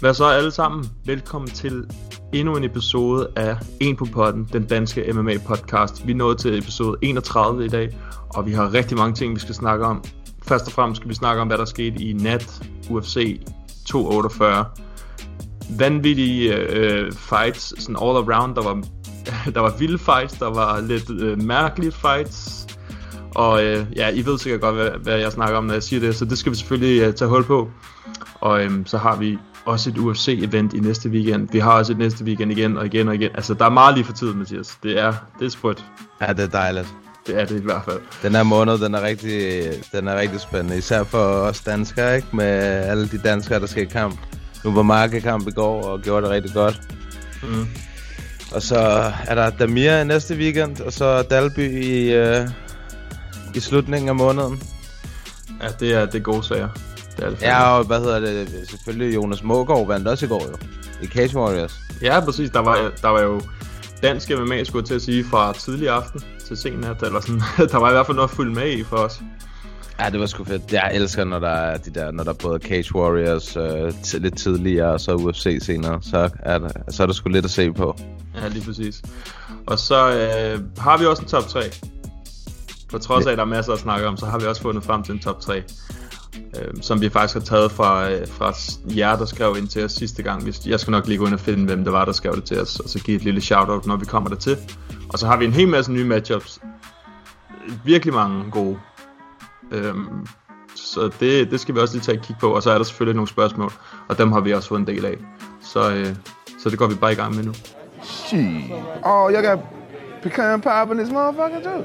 Hvad så alle sammen? Velkommen til endnu en episode af En på potten, den danske MMA podcast. Vi er nået til episode 31 i dag, og vi har rigtig mange ting, vi skal snakke om. Først og fremmest skal vi snakke om, hvad der skete i nat UFC 248. Vanvittige øh, fights, sådan all around. Der var, der var vilde fights, der var lidt øh, mærkelige fights. Og øh, ja, I ved sikkert godt, hvad, hvad jeg snakker om, når jeg siger det, så det skal vi selvfølgelig øh, tage hul på. Og øhm, så har vi også et UFC-event i næste weekend. Vi har også et næste weekend igen og igen og igen. Altså, der er meget lige for tiden, Mathias. Det er, det er sprødt. Ja, det er dejligt. Det er det i hvert fald. Den her måned, den er rigtig, den er rigtig spændende. Især for os danskere, ikke? Med alle de danskere, der skal i kamp. Nu var Mark i kamp i går og gjorde det rigtig godt. Mm. Og så er der Damir i næste weekend, og så Dalby i, øh, i slutningen af måneden. Ja, det er, det er gode sager. Det er det Ja, og hvad hedder det? Selvfølgelig Jonas Mågaard vandt også i går jo. I Cage Warriors. ja, præcis. Der var, der var jo dansk MMA, skulle til at sige, fra tidlig aften til sen nat. Eller sådan. der var i hvert fald noget at følge med i for os. Ja, det var sgu fedt. Jeg elsker, når der er de der, når der er både Cage Warriors øh, t- lidt tidligere, og så UFC senere. Så er der, så er der sgu lidt at se på. Ja, lige præcis. Og så øh, har vi også en top 3. På trods af, at der er masser at snakke om, så har vi også fundet frem til en top 3. Øh, som vi faktisk har taget fra, øh, fra jer, der skrev ind til os sidste gang. Hvis- Jeg skal nok lige gå ind og finde, hvem det var, der skrev det til os, og så give et lille shout-out, når vi kommer der til. Og så har vi en hel masse nye matchups. Virkelig mange gode. Øhm, så det, det skal vi også lige tage et kig på, og så er der selvfølgelig nogle spørgsmål, og dem har vi også fået en del af. Så, øh, så det går vi bare i gang med nu. Shit. Oh, y'all got pecan pie in this motherfucker too.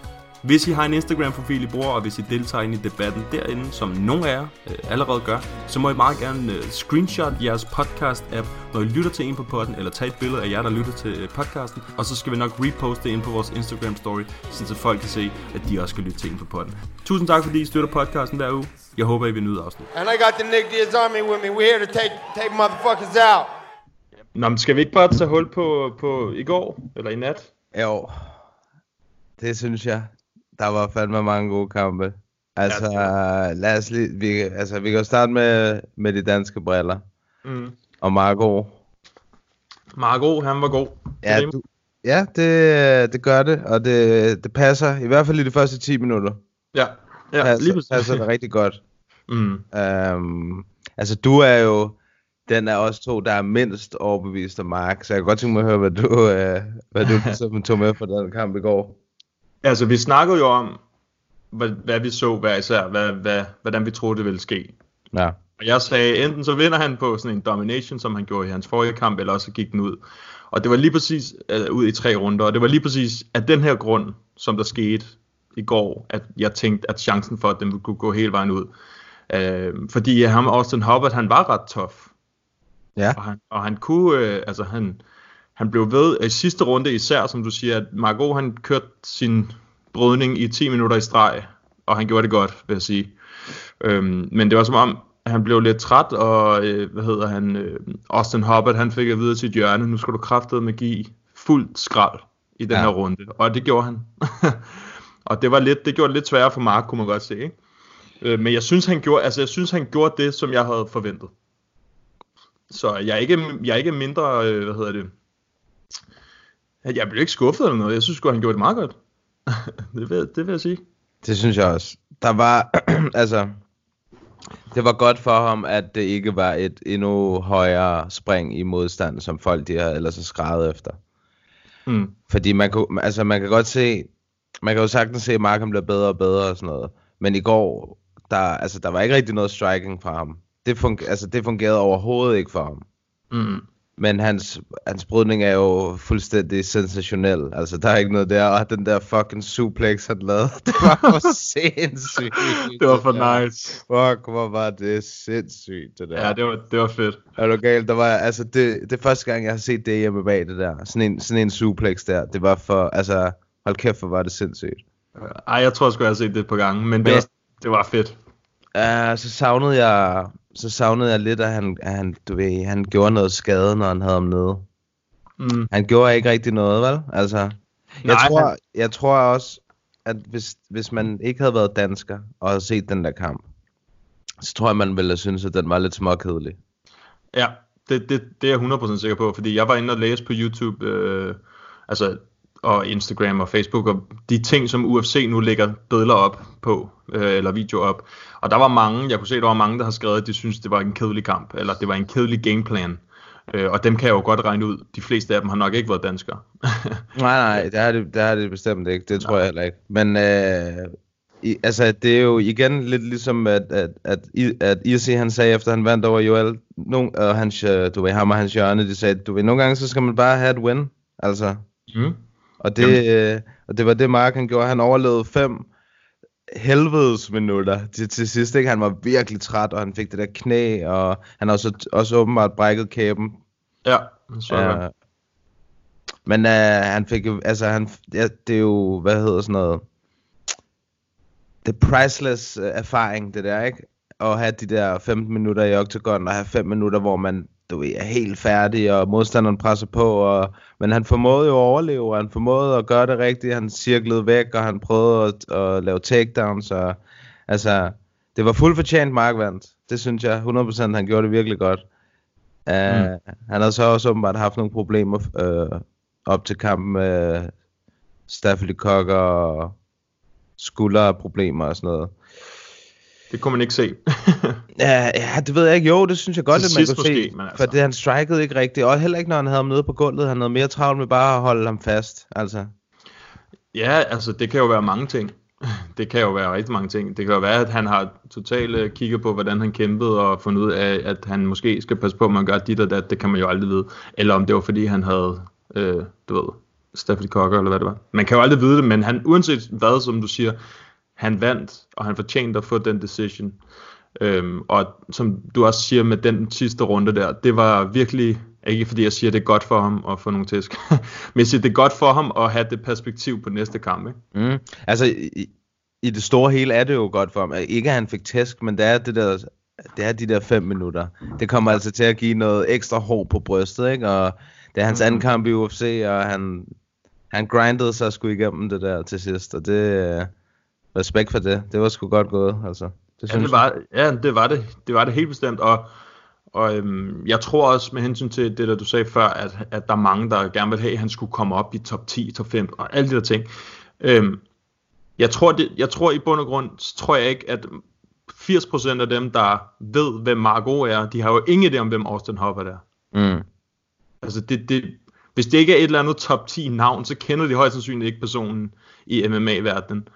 Hvis I har en Instagram-profil, I bruger, og hvis I deltager ind i debatten derinde, som nogle af jer øh, allerede gør, så må I meget gerne øh, screenshot jeres podcast-app, når I lytter til en på podden, eller tage et billede af jer, der lytter til øh, podcasten, og så skal vi nok reposte det ind på vores Instagram-story, så folk kan se, at de også skal lytte til en på podden. Tusind tak, fordi I støtter podcasten hver uge. Jeg håber, I vil nyde afsnit. And I got the Nick Diaz Army with me. We're here to take take motherfuckers out. Nå, men skal vi ikke bare tage hul på, på i går, eller i nat? Jo, det synes jeg. Der var fandme mange gode kampe. Altså, Ja, lad os lige, vi, altså, vi kan jo starte med, med de danske briller. Mm. Og Marco. Marco, han var god. Ja, Det er du, ja det, det gør det, og det, det passer, i hvert fald i de første 10 minutter. Ja, ja passer, lige præcis. passer det rigtig godt. Mm. Um, altså, du er jo den af os to, der er mindst overbevist af Mark, så jeg kan godt tænke mig at høre, hvad du, uh, hvad du ligesom tog med for den kamp i går. Altså, vi snakkede jo om, hvad, hvad vi så hver især, hvad, hvad, hvordan vi troede, det ville ske. Ja. Og jeg sagde, enten så vinder han på sådan en domination, som han gjorde i hans forrige kamp, eller også så gik den ud. Og det var lige præcis uh, ud i tre runder, og det var lige præcis af den her grund, som der skete i går, at jeg tænkte, at chancen for, at den kunne gå hele vejen ud. Uh, fordi ham, Austin Hubbard, han var ret tough. Ja. Og han, og han kunne, øh, altså han, han blev ved i sidste runde især, som du siger, at Margot han kørte sin brydning i 10 minutter i streg, og han gjorde det godt, vil jeg sige. Øhm, men det var som om, han blev lidt træt, og øh, hvad hedder han, øh, Austin Hubbard, han fik at vide til hjørne, nu skal du kraftedeme med give fuldt skrald i den Ja. her runde, og det gjorde han. og det var lidt, det gjorde det lidt sværere for Mark, kunne man godt se, ikke? Øh, men jeg synes, han gjorde, altså jeg synes, han gjorde det, som jeg havde forventet. Så jeg er ikke, jeg er ikke mindre, øh, hvad hedder det, jeg blev ikke skuffet eller noget. Jeg synes sgu, han gjorde det meget godt. det, vil, det vil jeg sige. Det synes jeg også. Der var, altså, det var godt for ham, at det ikke var et endnu højere spring i modstand, som folk de har ellers har skrevet efter. Mm. Fordi man kan, altså man kan godt se, man kan jo sagtens se, at Markham bliver bedre og bedre og sådan noget. Men i går, der, altså, der var ikke rigtig noget striking fra ham. Det, funger, altså, det fungerede overhovedet ikke for ham. Mm. Men hans, hans brydning er jo fuldstændig sensationel. Altså, der er ikke noget der. Og den der fucking suplex, han lavede, det var for sindssygt. Det var for der. nice. Fuck, hvor var det sindssygt, det der. Ja, det var, det var fedt. Er du galt? Der var, altså, det, det er første gang, jeg har set det hjemme bag det der. Sådan en, sådan en suplex der. Det var for, altså, hold kæft, hvor var det sindssygt. Ej, jeg tror sgu, jeg har set det et par gange, men det, var, det var fedt. Uh, så savnede jeg, så savnede jeg lidt, at han, at han, du ved, han gjorde noget skade, når han havde ham nede. Mm. Han gjorde ikke rigtig noget, vel? Altså, jeg, Nej, tror, han- jeg tror også, at hvis, hvis man ikke havde været dansker og havde set den der kamp, så tror jeg, man ville have synes, at den var lidt småkedelig. Ja, det, det, det er jeg 100% sikker på, fordi jeg var inde og læse på YouTube, øh, altså, og Instagram og Facebook, og de ting, som UFC nu lægger billeder op på, øh, eller videoer op. Og der var mange, jeg kunne se, der var mange, der har skrevet, at de synes, det var en kedelig kamp, eller det var en kedelig gameplan. Øh, og dem kan jeg jo godt regne ud. De fleste af dem har nok ikke været danskere. Nej, nej, det er det, det, er det bestemt ikke. Det tror jeg heller ikke. Men øh, i, altså, det er jo igen lidt ligesom, at, at, at, at Irsi han sagde, efter han vandt over Joel, nogen, og hans, øh, du ved, ham og hans hjørne, de sagde, du ved, nogle gange så skal man bare have et win. Altså, Mm. Og det, øh, og det var det, Mark han gjorde. Han overlevede fem helvedes minutter til, til sidst. Ikke? Han var virkelig træt, og han fik det der knæ, og han har også, også åbenbart brækket kæben. Ja, så Ja. Men uh, han fik jo, altså han, ja, det er jo, hvad hedder sådan noget, det priceless uh, erfaring, det der, ikke? At have de der 15 minutter i octagon, og have 5 minutter, hvor man, du ved, er helt færdig, og modstanderen presser på, og, men han formåede jo at overleve, og han formåede at gøre det rigtigt, han cirklede væk, og han prøvede at, at lave takedowns, og altså, det var fuldt fortjent Mark vandt. Det synes jeg 100%, han gjorde det virkelig godt. Uh, mm. Han havde så også åbenbart haft nogle problemer uh, op til kampen med staphylokokker og skulderproblemer og sådan noget. Det kunne man ikke se. Ja, ja, det ved jeg ikke. Jo, det synes jeg godt, at man kunne måske, se. men altså. For det, han strikede ikke rigtigt. Og heller ikke, når han havde ham nede på gulvet. Han havde mere travlt med bare at holde ham fast. Altså. Ja, altså det kan jo være mange ting. Det kan jo være rigtig mange ting. Det kan jo være, at han har totalt øh, kigget på, hvordan han kæmpede, og fundet ud af, at han måske skal passe på, at man gør dit og dat. Det kan man jo aldrig vide. Eller om det var, fordi han havde, øh, du ved, staphylokokker, eller hvad det var. Man kan jo aldrig vide det, men han, uanset hvad, som du siger, han vandt, og han fortjente at få den decision. Øhm, og som du også siger med den sidste runde der, det var virkelig, ikke fordi jeg siger, det er godt for ham at få nogle tæsk, men jeg siger, det er godt for ham at have det perspektiv på næste kamp. Ikke? Mm. Altså, i, i det store hele er det jo godt for ham. Ikke at han fik tæsk, men det er, det der, det er de der fem minutter. Det kommer altså til at give noget ekstra hår på brystet, ikke? Og det er hans anden kamp i UFC, og han, han grindede sig sgu igennem det der til sidst, og det... Respekt for det. Det var sgu godt gået, altså. Det Ja, synes det var, ja, det var det. Det var det helt bestemt, og, og øhm, jeg tror også med hensyn til det, der du sagde før, at, at der er mange, der gerne vil have, at han skulle komme op i top 10, top 5 og alle de der ting. Øhm, jeg, tror det, jeg tror i bund og grund, tror jeg ikke, at 80% af dem, der ved, hvem Margot er, de har jo ingen idé om, hvem Austin Hopper er. Mm. Altså det, det, hvis det ikke er et eller andet top 10 navn, så kender de højst sandsynligt ikke personen i MMA-verdenen.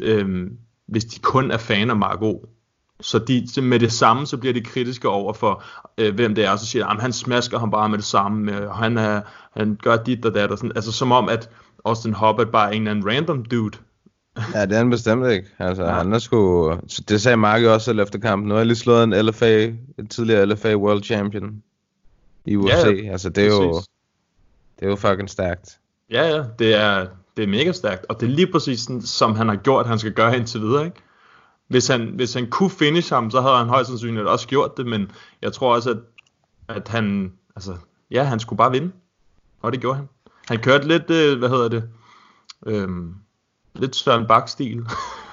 Øhm, hvis de kun er fan af Margot. Så de, med det samme, så bliver de kritiske over for, øh, hvem det er, og så siger de, "Jamen, han smasker ham bare med det samme, øh, og han, er, han gør dit og dat, og sådan, altså som om, at Austin Hopper bare er en eller anden random dude. Ja, det er han bestemt ikke. Altså, ja. han er sgu... Det sagde Mark jo også selv efter kampen. Nu har jeg lige slået en LFA, en tidligere LFA World Champion i UFC. Ja, altså, det er jo... Det er jo fucking stærkt. Ja, ja, det er, det er mega stærkt, og det er lige præcis sådan, som han har gjort, han skal gøre indtil videre, ikke? Hvis han, hvis han kunne finish ham, så havde han højst sandsynligt også gjort det, men jeg tror også, at, at han, altså, ja, han skulle bare vinde, og det gjorde han. Han kørte lidt, øh, hvad hedder det, øhm, lidt Søren Bak-stil.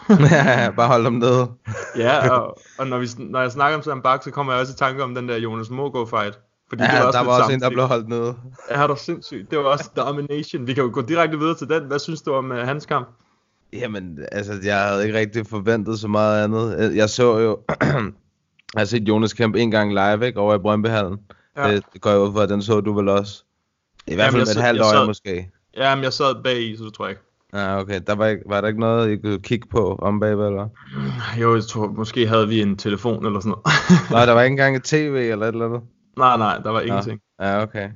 Bare hold dem nede. ja, og, og når, vi, når jeg snakker om Søren Bak, så kommer jeg også i tanke om den der Jonas Mogo fight. Fordi Ja, det var også der var også en, der blev holdt nede. Ja, det var sindssygt. Det var også Domination. Vi kan jo gå direkte videre til den. Hvad synes du om uh, hans kamp? Jamen, altså, jeg havde ikke rigtig forventet så meget andet. Jeg så jo... jeg har set Jonas kæmpe en gang live, ikke? Over i Brøndbyhallen. Ja. Det, det går jeg ud fra, at den så du vel også. I hvert Jamen, fald med et halvt øje måske. Ja, men jeg sad bag i, så det tror jeg ikke. Ja, okay. Der var, ikke, var der ikke noget, I kunne kigge på om bagved, eller? Jo, jeg tror, måske havde vi en telefon eller sådan noget. Nej, der var ikke engang et tv eller et eller andet? Nej, nej, der var ingenting. Ja, okay.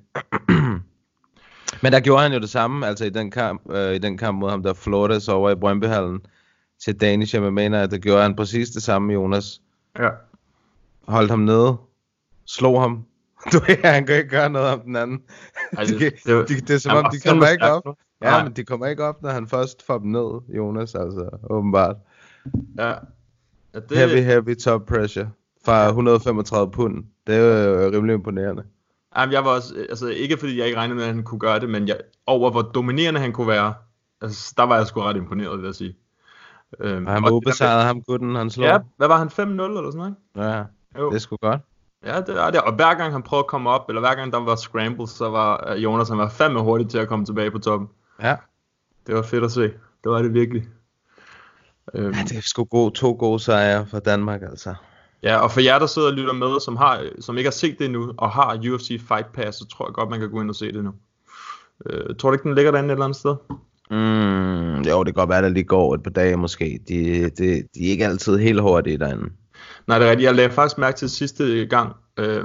Men der gjorde han jo det samme, altså i den kamp, øh, i den kamp mod ham, der Flores over i Brøndbyhallen til Danish MMA, der gjorde han præcis det samme, Jonas. Ja. Holdt ham nede, slog ham. Du ved, han kan ikke gøre noget om den anden. Altså, de, det var- de, det er som om, de kommer ikke op. Ja, Nej. men de kommer ikke op, når han først får dem ned, Jonas, altså, åbenbart. Ja. ja det, Heavy, heavy top pressure fra 135 pund. Det er jo øh, rimelig imponerende. Jamen, jeg var også, altså ikke fordi jeg ikke regnede med, at han kunne gøre det, men jeg, over hvor dominerende han kunne være, altså, der var jeg sgu ret imponeret, vil jeg sige. Øhm, Og han var ubesejret, ham gutten, han slog. Ja, hvad var han, 5-0 eller sådan noget? ja. Jo. Det er sgu godt. Ja, det er det. Og hver gang han prøvede at komme op, eller hver gang der var scramble, så var øh, Jonas, han var fandme hurtig til at komme tilbage på toppen. Ja. Det var fedt at se. Det var det virkelig. Øhm, Ja, det er sgu god, to gode sejre for Danmark, altså. Ja, og for jer, der sidder og lytter med, som, har, som ikke har set det endnu, og har UFC Fight Pass, så tror jeg godt, man kan gå ind og se det nu. Øh, tror du ikke, den ligger derinde et eller andet sted? Mm, jo, det kan godt være, at der lige går et par dage måske. De, de, de er ikke altid helt hurtige derinde. Nej, det er rigtigt. Jeg lagde faktisk mærke til sidste gang, øh,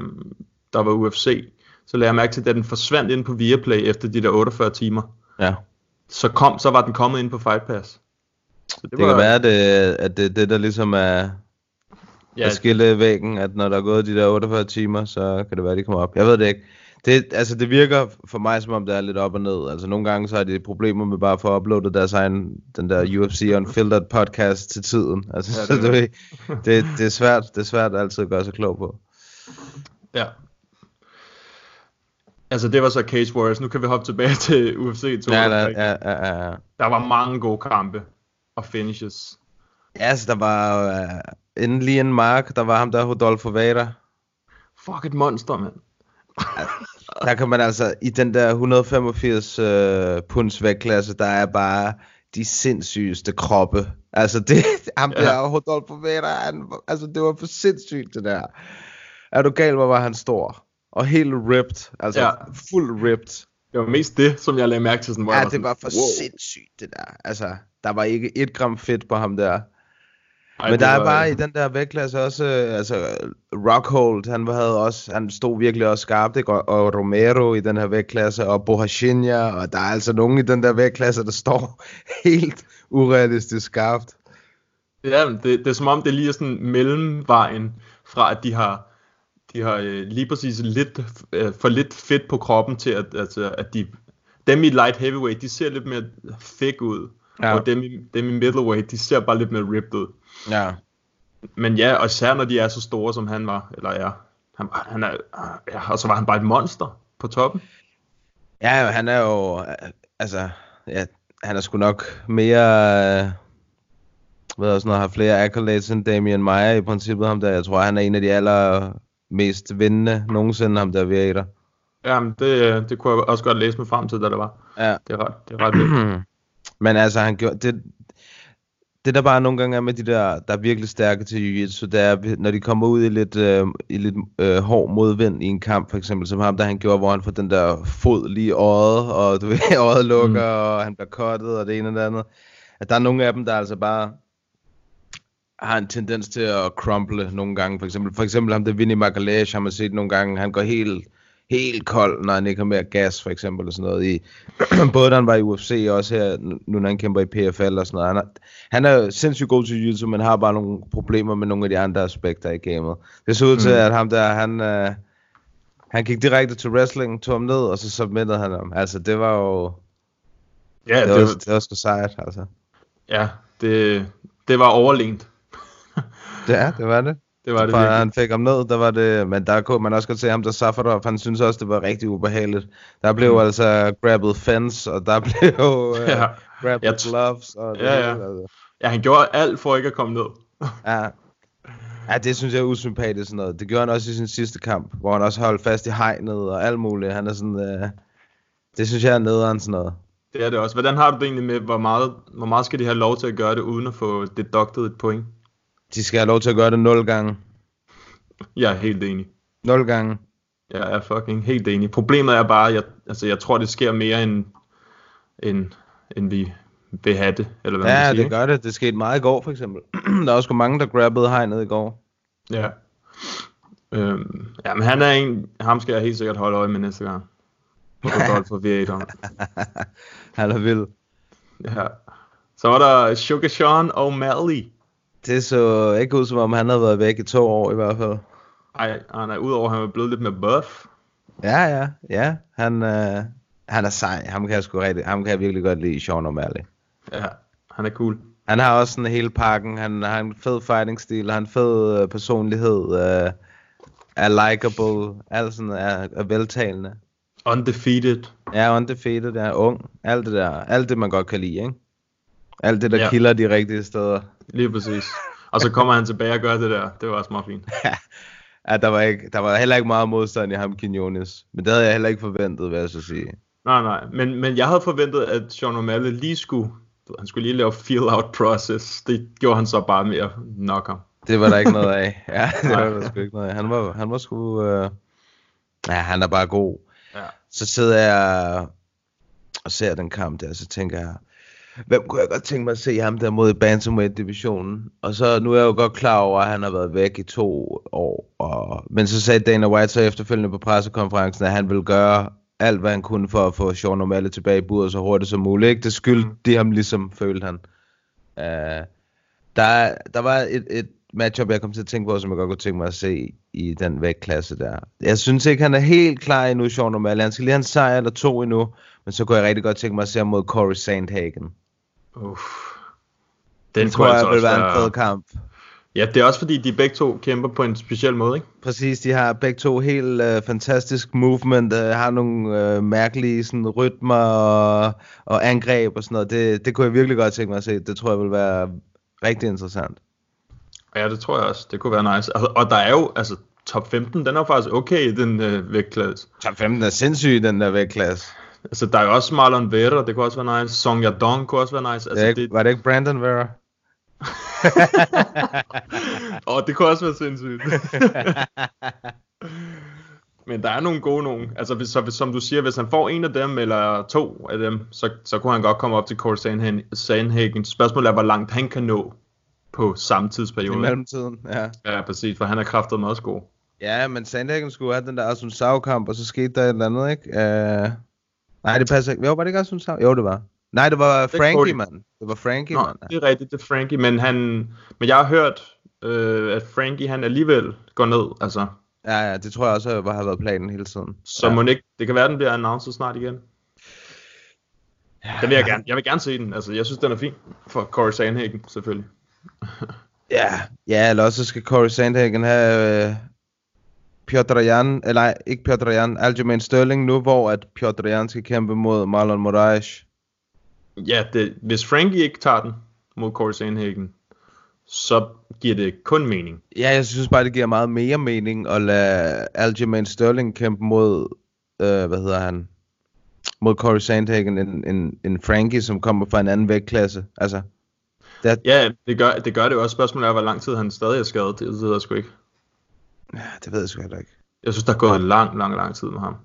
der var UFC, så lagde jeg mærke til, at den forsvandt ind på Viaplay efter de der 48 timer. Ja. Så, kom, så var den kommet ind på Fight Pass. Så Det, det kan være, at det, at det, det der ligesom er, ja. er skille væggen, at når der er gået de der 48 timer, så kan det være, at de kommer op. Jeg ved det ikke. Det, altså, det virker for mig, som om det er lidt op og ned. Altså, nogle gange så har de problemer med bare at få uploadet deres egen, den der UFC Unfiltered podcast til tiden. Altså, Ja, det er det, det, det, er svært, det er svært altid at gøre sig klog på. Ja. Altså det var så Cage Warriors. Nu kan vi hoppe tilbage til UFC 2. Ja, der, ja, ja, ja, ja. der var mange gode kampe og finishes. Ja, altså, der var uh, inden lige en mark, der var ham der, Rodolfo Vada. Fuck et monster, mand. Der kan man altså, i den der 185 uh, punds vægtklasse, der er bare de sindssygeste kroppe. Altså, det, ham Ja. der, Rodolfo Vada, han, altså, det var for sindssygt, det der. Er du gal, hvor var han stor? Og helt ripped, altså Ja. ja. fuld ripped. Det var mest det, som jeg lagde mærke til. Sådan, hvor Ja, var det sådan, var for wow. sindssygt, det der. Altså, der var ikke et gram fedt på ham der. Ej, Men der er var- bare i den der vægtklasse også, øh, altså Rockhold, han havde også, han stod virkelig også skarpt, ikke? Og, og Romero i den her vægtklasse, og Bohashinia, og der er altså nogen i den der vægtklasse, der står helt urealistisk skarpt. Ja, det, det er som om, det lige er sådan mellemvejen fra, at de har, de har øh, lige præcis lidt, øh, for lidt fedt på kroppen til, at, altså, at de, dem i light heavyweight, de ser lidt mere thick ud. Ja. Og dem i, dem i middleweight, de ser bare lidt mere ripped ud. Ja. Men ja, og især når de er så store, som han var, eller er. Han, han er ja, og så var han bare et monster på toppen. Ja, han er jo, altså, ja, han er sgu nok mere, øh, hvad sådan noget, har flere accolades end Damian Maia i princippet ham der. Jeg tror, han er en af de aller mest vindende nogensinde, ham der Viator. Jamen, det, øh, det kunne jeg også godt læse mig frem til, da det var. Ja. Det er ret, det er ret. Men altså, han gjorde, det, det der bare nogle gange er med de der, der er virkelig stærke til jiu-jitsu, det er, når de kommer ud i lidt, øh, i lidt øh, hård modvind i en kamp, for eksempel, som ham, der han gjorde, hvor han får den der fod lige øjet, og du ved, øjet lukker, mm. og han bliver cuttet, og det ene og det andet. At der er nogle af dem, der altså bare har en tendens til at crumble nogle gange, for eksempel. For eksempel ham der Vinny Magalhaes har man set nogle gange, han går helt, helt kold, når han ikke har mere gas, for eksempel, og sådan noget. I, både da han var i UFC, og også her, nu når han kæmper i PFL og sådan noget. Han er, han er sindssygt god til jiu men har bare nogle problemer med nogle af de andre aspekter i gamet. Det så ud til, Mm. at ham der, han, øh, han gik direkte til wrestling, tog ham ned, og så submittede han ham. Altså, det var jo... Ja, det, det, var, var, det var sgu sejt, altså. ja det, det var overlegent. Ja, det var det. Det var det Fra han fik ham ned, der var det, men der kunne man også godt se ham, der Safadov, han synes også, det var rigtig ubehageligt. Der blev Mm. altså grabbet fence, og der blev uh, Ja. ja. grabbed Jeg t- gloves, og det Ja, ja. hele, altså. Ja, han gjorde alt for ikke at komme ned. Ja. ja, det synes jeg er usympatisk sådan noget. Det gjorde han også i sin sidste kamp, hvor han også holdt fast i hegnet og alt muligt. Han er sådan, uh, det synes jeg er nederen sådan noget. Det er det også. Hvordan har du det egentlig med, hvor meget, hvor meget skal de have lov til at gøre det, uden at få deducted et point? De skal have lov til at gøre det 0 gange. Jeg er helt enig. 0 gange. Jeg er fucking helt enig. Problemet er bare, jeg, altså jeg tror, det sker mere end... end, end vi vil have det, eller hvad Ja, man det siger. gør det. Det skete meget i går, for eksempel. der er også mange, der grabbede hegnet i går. Ja. Øhm, ja, men han er en, ham skal jeg helt sikkert holde øje med næste gang. På Rodolfo Vieira. Han er vild. Ja. Så var der Sugar Sean O'Malley. Det så ikke ud, som om han havde været væk i to år i hvert fald. Ej, han er udover, at han er blevet lidt mere buff. Ja, ja, ja. Han, øh, han er sej. Ham kan jeg sgu rigtig, ham kan jeg virkelig godt lide, Sean O'Malley. Ja, han er cool. Han har også sådan hele pakken. Han har en fed fighting-stil, han har en fed øh, personlighed, øh, er likable, alt sådan er, er veltalende. Undefeated. Ja, undefeated, er ung. Alt det der, alt det man godt kan lide, ikke? Alt det der Ja. ja. kilder de rigtige steder. Lige præcis. Og så kommer han tilbage og gør det der. Det var også meget fint. Ja, der var, ikke, der var heller ikke meget modstand i ham, Quinones. Men det havde jeg heller ikke forventet, vil jeg så sige. Nej, nej. Men, men jeg havde forventet, at Sean O'Malley lige skulle... Han skulle lige lave feel-out process. Det gjorde han så bare med at knock ham. Det var der ikke noget af. Ja, det var der sgu ikke noget af. Han var, han var sgu... Øh... Ja, han er bare god. Ja. Så sidder jeg og ser den kamp der, så tænker jeg, hvem kunne jeg godt tænke mig at se ham der mod i Bantamweight-divisionen? Og så nu er jeg jo godt klar over, at han har været væk i to år. Og... Men så sagde Dana White så efterfølgende på pressekonferencen, at han ville gøre alt, hvad han kunne for at få Sean O'Malley tilbage i buret så hurtigt som muligt. Ikke? Det skyldte Mm. de ham ligesom, følte han. Uh, der, der var et, et matchup, jeg kom til at tænke på, som jeg godt kunne tænke mig at se i den vægtklasse der. Jeg synes ikke, han er helt klar endnu, Sean O'Malley. Han skal lige have en sejr eller to endnu, men så kunne jeg rigtig godt tænke mig at se ham mod Corey Sandhagen. Uff. Den Det tror kunne altså jeg vil være en fed kamp. Ja, det er også fordi, de begge to kæmper på en speciel måde, ikke? Præcis, de har begge to helt øh, fantastisk movement, øh, har nogle øh, mærkelige sådan, rytmer og, og angreb og sådan noget. Det, det kunne jeg virkelig godt tænke mig at se. Det tror jeg vil være rigtig interessant. Ja, det tror jeg også. Det kunne være nice. Og, og der er jo, altså, top 15, den er faktisk okay i den øh, vægtklasse. Top 15 er sindssyg i den der vægtklasse. Altså, der er jo også Marlon Vera, det kunne også være nice. Song Yadong kunne også være nice. Altså, det... Ikke, det, var det ikke Brandon Vera? og det kunne også være sindssygt. Men der er nogle gode nogen. Altså, hvis, så, hvis, som du siger, hvis han får en af dem, eller to af dem, så, så kunne han godt komme op til Corey Sandhagen. Sandhagen. Spørgsmålet er, hvor langt han kan nå på samme I tidsperiode. mellemtiden, ja. Ja, præcis, for han er kraftet meget god. Ja, men Sandhagen skulle have den der Asun Sao kamp, og så skete der et eller andet, ikke? Uh... Nej, det passer ikke. Jo, var det ikke Asun Sao? Jo, det var. Nej, det var Frankie, mand. Det var Frankie, mand. det er rigtigt, det er Frankie, men han, men jeg har hørt, øh, at Frankie han alligevel går ned, altså. Ja, ja, det tror jeg også har har været planen hele tiden. Så ja. må ikke, det kan være, den bliver announced snart igen. Den vil jeg gerne, jeg vil gerne se den, altså jeg synes, den er fin, for Corey Sandhagen, selvfølgelig. Ja, ja, eller også skal Corey Sandhagen have øh, Piotr Jan, eller ikke Piotr Jan, Aljamain Sterling nu, hvor at Piotr Jan skal kæmpe mod Marlon Moraes. Ja, det, hvis Frankie ikke tager den mod Corey Sandhagen, så giver det kun mening. Ja, jeg synes bare, det giver meget mere mening at lade Aljamain Sterling kæmpe mod, øh, hvad hedder han, mod Corey Sandhagen, en, en, en Frankie, som kommer fra en anden vægtklasse. Altså, det er, Ja, det gør, det gør det jo også. Spørgsmålet er, hvor lang tid han stadig er skadet. Det ved jeg sgu ikke. Ja, det ved jeg sgu heller ikke. Jeg synes, der er gået lang, lang, lang tid med ham.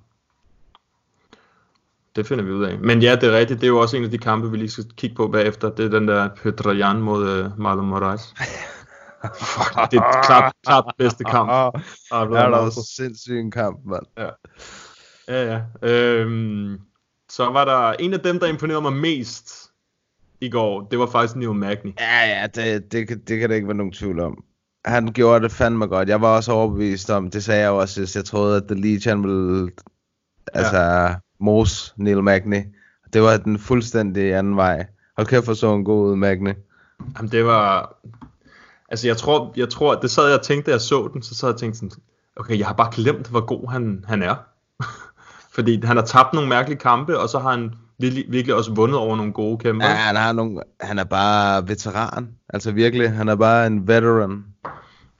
Det finder vi ud af. Men ja, det er rigtigt. Det er jo også en af de kampe, vi lige skal kigge på bagefter. Det er den der Petr Jan mod uh, Marlon Moraes. Fuck, det er klart, klart bedste kamp. Ah, der er det er da også sindssygt en kamp, mand. Ja, ja. Øhm, så var der en af dem, der imponerede mig mest i går. Det var faktisk Neil Magny. Ja, ja, det, det, kan- det kan der ikke være nogen tvivl om. Han gjorde det fandme godt. Jeg var også overbevist om, det sagde jeg også sidst. Jeg troede, at The han ville, altså, ja. mos Neil Magny. Det var den fuldstændig anden vej. Hold kæft for så en god ud, Magny. Jamen, det var... Altså, jeg tror, jeg tror, det sad jeg og tænkte, da jeg så den, så sad jeg og tænkte sådan, okay, jeg har bare glemt, hvor god han, han er. Fordi han har tabt nogle mærkelige kampe, og så har han virkelig, virkelig også vundet over nogle gode kæmper. Ja, han, har nogle, han er bare veteran. Altså virkelig, han er bare en veteran.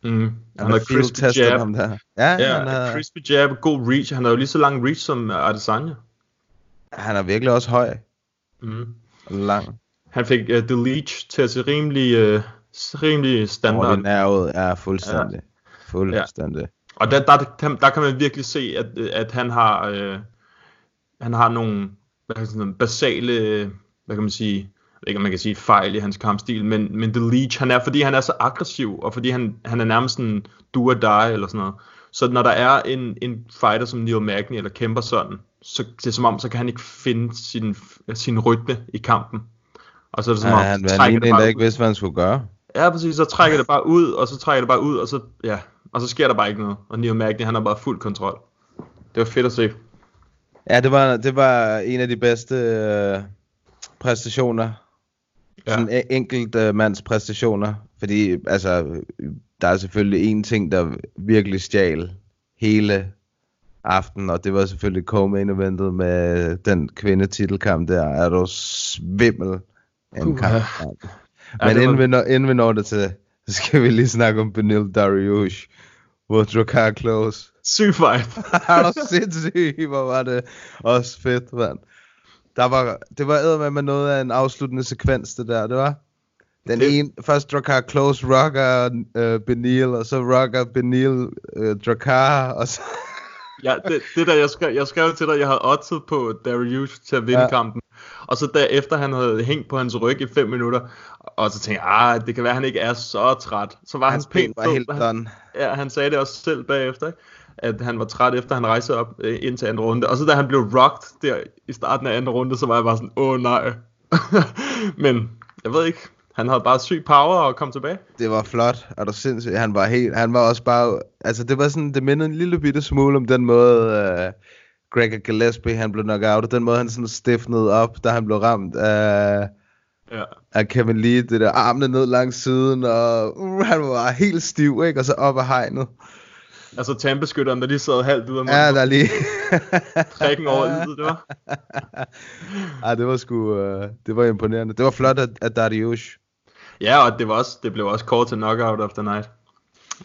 Mm. Han, Han har crispy jab. ham der. Ja, Ja, han, er, crispy jab, god reach. Han har jo lige så lang reach som Adesanya. han er virkelig også høj Mm. lang. Han fik uh, The Leech til at se rimelig, uh, rimelig standard. Ordinær ud, ja, fuldstændig. Fuldstændig. Og der, der, der, der kan man virkelig se, at, at han har, øh, han har nogle, hvad sådan, basale, hvad kan man sige, jeg ved ikke om man kan sige fejl i hans kampstil, men, men The Leech, han er, fordi han er så aggressiv, og fordi han, han er nærmest sådan do or die, eller sådan noget. Så når der er en, en fighter som Neil Magny, eller kæmper sådan, så det er som om, så kan han ikke finde sin, sin rytme i kampen. Og så er det som Ja, om, han var trækker en, det der ikke vidste, hvad han skulle gøre. Ja, præcis, så trækker det bare ud, og så trækker det bare ud, og så, ja, og så sker der bare ikke noget. Og Neil Magny, han har bare fuld kontrol. Det var fedt at se. Ja, det var, det var en af de bedste øh, præstationer. Ja. Ja. Sådan en enkelt øh, mands præstationer. Fordi, altså, der er selvfølgelig en ting, der virkelig stjal hele aften, og det var selvfølgelig co-main eventet med den kvindetitelkamp der. Er du svimmel en Puha. kamp. Ja, Men det var- inden, vi når, inden vi når det til, så skal vi lige snakke om Benil Dariush mod Drakkar Close. Syg fight. er du sindssyg, hvor var det også fedt, mand. Der var, det var med noget af en afsluttende sekvens, det der, det var. Den Det- ene, først Drakkar Close rocker øh, Benil, og så rocker Benil øh, Drakkar, og så... Ja, det, det der, jeg skrev, jeg skrev til dig, jeg havde oddset på Darius til at vinde. Ja. kampen. Og så derefter han havde hængt på hans ryg i 5 minutter, og så tænkte jeg, ah, det kan være, at han ikke er så træt. Så var han Hans ben pænt var helt han, ja, han sagde det også selv bagefter, ikke? at han var træt efter han rejste op øh, ind til anden runde. Og så da han blev rocked der i starten af anden runde, så var jeg bare sådan, åh nej. Men jeg ved ikke, han havde bare syg power og kom tilbage. Det var flot, og der sindssygt. Han var helt, han var også bare, altså det var sådan, det mindede en lille bitte smule om den måde, uh, Gregor Gillespie, han blev knocked out, og den måde, han sådan stiffnede op, da han blev ramt af, Ja. af Kevin Lee, det der armene ned langs siden, og uh, han var helt stiv, ikke? Og så op af hegnet. Altså tandbeskytteren, der lige sad halvt ud af Ja, munden. der er lige... Prikken over ydet, det var. Ej, det var sgu, uh, det var imponerende. Det var flot af, af Dariush. Ja, og det, var også, det blev også kort til knockout of the night.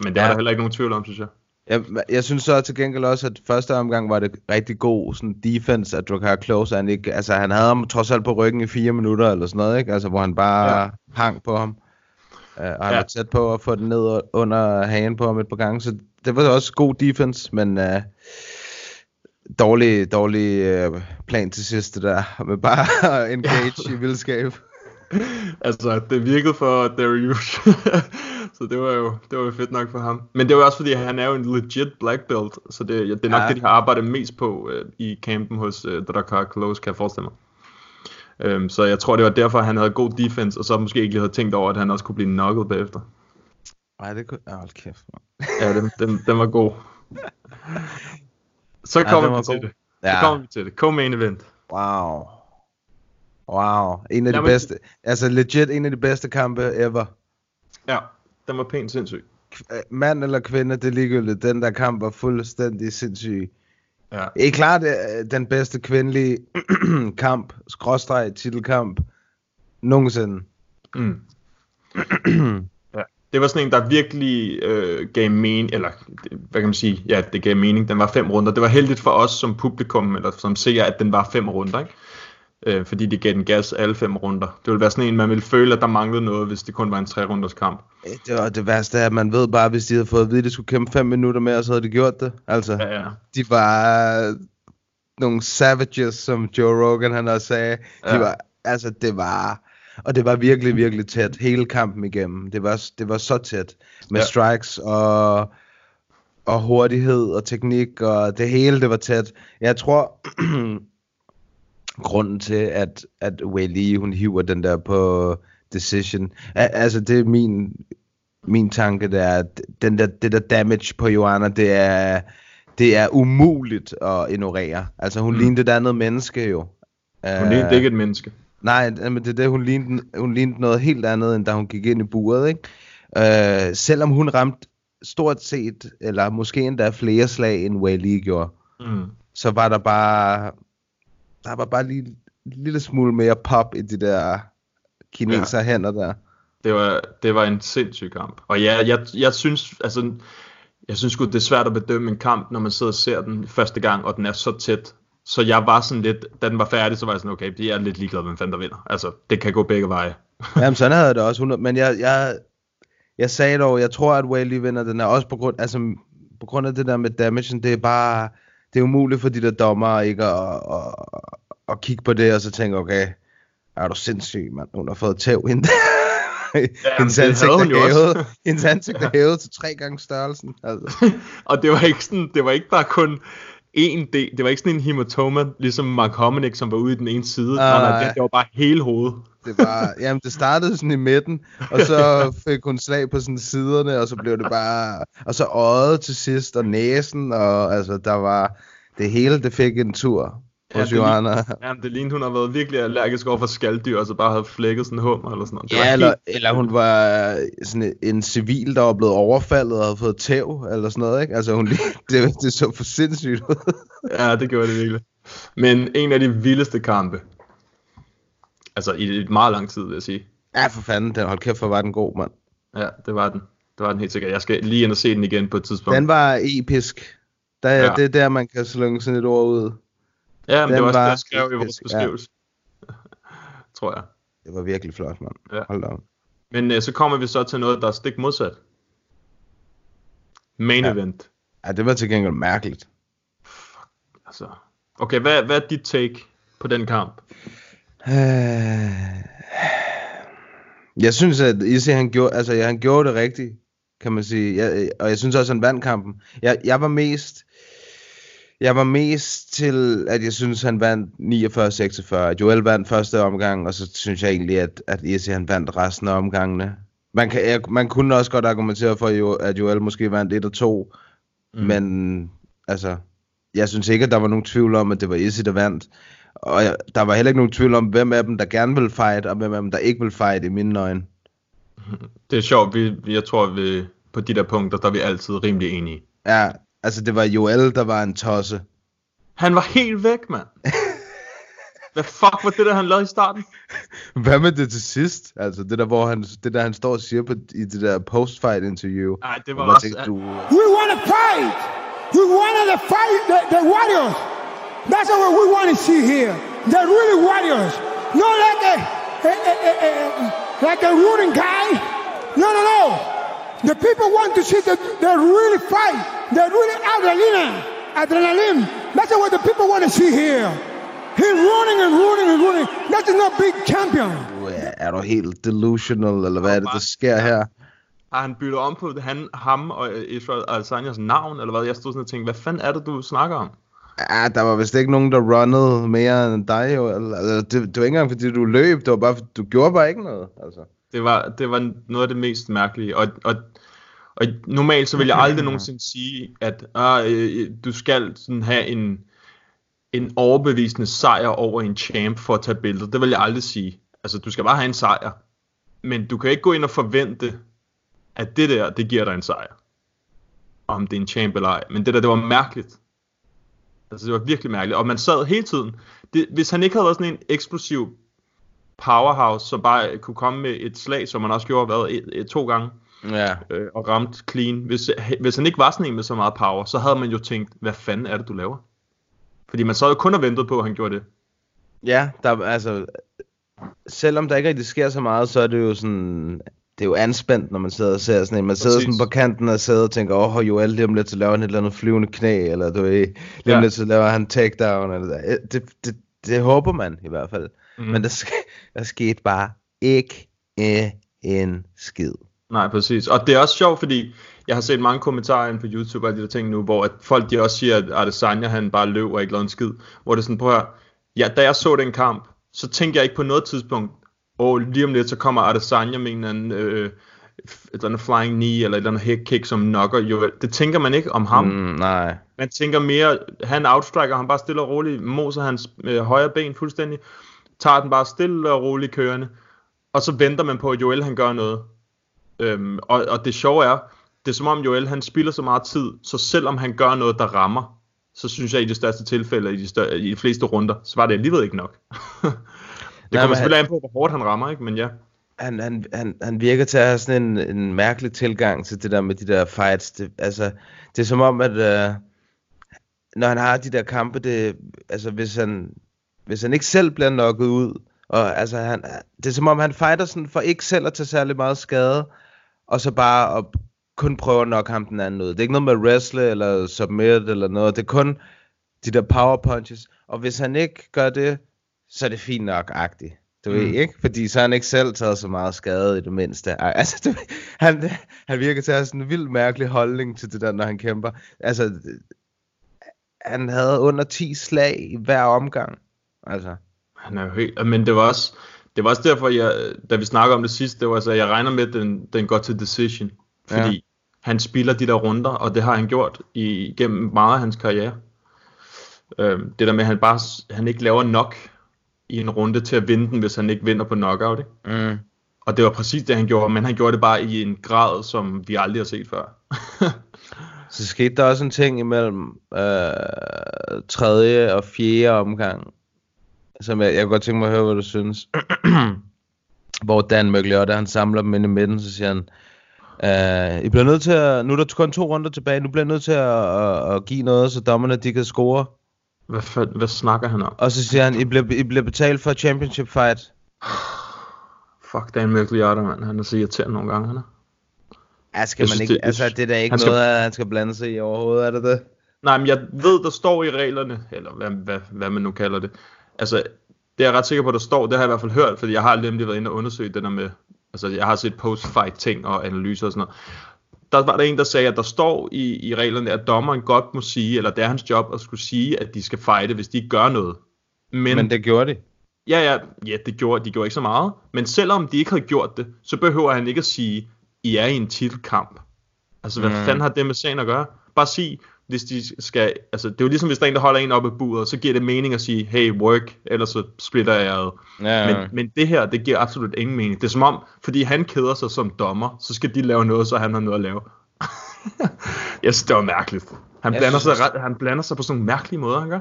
Men det ja. Ja. var der heller ikke nogen tvivl om, synes jeg. Jeg, jeg synes så til gengæld også, at første omgang var det rigtig god sådan defense af Drakkar Close. Han, ikke, altså, han havde ham trods alt på ryggen i fire minutter eller sådan noget, ikke? Altså, hvor han bare Ja. hang på ham. Uh, og han Ja. var tæt på at få den ned under hagen på ham et par gange. Så det var også god defense, men uh, dårlig, dårlig uh, plan til sidst det der. Med bare at engage i vildskab. Altså, det virkede for Darius. så det var, jo, det var jo fedt nok for ham. Men det var også fordi, han er jo en legit black belt. Så det, ja, det er nok ja. Ja. det, de har arbejdet mest på øh, i campen hos øh, Drakar Close, kan jeg forestille mig. Øhm, så jeg tror, det var derfor, han havde god defense, og så måske ikke lige havde tænkt over, at han også kunne blive knocket bagefter. Nej, det kunne... Oh, hold kæft, man. Ja, den, den, den var god. Så Ja, kommer den vi til god. det. Så Ja. kommer vi til det. Co-main event. Wow. Wow. En af de Jamen- bedste. Altså legit en af de bedste kampe ever. Ja, den var pænt sindssyg. Øh, Mand eller kvinde, det er ligegyldigt. Den der kamp var fuldstændig sindssyg. Ja. Det er klart øh, den bedste kvindelige kamp, skråstreg titelkamp, nogensinde. Mm. ja. Det var sådan en, der virkelig øh, gav mening, eller hvad kan man sige, ja, det gav mening. Den var fem runder. Det var heldigt for os som publikum, eller som seer, at den var fem runder, ikke? Øh, fordi de gav den gas alle fem runder. Det ville være sådan en, man ville føle, at der manglede noget, hvis det kun var en tre runders kamp. Øh, Det, var det værste er, at man ved bare, hvis de havde fået at vide, at de skulle kæmpe fem minutter mere, så havde de gjort det. Altså, Ja, ja. de var nogle savages, som Joe Rogan han også sagde. De Ja. var, altså det var, og det var virkelig, virkelig tæt, hele kampen igennem. Det var, det var så tæt, med ja. strikes og, og hurtighed og teknik, og det hele, det var tæt. Jeg tror, grunden til, at, at Wei Li, hun hiver den der på decision, al- altså det er min, min tanke, der er, at den der, det der damage på Joanna, det er, det er umuligt at ignorere. Altså hun Mm. lignede et andet menneske jo. Hun lignede ikke et menneske. Nej, men det er det, hun lignede, hun lignede noget helt andet, end da hun gik ind i buret, ikke? Øh, selvom hun ramte stort set, eller måske endda flere slag, end Wei Li gjorde, Mm. så var der bare, der var bare lige en lille smule mere pop i de der kineser ja. hænder der. Det var, det var en sindssyg kamp. Og ja, jeg, jeg synes, altså, jeg synes sgu, det er svært at bedømme en kamp, når man sidder og ser den første gang, og den er så tæt. Så jeg var sådan lidt, da den var færdig, så var jeg sådan, okay, de er lidt ligeglade, hvem fanden der vinder. Altså, det kan gå begge veje. Jamen sådan havde jeg det også, 100, men jeg, jeg, jeg sagde dog, jeg tror, at Whaley vinder den er også på grund, altså, på grund af det der med damagen, det er bare, det er umuligt for de der dommer ikke at, at, og kigge på det, og så tænke, okay, er du sindssyg, mand, hun har fået tæv hende. hendes, ansigt er hævet, hendes ansigt er hævet til tre gange størrelsen. Altså. Og det var ikke sådan, det var ikke bare kun en del, det var ikke sådan en hematoma, ligesom Mark Hominick, som var ude i den ene side. Nej, nej, Nej. det, det var bare hele hovedet. Det var, jamen det startede sådan i midten, og så fik hun slag på sådan siderne, og så blev det bare, og så øjet til sidst, og næsen, og altså der var, det hele det fik en tur hos det, Johanna. jamen, det lignede, hun har været virkelig allergisk over for skalddyr, og så bare havde flækket sådan en hummer eller sådan noget. Det var Ja, eller, helt- eller hun var sådan en civil, der var blevet overfaldet og havde fået tæv, eller sådan noget, ikke? Altså hun, det, det så for sindssygt ud. Ja, det gjorde det virkelig. Men en af de vildeste kampe. Altså i et meget lang tid, vil jeg sige. Ja, for fanden, den hold kæft, hvor var den god, mand. Ja, det var den. Det var den helt sikkert. Jeg skal lige ind og se den igen på et tidspunkt. Den var episk. Der, Ja. Det er der, man kan slynge sådan et ord ud. ja, men det den var også det, var jeg skrev i vores episk, ja. beskrivelse. Tror jeg. Det var virkelig flot, mand. Ja. Hold da op. Men øh, så kommer vi så til noget, der er stik modsat. Main Ja. event. Ja, det var til gengæld mærkeligt. Altså. Okay, hvad, hvad er dit take på den kamp? Øh, Jeg synes, at Izzy, han gjorde, altså, han gjorde det rigtigt, kan man sige. Jeg, og jeg synes også, at han vandt kampen. Jeg, jeg var mest... Jeg var mest til, at jeg synes, han vandt 49-46. Joel vandt første omgang, og så synes jeg egentlig, at, at Izzy, han vandt resten af omgangene. Man, kan, jeg, man kunne også godt argumentere for, at Joel måske vandt 1 og 2, mm. men altså, jeg synes ikke, at der var nogen tvivl om, at det var Izzy, der vandt. Og jeg, der var heller ikke nogen tvivl om, hvem af dem, der gerne vil fight, og hvem af dem, der ikke vil fight i mine øjne. Det er sjovt, vi, jeg tror, vi, på de der punkter, der er vi altid rimelig enige. Ja, altså det var Joel, der var en tosse. Han var helt væk, mand. Hvad fuck var det der, han lavede i starten? Hvad med det til sidst? Altså det der, hvor han, det der, han står og siger på, i det der post-fight interview. Nej, det var også... tænker, du, We want to fight. We want to fight the, the warriors. That's what we want to see here. They're really warriors. Not like a, a, a, a, a, a like a rooting guy. No, no, no. The people want to see that they really fight. They're really adrenaline. Adrenaline. That's what the people want to see here. He's running and running and running. That's not big champion. du er, du helt delusional, eller hvad er det, der sker her? Har han byttet om på han, ham og Israel Adesanyas navn, eller hvad? Jeg stod sådan og tænkte, hvad fanden er det, du snakker om? Ja, der var vist ikke nogen, der runnede mere end dig, jo. Eller, altså, det, det var ikke engang, fordi du løb. Det var bare, du gjorde bare ikke noget. Altså. Det var, det var noget af det mest mærkelige. Og, og, og normalt så vil jeg aldrig nogensinde sige, at ah, øh, du skal sådan have en, en overbevisende sejr over en champ for at tage billeder. Det vil jeg aldrig sige. Altså, du skal bare have en sejr. Men du kan ikke gå ind og forvente, at det der, det giver dig en sejr. Om det er en champ eller ej. Men det der, det var mærkeligt. Altså, det var virkelig mærkeligt. Og man sad hele tiden. Det, hvis han ikke havde været sådan en eksplosiv powerhouse, som bare kunne komme med et slag, som man også gjorde hvad, et, et, to gange, Ja. øh, og ramt clean. Hvis, hvis han ikke var sådan en med så meget power, så havde man jo tænkt, hvad fanden er det, du laver? Fordi man så jo kun og ventet på, at han gjorde det. Ja, der, altså, selvom der ikke rigtig sker så meget, så er det jo sådan, det er jo anspændt, når man sidder og ser sådan en. Man sidder Præcis. sådan på kanten og sidder og tænker, åh, oh, Joel, lige om lidt, så laver han et eller andet flyvende knæ, eller du ved, lige om Ja. lidt, så laver han takedown, eller der. Det, det, det håber man i hvert fald. Mm. Men der, sk- der skete bare ikke øh, en skid. Nej, præcis. Og det er også sjovt, fordi jeg har set mange kommentarer inde på YouTube og de der ting nu, hvor at folk de også siger, at Adesanya han bare løb og ikke lavede en skid. Hvor det er sådan, prøv at høre, ja, da jeg så den kamp, så tænkte jeg ikke på noget tidspunkt, åh, lige om lidt, så kommer Adesanya med en eller anden, øh, et eller andet flying knee, eller et eller andet head kick, som knocker Joel. Det tænker man ikke om ham. Mm, nej. Man tænker mere, han outstriker ham bare stille og roligt, moser hans øh, højre ben fuldstændig, tager den bare stille og roligt kørende, og så venter man på, at Joel han gør noget. Øhm, og, og det sjove er, det er som om Joel han spilder så meget tid, så selvom han gør noget, der rammer, så synes jeg i de største tilfælde, i de, større, i de fleste runder, så var det alligevel ikke nok. kommer han- selvfølgelig an på, hvor hårdt han rammer, ikke? men ja. han, han, han, han virker til at have sådan en, en mærkelig tilgang til det der med de der fights. Det, altså, det er som om, at øh, når han har de der kampe, det, altså hvis han, hvis han ikke selv bliver knocket ud, og altså han, det er som om, han fighter sådan for ikke selv at tage særlig meget skade, og så bare at kun prøve at knocke ham den anden ud. Det er ikke noget med wrestle eller submit eller noget, det er kun de der power punches, og hvis han ikke gør det, så er det fint nok-agtigt. Du Mm. ved ikke? Fordi så har han ikke selv taget så meget skade i det mindste. Altså, du, ved, han, han virker til at have sådan en vild mærkelig holdning til det der, når han kæmper. Altså, han havde under 10 slag i hver omgang. Altså, Han er jo helt, men det var også, det var også derfor, jeg, da vi snakkede om det sidste, det var altså, jeg regner med, at den, den går til decision. Fordi Ja. han spiller de der runder, og det har han gjort i, gennem meget af hans karriere. Øhm, det der med, at han bare han ikke laver nok i en runde til at vinde den, hvis han ikke vinder på knockout. Ikke? mm. Og det var præcis det, han gjorde, men han gjorde det bare i en grad, som vi aldrig har set før. Så skete der også en ting imellem øh, tredje og fjerde omgang, som jeg, jeg kunne godt tænke mig at høre, hvad du synes. Hvor Dan Møgliotte, han samler dem ind i midten, så siger han, øh, I bliver nødt til at, nu er der kun to runder tilbage, nu bliver jeg nødt til at, at, at give noget, så dommerne de kan score. Hvad, fa- hvad snakker han om? Og så siger han, I bliver, I bliver betalt for championship fight. Fuck, Dan Møgliotte, mand. Han er så irriterende nogle gange, han er. Ja, skal Jeg man synes, ikke, det- altså det er da ikke han skal- noget, at han skal blande sig i overhovedet, er det det? Nej, men jeg ved, der står i reglerne, eller hvad, hvad, hvad man nu kalder det. Altså, det er jeg ret sikker på, der står, det har jeg i hvert fald hørt, fordi jeg har nemlig været inde og undersøge det der med, altså jeg har set post-fight ting og analyser og sådan noget. Der var der en, der sagde, at der står i, i reglerne, at dommeren godt må sige, eller det er hans job at skulle sige, at de skal fighte, hvis de ikke gør noget. Men, Men det gjorde de. Ja, ja, ja, det gjorde, de gjorde ikke så meget. Men selvom de ikke havde gjort det, så behøver han ikke at sige, I er i en titelkamp. Altså, hvad Mm. mm. fanden har det med sagen at gøre? Bare sig, hvis de skal... Altså, det er jo ligesom, hvis der er en, der holder en op i buret, så giver det mening at sige, hey, work, ellers så splitter jeg ad. Ja, Men, men det her, det giver absolut ingen mening. Det er som om, fordi han keder sig som dommer, så skal de lave noget, så han har noget at lave. jeg synes, det var mærkeligt. Han Jeg blander, synes sig, han blander sig på sådan nogle mærkelige måder, han gør.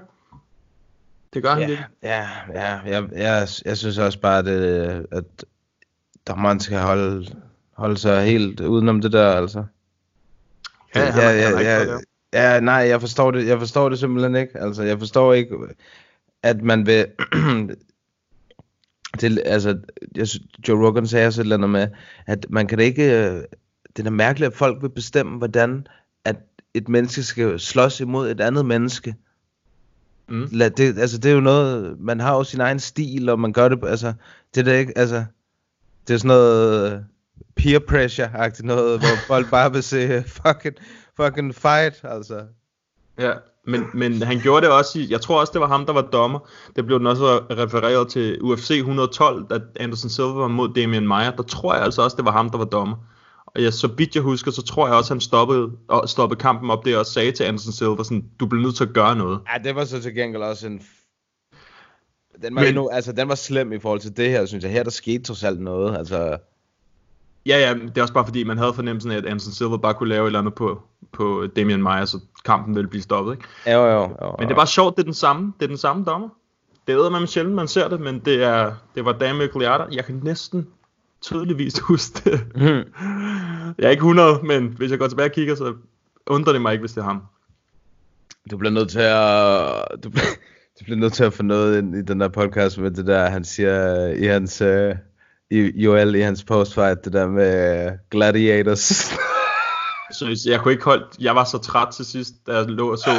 Det gør han Ja, virkelig. ja, ja, jeg, jeg, jeg synes også bare, at, det- at dommeren skal holde, holde sig helt udenom det der, altså. Ja, han, ja, han, ja, han, ja, ja, nej, jeg forstår det, jeg forstår det simpelthen ikke. Altså, jeg forstår ikke, at man vil... til, altså, jeg, Joe Rogan sagde også et eller andet med, at man kan da ikke... øh, Det er da mærkeligt, at folk vil bestemme, hvordan at et menneske skal slås imod et andet menneske. Mm. Lad det, altså, det er jo noget... Man har jo sin egen stil, og man gør det... Altså, det er da ikke... Altså, det er sådan noget øh, peer pressure-agtigt noget, hvor folk bare vil se fucking, fucking fight, altså. Ja, men, men han gjorde det også i, jeg tror også det var ham der var dommer, det blev den også refereret til UFC 112, da Anderson Silva var mod Damian Maia, der tror jeg altså også det var ham der var dommer. Og jeg, så vidt jeg husker, så tror jeg også han stoppede, og stoppede kampen op der og sagde til Anderson Silva sådan, du bliver nødt til at gøre noget. Ja, det var så til gengæld også en... Den var, Men- endnu, altså, den var slem i forhold til det her, synes jeg. Her der skete trods alt noget, altså... Ja, ja, det er også bare fordi, man havde fornemmelsen af, at Anderson Silva bare kunne lave et eller andet på, på Damian Maia, så kampen ville blive stoppet, ikke? Jo, jo, jo. Men det er bare sjovt, det er den samme, det er den samme dommer. Det ved man sjældent, man ser det, men det, er, det var Dan Migliata. Jeg kan næsten tydeligvis huske det. Mhm. Jeg er ikke 100, men hvis jeg går tilbage og kigger, så undrer det mig ikke, hvis det er ham. Du bliver nødt til at... Du bliver, du bliver nødt til at få noget ind i den der podcast med det der, han siger i hans... I Joel i hans postfight, det der med gladiators. Så jeg kunne ikke holde, jeg var så træt til sidst, da jeg lå og så den.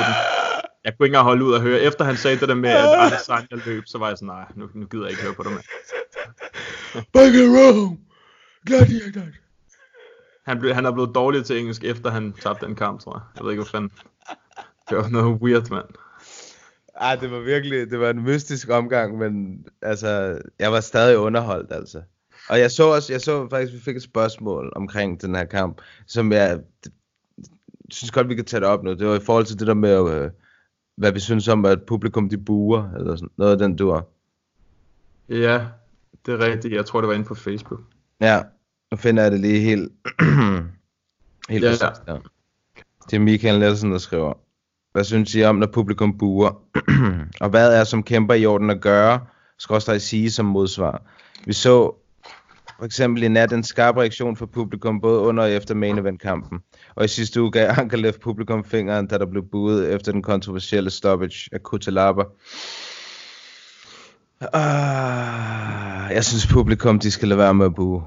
Jeg kunne ikke engang holde ud at høre. Efter han sagde det der med, at Adesanya løb, så var jeg sådan, nej, nu, nu gider jeg ikke høre på det, mand. Back in Rome! Gladiators! Han, blev, han er blevet dårlig til engelsk, efter han tabte den kamp, tror jeg. Jeg ved ikke, hvad fanden. Det var noget weird, mand. Ej, det var virkelig, det var en mystisk omgang, men altså, jeg var stadig underholdt, altså. Og jeg så også, jeg så faktisk, vi fik et spørgsmål omkring den her kamp, som jeg synes godt, vi kan tage det op nu. Det var i forhold til det der med, øh, hvad vi synes om, at publikum de buer, eller sådan noget af den dur. Ja, det er rigtigt. Jeg tror, det var inde på Facebook. Ja, nu finder jeg det lige helt, helt Ja. ja. præcist her. Det er Michael Nielsen, der skriver. Hvad synes I om, når publikum buer? og hvad er som kæmper i orden at gøre? Skråstrej sige som modsvar. Vi så for eksempel i nat en skarp reaktion fra publikum både under og efter main event kampen. Og i sidste uge gav Ankerlev publikum fingeren, da der blev buet efter den kontroversielle stoppage af Kutalaba. Ah, jeg synes publikum, de skal lade være med at bue.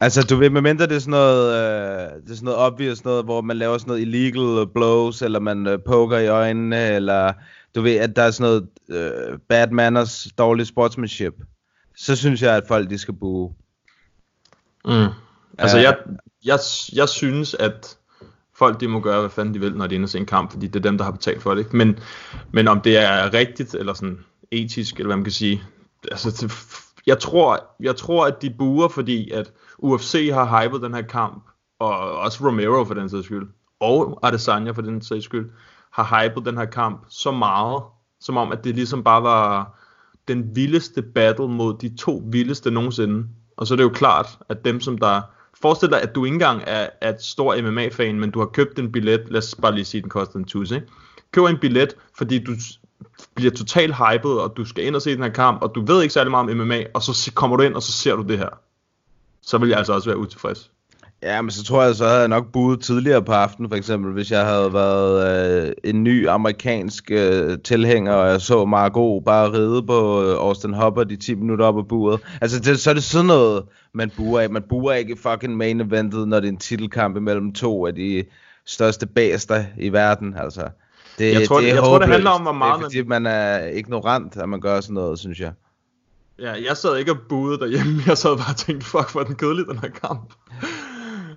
Altså, du ved, medmindre det er sådan noget, øh, det er sådan noget obvious noget, hvor man laver sådan noget illegal blows, eller man øh, poker i øjnene, eller du ved, at der er sådan noget øh, bad manners, dårlig sportsmanship, så synes jeg, at folk de skal bue. Mm. Altså, jeg, jeg, jeg synes, at folk de må gøre, hvad fanden de vil, når de er og se en kamp, fordi det er dem, der har betalt for det. Ikke? Men, men om det er rigtigt, eller sådan etisk, eller hvad man kan sige, altså, det, jeg, tror, jeg tror, at de buer, fordi at UFC har hypet den her kamp, og også Romero for den sags skyld, og Adesanya for den sags skyld, har hypet den her kamp så meget, som om, at det ligesom bare var den vildeste battle mod de to vildeste nogensinde. Og så er det jo klart, at dem som der... Forestil dig, at du ikke engang er, er et stor MMA-fan, men du har købt en billet, lad os bare lige sige, den koster en tusind, ikke? Køber en billet, fordi du bliver totalt hyped, og du skal ind og se den her kamp, og du ved ikke særlig meget om MMA, og så kommer du ind, og så ser du det her. Så vil jeg altså også være utilfreds. Ja, men så tror jeg, så havde jeg nok buet tidligere på aftenen, for eksempel, hvis jeg havde været øh, en ny amerikansk øh, tilhænger, og jeg så Margot bare ride på øh, Austin Hopper de 10 minutter op ad buret. Altså, det, så er det sådan noget, man buer af. Man buer ikke fucking main eventet, når det er en titelkamp imellem to af de største bæster i verden, altså. Det, Jeg tror, det, jeg tror, det handler om, hvor meget Det er, fordi man er ignorant, at man gør sådan noget, synes jeg. Ja, jeg sad ikke og budede derhjemme, jeg sad bare og tænkte, fuck, hvor den kedelig, den her kamp.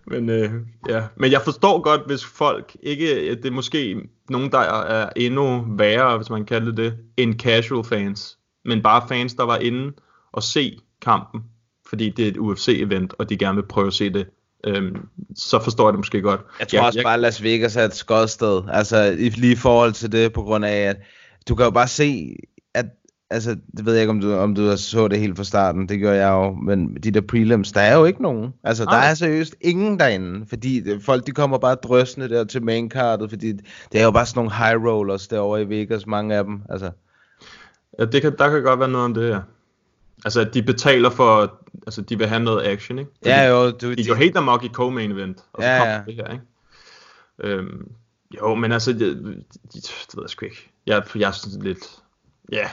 Men, øh, ja. Men jeg forstår godt, hvis folk ikke, det er måske nogen, der er endnu værre, hvis man kalder det det, end casual fans. Men bare fans, der var inde og se kampen, fordi det er et UFC-event, og de gerne vil prøve at se det. Øhm, så forstår jeg det måske godt. Jeg tror ja, også bare, at Las Vegas er et skodsted. Altså, i lige i forhold til det, på grund af, at du kan jo bare se, altså, det ved jeg ikke, om du, om du så det helt fra starten, det gør jeg jo, men de der prelims, der er jo ikke nogen. Altså, der Nej. er seriøst ingen derinde, fordi folk, de kommer bare drøsende der til maincardet, fordi det er jo bare sådan nogle high rollers derovre i Vegas, mange af dem, altså. Ja, det kan, der kan godt være noget om det her. Altså, at de betaler for, altså, de vil have noget action, ikke? Ja, jo, du, De er jo helt amok i co-main event, og så Ja, ja, kommer ja. det her, ikke? Øhm, jo, men altså, det, det, det ved jeg sgu ikke. Jeg, jeg synes lidt, ja,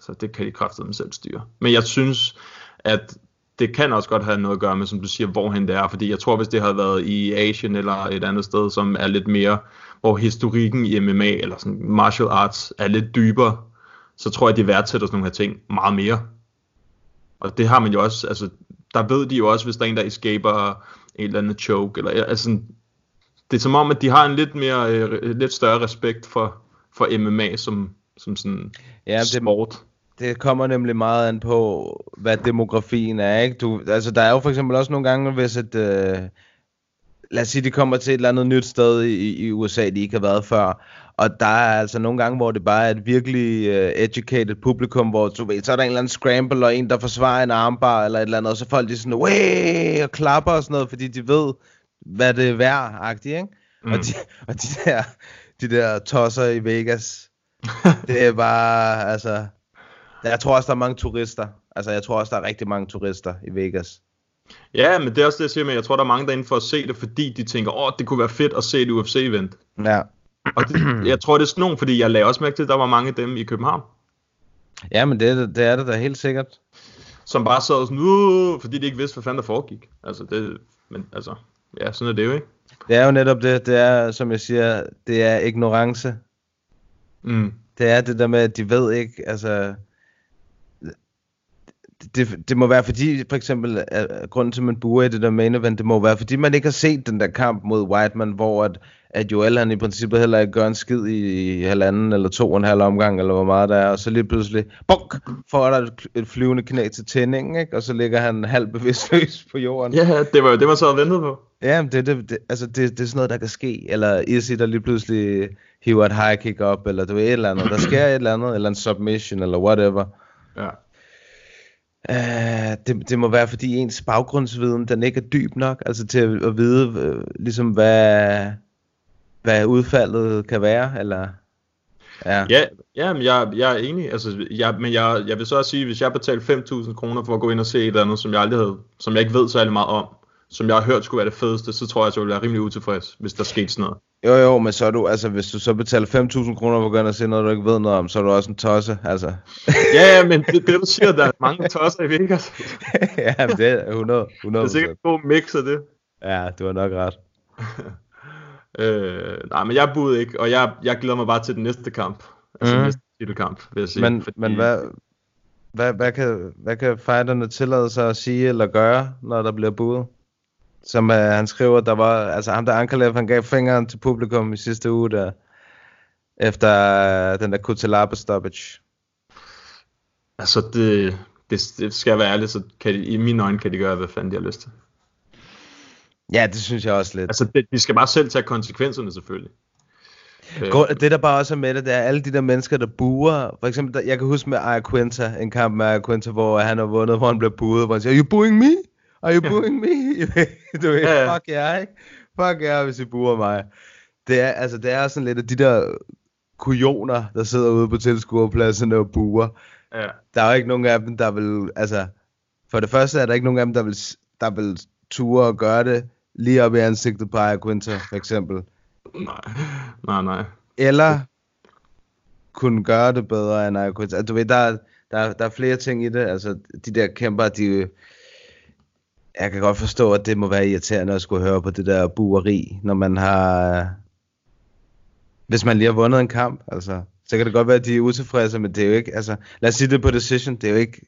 så det kan de kraftedeme selv styre. Men jeg synes, at det kan også godt have noget at gøre med, som du siger, hvorhen det er. Fordi jeg tror, hvis det havde været i Asien eller et andet sted, som er lidt mere, hvor historikken i MMA eller sådan martial arts er lidt dybere, så tror jeg, de værdsætter sådan nogle her ting meget mere. Og det har man jo også, altså, der ved de jo også, hvis der er en, der escaper en eller anden choke, eller altså, det er som om, at de har en lidt mere, øh, lidt større respekt for, for MMA som, som sådan Ja, det- sport. Det kommer nemlig meget an på, hvad demografien er, ikke? Du, altså, der er jo for eksempel også nogle gange, hvis et... Øh, lad os sige, de kommer til et eller andet nyt sted i, i USA, de ikke har været før. Og der er altså nogle gange, hvor det bare er et virkelig uh, educated publikum, hvor du ved, så er der en eller anden scramble, og en, der forsvarer en armbar eller et eller andet, og så folk de sådan, Way! og klapper og sådan noget, fordi de ved, hvad det er værd-agtigt, ikke? Mm. Og, de, og de der, de der tosser i Vegas, det er bare, altså... Jeg tror også, der er mange turister. Altså, jeg tror også, der er rigtig mange turister i Vegas. Ja, men det er også det, jeg siger, men jeg tror, der er mange derinde for at se det, fordi de tænker, åh, det kunne være fedt at se et UFC-event. Ja. Og det, jeg tror, det er sådan nogen, fordi jeg lagde også mærke til, at der var mange af dem i København, Ja, men det, er det- det er det da helt sikkert. som bare sad sådan, uh, fordi de ikke vidste, hvad fanden der foregik. Altså, det, men altså, ja, sådan er det jo, ikke? Det er jo netop det. Det er, som jeg siger, det er ignorance. Mm. Det er det der med, at de ved ikke, altså... Det, det må være fordi, for eksempel, at grunden til, at man buer i det der main event, det må være fordi, man ikke har set den der kamp mod Whiteman, hvor at, at Joel han i princippet heller ikke gør en skid i, i halvanden eller to og en halv omgang, eller hvor meget der er, og så lige pludselig, bunk, får der et, et flyvende knæ til tændingen, ikke? og så ligger han halvt bevidstløs på jorden. Ja, det var jo det, man så havde ventet på. Ja, det, det, det, altså det, det er sådan noget, der kan ske. Eller Izzy, der lige pludselig hiver et high kick op, eller du ved et eller andet. Der sker et eller andet, eller en submission, eller whatever. Ja. Uh, det, det må være, fordi ens baggrundsviden, den ikke er dyb nok, altså til at, at vide, øh, ligesom hvad, hvad udfaldet kan være, eller... Ja. Ja, ja men jeg, jeg er enig. Altså, jeg, men jeg, jeg vil så også sige, hvis jeg betalte 5.000 kroner for at gå ind og se et eller andet, som jeg aldrig havde, som jeg ikke ved særlig meget om, som jeg har hørt skulle være det fedeste, så tror jeg, at jeg ville være rimelig utilfreds, hvis der skete sådan noget. Jo jo, men så er du, altså hvis du så betaler 5.000 kroner for at gå ind og se noget, du ikke ved noget om, så er du også en tosse, altså. Ja, ja, men det, det du siger, der er mange tosser i Vegas. ja, det er 100, Det 100 er sikkert en god mix af det. Ja, du har nok ret. Øh, nej, men jeg budede ikke, og jeg, jeg glæder mig bare til den næste kamp. Altså Mhm. næste titelkamp, vil jeg sige. Men, men hvad, hvad, hvad, kan, hvad kan fighterne tillade sig at sige eller gøre, når der bliver buet? Som uh, han skriver, der var, altså ham der Ankalev, han gav fingeren til publikum i sidste uge, der, efter uh, den der Kutalaba stoppage. Altså, det, det, det skal jeg være ærlig, så kan de, i mine øjne kan de gøre, hvad fanden de har lyst til. Ja, det synes jeg også lidt. Altså, det, de skal bare selv tage konsekvenserne, selvfølgelig. Øh, det der bare også er med det, det er alle de der mennesker, der buer. For eksempel, der, jeg kan huske med Aya Quinta, en kamp med Aya Quinta, hvor han har vundet, hvor han blev buet, hvor han siger, Are you booing me? Are you booing me? du ved, Ja, ja. fuck yeah, ikke? Fuck yeah, hvis I buer mig. Det er, altså, det er sådan lidt af de der kujoner, der sidder ude på tilskuerpladserne og buer. Ja. Der er jo ikke nogen af dem, der vil, altså, for det første er der ikke nogen af dem, der vil, der vil ture og gøre det lige op i ansigtet på Aya Quinta, for eksempel. Nej, nej, nej. Eller kunne gøre det bedre end Aya Quinta. Altså, du ved, der, er- der, er- der er flere ting i det. Altså, de der kæmper, de... Jeg kan godt forstå, at det må være irriterende at skulle høre på det der bueri, når man har... Hvis man lige har vundet en kamp, altså. Så kan det godt være, at de er utilfredse, men det er jo ikke... Altså, lad os sige det på decision, det er jo ikke...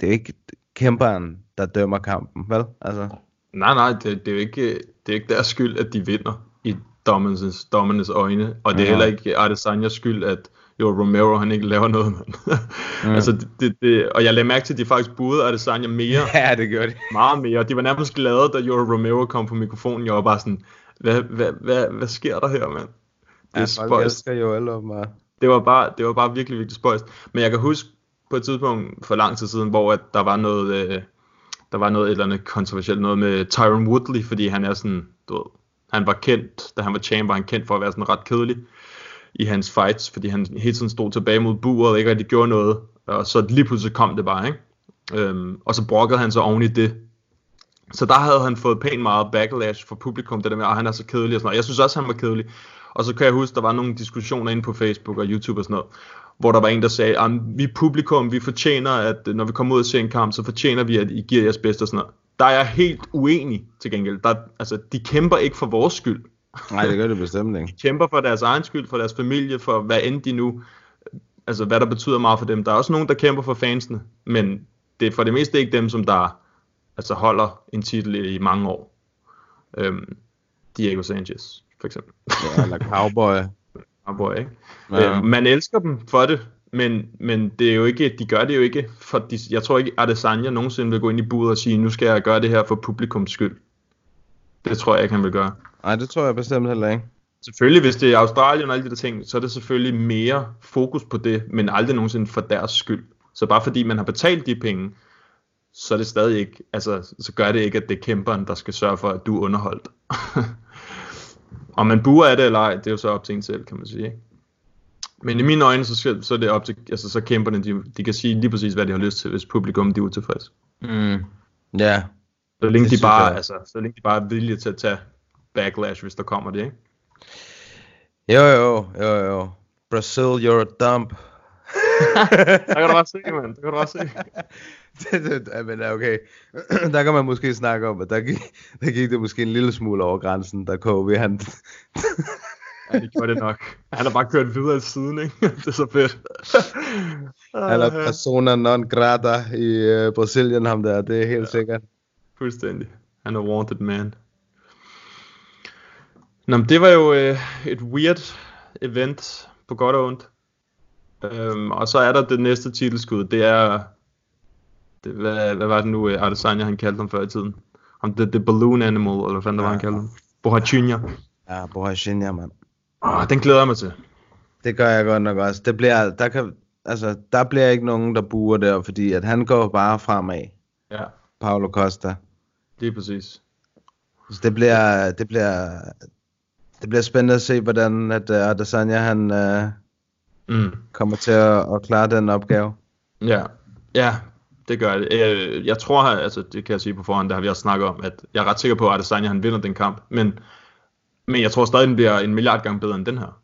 Det er jo ikke kæmperen, der dømmer kampen, vel? Altså, Nej, nej, det, det, er jo ikke, det er ikke deres skyld, at de vinder i dommernes, dommernes øjne. Og det er heller ikke Adesanyas skyld, at jo Romero han ikke laver noget. mand. altså, det, det, og jeg lagde mærke til, at de faktisk buede Adesanya mere. ja, det gør de. Meget mere. De var nærmest glade, da Joro Romero kom på mikrofonen. Jeg var bare sådan, hvad, hvad, hvad, hvad sker der her, mand? Det Ja, er folk spøjst. elsker jo alle åbenbart. Det var bare, det var bare virkelig, virkelig spøjst. Men jeg kan huske på et tidspunkt for lang tid siden, hvor at der var noget, øh, der var noget et eller andet kontroversielt noget med Tyron Woodley, fordi han er sådan, du ved, han var kendt, da han var champ, var han kendt for at være sådan ret kedelig i hans fights, fordi han hele tiden stod tilbage mod buret og ikke rigtig gjorde noget, og så lige pludselig kom det bare, ikke? Øhm, og så brokkede han så oven i det. Så der havde han fået pænt meget backlash fra publikum, det der med, at han er så kedelig og sådan noget. Jeg synes også, han var kedelig. Og så kan jeg huske, der var nogle diskussioner inde på Facebook og YouTube og sådan noget, hvor der var en, der sagde, at vi publikum, vi fortjener, at når vi kommer ud og ser en kamp, så fortjener vi, at I giver jeres bedste og sådan noget. Der er jeg helt uenig til gengæld. Der, altså, de kæmper ikke for vores skyld. Nej, det gør det bestemt ikke. De kæmper for deres egen skyld, for deres familie, for hvad end de nu, altså hvad der betyder meget for dem. Der er også nogen, der kæmper for fansene, men det er for det meste ikke dem, som der altså holder en titel i mange år. Øhm, Diego Sanchez, for eksempel. Ja, eller cowboy. Cowboy, ikke? Ja. Øhm, man elsker dem for det, men, men det er jo ikke, de gør det jo ikke, for de, jeg tror ikke, Adesanya nogensinde vil gå ind i budet og sige, nu skal jeg gøre det her for publikums skyld. Det tror jeg ikke, han vil gøre. Nej, det tror jeg bestemt heller ikke. Selvfølgelig, hvis det er Australien og alle de der ting, så er det selvfølgelig mere fokus på det, men aldrig nogensinde for deres skyld. Så bare fordi man har betalt de penge, så er det stadig ikke, altså, så gør det ikke, at det er kæmperen, der skal sørge for, at du er underholdt. Om man buer af det eller ej, det er jo så op til en selv, kan man sige. Ikke? Men i mine øjne, så, skal, så er det op til, altså så kæmperne, de, de kan sige lige præcis, hvad de har lyst til, hvis publikum de er utilfredse. Mm. Ja. Så længe Det de bare, jeg. altså, så længe de bare er villige til at tage backlash, hvis der kommer det, ikke? Jo, jo, jo, jo. Brazil, you're a dump. Der kan du bare se, mand. Der kan du bare se. det, det, men okay. der kan man måske snakke om, at der gik, der gik det måske en lille smule over grænsen, da KV han... Ja, det gjorde det nok. Han har bare kørt videre siden, ikke? det er så fedt. han er persona non grata i uh, Brasilien, ham der, det er helt ja. sikkert. Fuldstændig. Han er wanted man. Nå, men det var jo øh, et weird event på godt og ondt. Øhm, og så er der det næste titelskud. Det er... Det, hvad, hvad var det nu, øh, Adesanya han kaldte ham før i tiden? Om det, det balloon animal, eller hvad fanden der var, han kaldte ham? Bohachinya. Ja, Borrachinha, mand. Åh, den glæder jeg mig til. Det gør jeg godt nok også. Det bliver, der, kan, altså, der bliver ikke nogen, der buer der, fordi at han går bare fremad. Ja, Paulo Costa. lige præcis. Så det bliver, det bliver, det bliver spændende at se, hvordan at uh, Adesanya han uh, Mm. kommer til at, at klare den opgave. Ja, ja, det gør det. Øh, Jeg tror, altså det kan jeg sige på forhånd, det har vi også snakket om, at jeg er ret sikker på, at Adesanya han vinder den kamp, men, men jeg tror stadig, den bliver en milliard gange bedre end den her.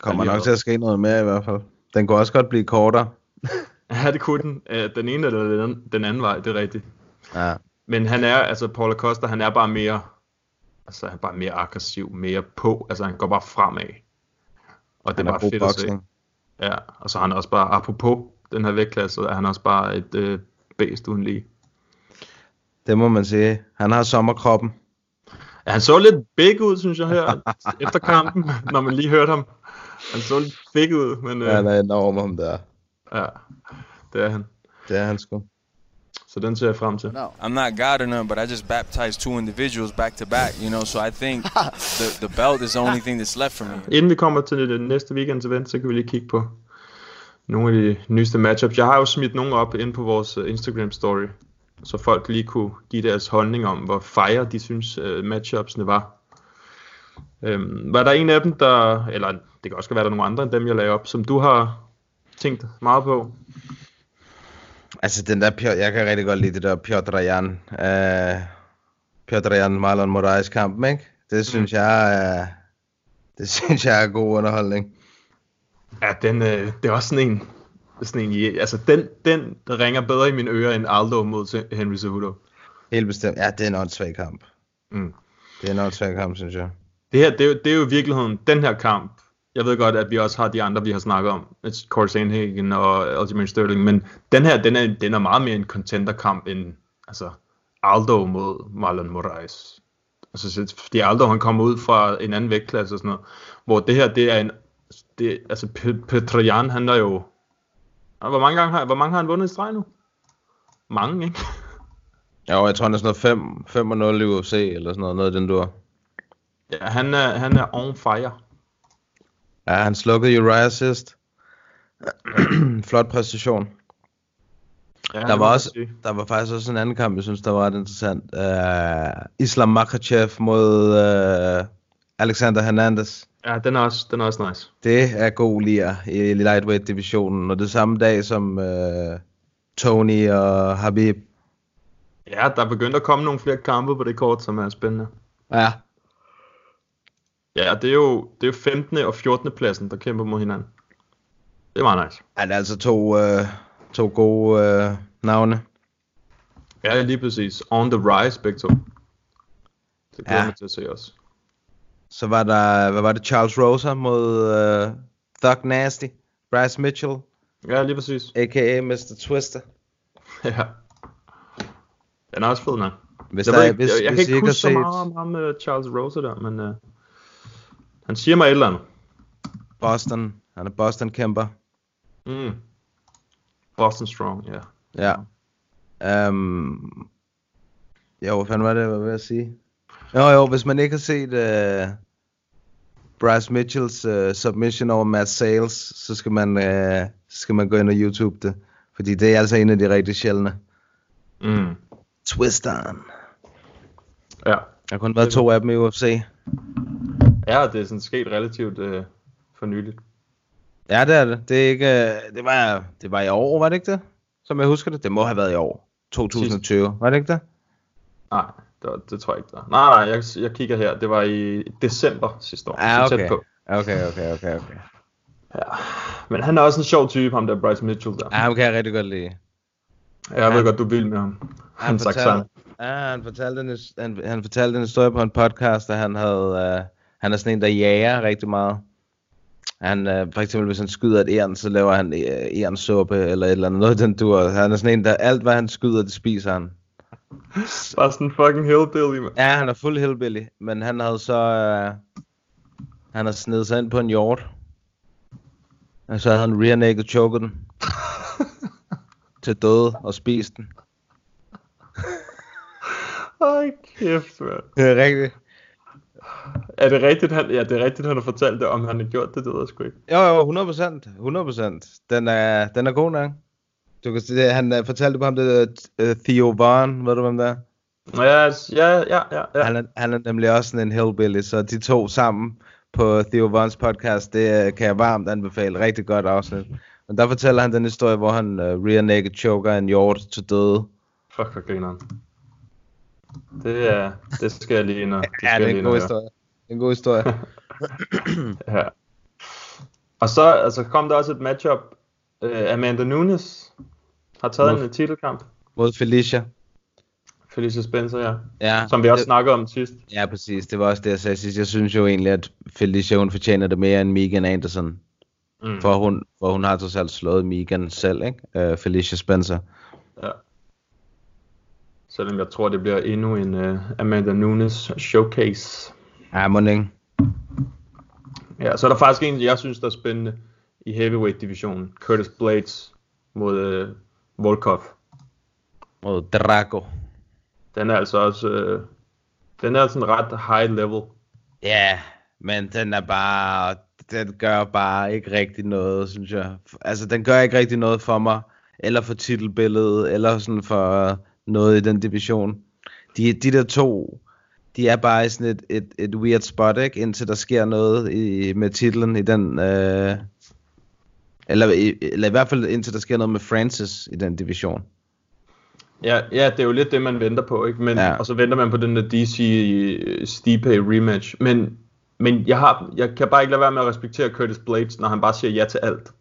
Kommer nok til at ske noget mere i hvert fald. Den kunne også godt blive kortere. Ja, det kunne den. Øh, Den ene eller den anden, den anden vej, det er rigtigt. Ja. Men han er, altså Paul Acosta, han er bare mere, altså han er bare mere aggressiv, mere på, altså han går bare fremad. Og det Han er er bare fedt at se. Ja, og så er han også bare, apropos den her vægtklasse, er han også bare et øh, bæst uden lige. Det må man sige. Han har sommerkroppen. Ja, han så lidt big ud, synes jeg her, efter kampen, når man lige hørte ham. Han så lidt big ud, men øh, Ja, han er enorm ham der. ja, det er han. Det er han sgu. Så den ser jeg frem til. I'm not God or nothing, but I just baptized two individuals back to back, you know, so I think the, the belt is the only thing that's left for me. Inden vi kommer til det næste weekends event, så kan vi lige kigge på nogle af de nyeste matchups. Jeg har jo smidt nogle op ind på vores øh, Instagram story, så folk lige kunne give deres holdning om, hvor fejre de synes uh, matchupsene var. Øhm, var der en af dem, der, eller det kan også være, der er nogle andre end dem, jeg lagde op, som du har tænkt meget på? Altså den der, Piotr, jeg kan rigtig godt lide det der Piotr Jan. Uh, Piotr Jan Marlon Moraes kampen, ikke? Det synes jeg er, det synes jeg er god underholdning. Ja, den, øh, det er også sådan en, sådan en, altså den, den der ringer bedre i mine ører end Aldo mod Henry Cejudo. Helt bestemt. Ja, det er en åndssvag kamp. Mm. Det er en åndssvag kamp, synes jeg. Det her, det er, jo, det er jo i virkeligheden den her kamp. Jeg ved godt, at vi også har de andre, vi har snakket om. Corey Sandhagen og Aljamain Sterling. Men den her, den er, den er meget mere en contender-kamp end altså, Aldo mod Marlon Moraes. Altså, så- fordi Aldo han kommer ud fra en anden vægtklasse og sådan noget. Hvor det her, det er en... Det, altså, Pe- Petrojan, han er jo... Hvor mange, gange har, hvor mange har han vundet i streg nu? Mange, ikke? Jo, jeg tror, han er sådan noget 5, 5 og 0 i UFC, eller sådan noget, noget af den dur. Ja, han er, han er on fire. Ja, han slukkede Uriah sidst. Flot præstation. Ja, Der var, også, der var faktisk også en anden kamp, jeg synes, der var ret interessant. Uh, Islam Makhachev mod uh, Alexander Hernandez. Ja, den er også, den er også nice. Det er god lir i lightweight-divisionen, og det samme dag som uh, Tony og Habib. Ja, der er begyndt at komme nogle flere kampe på det kort, som er spændende. Ja. Ja, det er jo, det er jo 15. og 14. pladsen, der kæmper mod hinanden. Det er meget nice. Ja, det er altså to, uh, to gode uh, navne. Ja, lige præcis. On the rise, begge to. Det glæder Ja. mig til at se også. Så var der, hvad var det, Charles Rosa mod uh, Thug Nasty, Bryce Mitchell, Ja, lige præcis. a.k.a. Mr. Twister. Ja. Den er også fed, nok. Hvis, jeg, der, ved ikke, hvis, jeg, jeg hvis kan I ikke huske så meget om ham, uh, Charles Rosa der, men uh, han siger mig et eller andet. Boston, han er Boston-kæmper. Mm. Boston Strong, ja. Ja. Um, jo, hvad fanden var det, jeg var ved at sige? Jo, jo, hvis man ikke har set uh, Bryce Mitchells uh, submission over Matt Sales, så skal man, uh, så skal man gå ind og YouTube det. Fordi det er altså en af de rigtig sjældne. Mm. Twisteren. Ja. Der har kun været to af dem i UFC. Ja, det er sådan sket relativt uh, for nyligt. Ja, det er det. Det, er ikke, øh, det, var, det var i år, var det ikke det? Som jeg husker det. Det må have været i år. 2020, var det ikke det? Nej, det, var, det tror jeg ikke, der. Nej, nej, jeg, jeg kigger her. Det var i december sidste år. Ja, så tæt okay. på. Okay, okay, okay, okay. Men han er også en sjov type, ham der Bryce Mitchell der. Ja, ham kan jeg rigtig godt lide. Jeg ved han- godt, du vil med ham. Han, han fortalte, ja, han fortalte, en, han, han fortalte en historie på en podcast, at han havde, uh, han er sådan en, der jager rigtig meget. Han, uh, for eksempel, hvis han skyder et æren, så laver han ærensuppe, eller et eller andet, noget den dur. Han er sådan en, der alt, hvad han skyder, det spiser han. Bare sådan en fucking hillbilly, man. Ja, han er fuld hillbilly, men han havde så, uh, han har snedet sig ind på en hjort. Og så havde han rear naked choket den. til døde og spist den. Ej, kæft, man. Det er rigtigt. Er det rigtigt, han, ja, det er rigtigt, han har fortalt det, om han har gjort det, det ved jeg sgu ikke. Jo, jo, 100 procent. 100 procent. Den er, den er god nok. Du kan se, det, han uh, fortalte på ham, det uh, Theo Vaughn, ved du hvem der? Ja, ja, ja, ja, ja. Han, er, han er nemlig også sådan en hillbilly, så de to sammen på Theo Vaughns podcast, det kan jeg varmt anbefale. Rigtig godt afsnit. Men der fortæller han den historie, hvor han uh, rear naked choker en hjort til døde. Fuck, hvor griner han. Det er, det skal jeg lige ind og, det Ja, det er en god historie. Det en god historie. Ja. Og så altså, kom der også et matchup. Uh, Amanda Nunes har taget Mod- en titelkamp. Mod Felicia. Felicia Spencer, ja. Ja, Som vi også det- snakkede om sidst. Ja, præcis. Det var også det, jeg sagde sidst. Jeg synes jo egentlig, at Felicia hun fortjener det mere end Megan Anderson. Mm. For, hun, for hun har trods alt slået Megan selv, ikke? Uh, Felicia Spencer. Ja. Selvom jeg tror, det bliver endnu en uh, Amanda Nunes showcase. Ja, må ikke. Ja, så er der faktisk en, jeg synes, der er spændende i heavyweight-divisionen. Curtis Blades mod uh, Volkov. Mod Drago. Den er altså også... Uh, den er sådan ret high level. Ja, men den er bare... Den gør bare ikke rigtig noget, synes jeg. Altså, den gør ikke rigtig noget for mig. Eller for titelbilledet, eller sådan for noget i den division. De, de der to, de er bare i sådan et, et, et weird spot, ikke? Indtil der sker noget i, med titlen i den... Øh, eller, i, eller i hvert fald indtil der sker noget med Francis i den division. Ja, ja, det er jo lidt det, man venter på, ikke? Men, Ja. Og så venter man på den der DC Stipe rematch. Men, men jeg, har, jeg kan bare ikke lade være med at respektere Curtis Blades, når han bare siger ja til alt.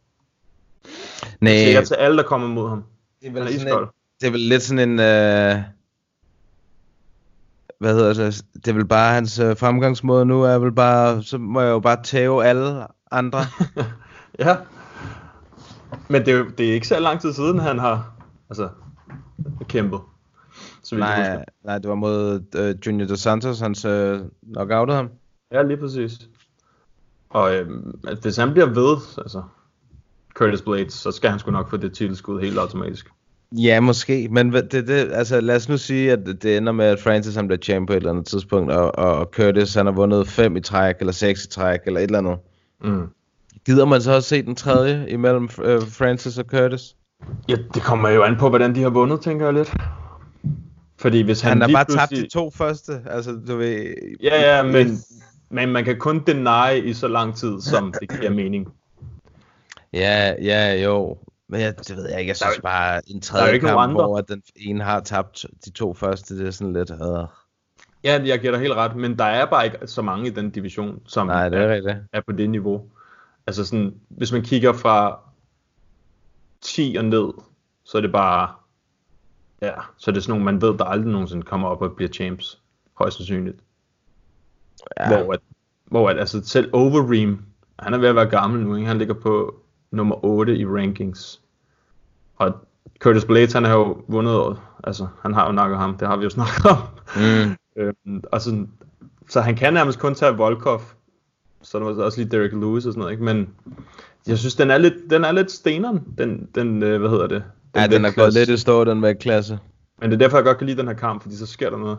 Nej, Han siger ja til alle, der kommer mod ham. det er Han er vel sådan en, det er vel lidt sådan en... Øh, hvad hedder det? Det er vel bare hans øh, fremgangsmåde nu, er vel bare... Så må jeg jo bare tæve alle andre. Ja. Men det er, jo, det er ikke så lang tid siden, han har altså, kæmpet. Så nej, husker. nej, det var mod øh, Junior Dos Santos, han øh, knockoutede ham. Ja, lige præcis. Og øhm, at hvis han bliver ved, altså Curtis Blades, så skal han sgu nok få det titelskud helt automatisk. Ja, måske, men det, det, altså, lad os nu sige, at det ender med, at Francis han bliver champ på et eller andet tidspunkt, og, og Curtis han har vundet fem i træk, eller seks i træk, eller et eller andet. Mm. Gider man så også se den tredje imellem øh, Francis og Curtis? Ja, det kommer jo an på, hvordan de har vundet, tænker jeg lidt. Fordi hvis han, Han har bare tabt pludselig- de to første, altså du ved... Ja, ja, men, men man kan kun deny i så lang tid, som det giver mening. Ja, ja, jo. Men jeg, det ved jeg ikke, jeg synes bare, en der tredje kamp, andre. hvor den ene har tabt de to første, det er sådan lidt... Øh. Ja, jeg giver dig helt ret, men der er bare ikke så mange i den division, som Nej, det er er, er på det niveau. Altså sådan, hvis man kigger fra 10 og ned, så er det bare, ja, så er det sådan nogle, man ved, der aldrig nogensinde kommer op og bliver champs, højst sandsynligt. Ja. Hvor, at, hvor at, altså selv Overeem, han er ved at være gammel nu, ikke? han ligger på nummer 8 i rankings. Og Curtis Blades, han har jo vundet, altså han har jo nakket ham, det har vi jo snakket om. Mm. Øhm, og sådan, så han kan nærmest kun tage Volkov. Så der var også lige Derek Lewis og sådan noget, ikke? Men jeg synes, den er lidt, den er lidt steneren, den, den øh, hvad hedder det? Ja, den er gået lidt i stå, den vægtklasse. Men det er derfor, jeg godt kan lide den her kamp, fordi så sker der noget.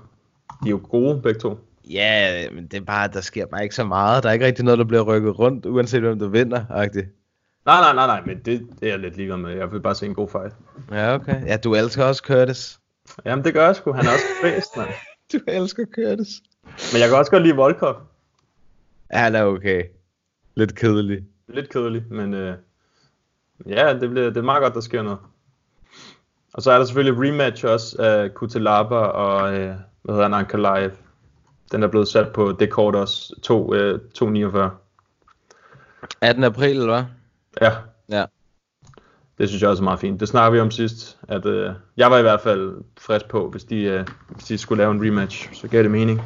De er jo gode, begge to. Ja, men det er bare, der sker bare ikke så meget. Der er ikke rigtig noget, der bliver rykket rundt, uanset hvem der vinder, agtigt. Nej, nej, nej, nej, men det, det er jeg lidt ligeglad med. Jeg vil bare se en god fight. Ja, okay. Ja, du elsker også Curtis. Jamen, det gør jeg sgu. Han er også bedst, mand. Du elsker Curtis. Men jeg kan også godt lide Volkov. Ja, han er okay. Lidt kedelig. Lidt kedelig, men øh, ja, det, bliver, det er meget godt, der sker noget. Og så er der selvfølgelig rematch også af Kutelaba og, øh, hvad hedder han, Ankalaev. Den er blevet sat på det kort også, 2, øh, 249. 18. april, eller hvad? Ja, Ja. det synes jeg også er meget fint. Det snakker vi om sidst, at øh, jeg var i hvert fald frisk på, hvis de, øh, hvis de skulle lave en rematch, så gav det mening.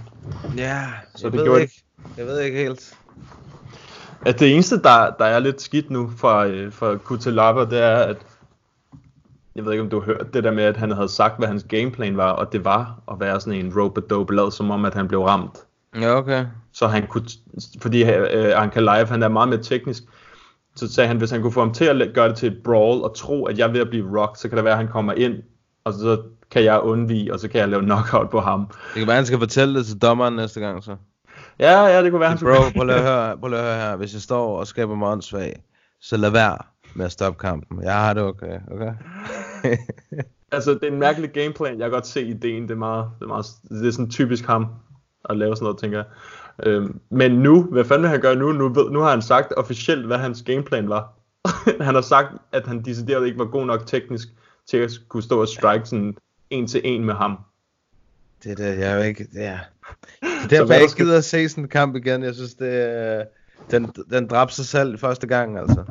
Ja, Så jeg det ved gjorde ikke. Jeg ved ikke helt. At det eneste, der, der er lidt skidt nu fra, øh, fra Kutelaba, det er, at jeg ved ikke, om du har hørt det der med, at han havde sagt, hvad hans gameplan var, og det var at være sådan en rope dope lavet som om, at han blev ramt. Ja, okay. Så han kunne, fordi øh, Ankalaev, han er meget mere teknisk, så sagde han, hvis han kunne få ham til at gøre det til et brawl, og tro, at jeg er ved at blive rock, så kan det være, at han kommer ind, og så kan jeg undvige, og så kan jeg lave knockout på ham. Det kan være, han skal fortælle det til dommeren næste gang, så. Ja, ja, det kunne være, han Bro, prøv at høre, prøv at høre her. Hvis jeg står og skaber mig åndssvag, så lad være med at stoppe kampen. Jeg har det okay, okay? Altså, det er en mærkelig gameplan. Jeg kan godt se ideen. Det er meget, det er, meget, det er sådan typisk ham at lave sådan noget, tænker jeg. Øhm, men nu, hvad fanden vil han gøre nu? Nu, ved, nu har han sagt officielt, hvad hans gameplan var. han har sagt, at han decideret ikke var god nok teknisk til at kunne stå og strike sådan en til en med ham. Det er det, jeg er jo ikke... Ja. Det er derfor, jeg der ikke gider at se sådan en kamp igen. Jeg synes, det. Den, den dræbte sig selv første gang, altså.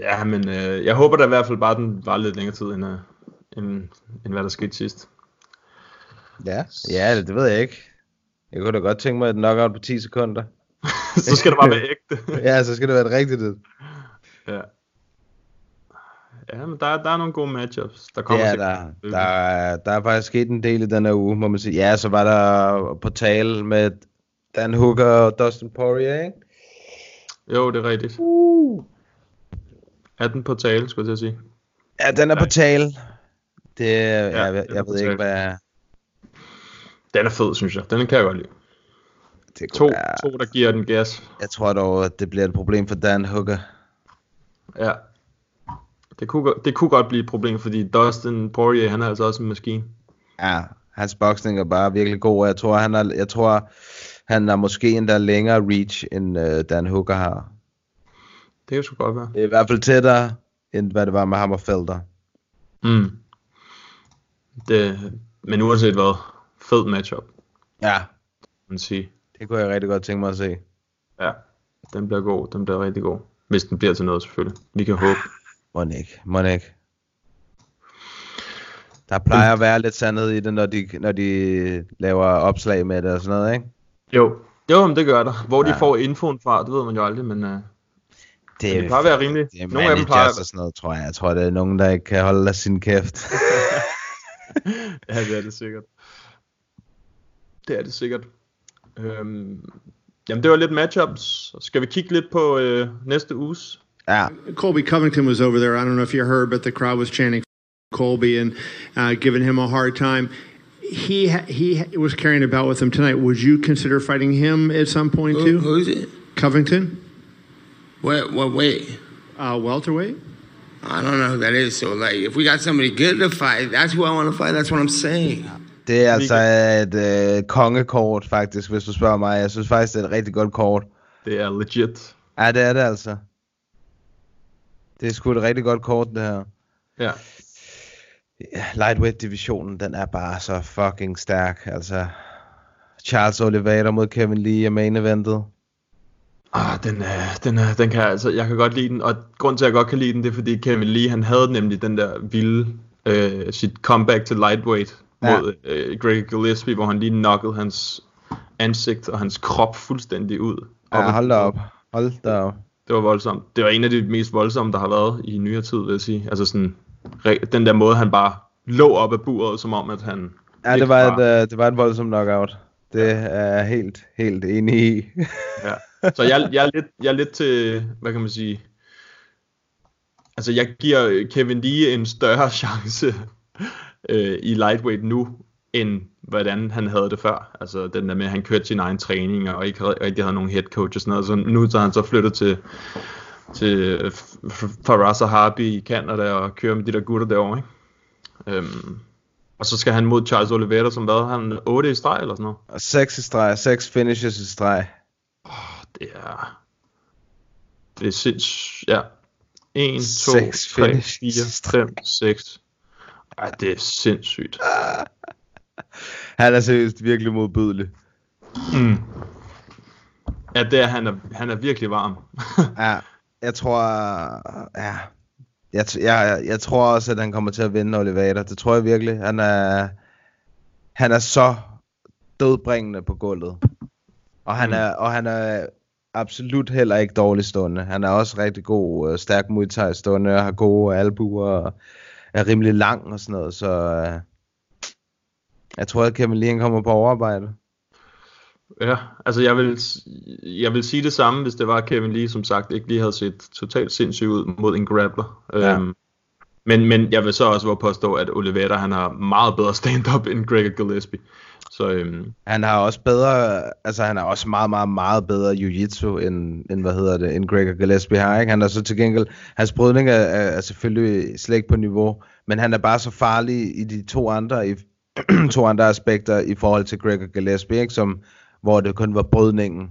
Ja, men øh, jeg håber da i hvert fald bare, den var lidt længere tid, end, øh, end, end hvad der skete sidst. Ja, ja det ved jeg ikke. Jeg kunne da godt tænke mig et knockout på 10 sekunder. så skal det bare være ægte. ja, så skal det være et rigtigt et. Ja. Ja, men der, er- der er nogle gode matchups. Der kommer Ja, der, der, er- der er faktisk sket en del i den her uge, må man sige. Ja, så var der på tale med Dan Hooker og Dustin Poirier, ikke? Jo, det er rigtigt. Uh. Er den på tale, skulle jeg til at sige. Ja, den er på tale. Det, ja, jeg, jeg, jeg ved ikke, hvad... Den er fed, synes jeg. Den kan jeg godt lide. Det To, være- to, der giver den gas. Jeg tror dog, at det bliver et problem for Dan Hooker. Ja. Det kunne, godt- det kunne godt blive et problem, fordi Dustin Poirier, han er altså også en maskine. Ja, hans boksning er bare virkelig god, og jeg tror, han er, jeg tror, han er måske endda længere reach, end uh, Dan Hooker har. Det kan sgu godt være. Det er i hvert fald tættere, end hvad det var med ham og Felder. Mm. Det, men uanset hvad, fed matchup, Ja, man sige. det kunne jeg rigtig godt tænke mig at se. Ja, den bliver god, den bliver rigtig god. Hvis den bliver til noget selvfølgelig. Vi kan håbe. Må ikke, må ikke. Der plejer at være lidt sandhed i det, når de, når de laver opslag med det og sådan noget, ikke? Jo. Jo, men det gør der. Hvor de Ja. får infoen fra, det ved man jo aldrig, men uh, Det, det plejer at være rimeligt. Det er Nogle af dem plejer... og sådan noget, tror jeg. Jeg tror, det er nogen, der ikke kan holde sin kæft. Ja, det er det sikkert. Det er det sikkert. Øhm, jamen, det var lidt matchups. Skal vi kigge lidt på øh, næste uges? Ja. Colby Covington was over there. I don't know if you heard, but the crowd was chanting Colby and uh, giving him a hard time. He he was carrying a belt with him tonight. Would you consider fighting him at some point Who- too? who's it? Covington, What what weight? uh, welterweight. I don't know who that is. So like, if we got somebody good to fight, that's who I want to fight. That's what I'm saying. Det er altså et øh, kongekort, faktisk, hvis du spørger mig. Jeg synes faktisk, det er et rigtig godt kort. Det er legit. Ja, det er det altså. Det er sgu et rigtig godt kort, det her. Ja. Lightweight-divisionen, den er bare så fucking stærk. Altså, Charles Oliveira mod Kevin Lee er main eventet. Ah, den, er, den, er, den kan jeg, altså, jeg kan godt lide den, og grund til, at jeg godt kan lide den, det er, fordi Kevin Lee, han havde nemlig den der vilde, øh, sit comeback til lightweight Ja. mod øh, Greg Gillespie, hvor han lige knockede hans ansigt og hans krop fuldstændig ud. Ja, Op- hold da op. Hold da op. Det var voldsomt. Det var en af de mest voldsomme, der har været i nyere tid, vil jeg sige. Altså sådan, den der måde, han bare lå op af buret, som om, at han... Ja, det var, et, øh, det var et voldsomt knockout. Det er jeg helt, helt enig i. Ja. Så jeg, jeg, er lidt, jeg er lidt til, hvad kan man sige, altså jeg giver Kevin Lee en større chance øh, i lightweight nu, end hvordan han havde det før. Altså den der med, at han kørte sin egen træning, og ikke rigtig- havde nogen head coach og sådan noget. Så nu så han så flyttet til, til F- F- Faraz og Harby i Canada og kører med de der gutter derovre, ikke? Øhm, og så skal han mod Charles Oliveira, som hvad? Han 8 i streg eller sådan noget? Og 6 i streg, 6 finishes i streg. Det er... Det er sindssygt... Ja. 1, 2, Seks 3, finishes. 4, 5, 6. Ej, det er sindssygt. Han er seriøst virkelig modbydelig. Mm. Ja, det er, han er, han er virkelig varm. Ja, jeg tror... Ja, jeg, jeg, jeg tror også, at han kommer til at vinde Oliveira. Det tror jeg virkelig. Han er, han er så dødbringende på gulvet. Og han, Mm. er, og han er absolut heller ikke dårlig stående. Han er også rigtig god, øh, stærk Muay Thai stående, og har gode albuer, og er rimelig lang og sådan noget. Så øh, jeg tror, at Kevin Lee kommer på overarbejde. Ja, altså jeg vil, jeg vil sige det samme, hvis det var Kevin Lee, som sagt, ikke lige havde set totalt sindssygt ud mod en grappler. Ja. Øhm, men, men jeg vil så også påstå, at Oliveira, han har meget bedre stand-up end Greg Gillespie. Så øhm, Han har også bedre, altså han har også meget, meget, meget bedre jiu-jitsu end, end hvad hedder det, end Gregor Gillespie har, ikke? Han er så til gengæld, hans brydning er, er, er selvfølgelig slet ikke på niveau, men han er bare så farlig i de to andre, i, to andre aspekter i forhold til Gregor Gillespie, ikke? Som, hvor det kun var brydningen,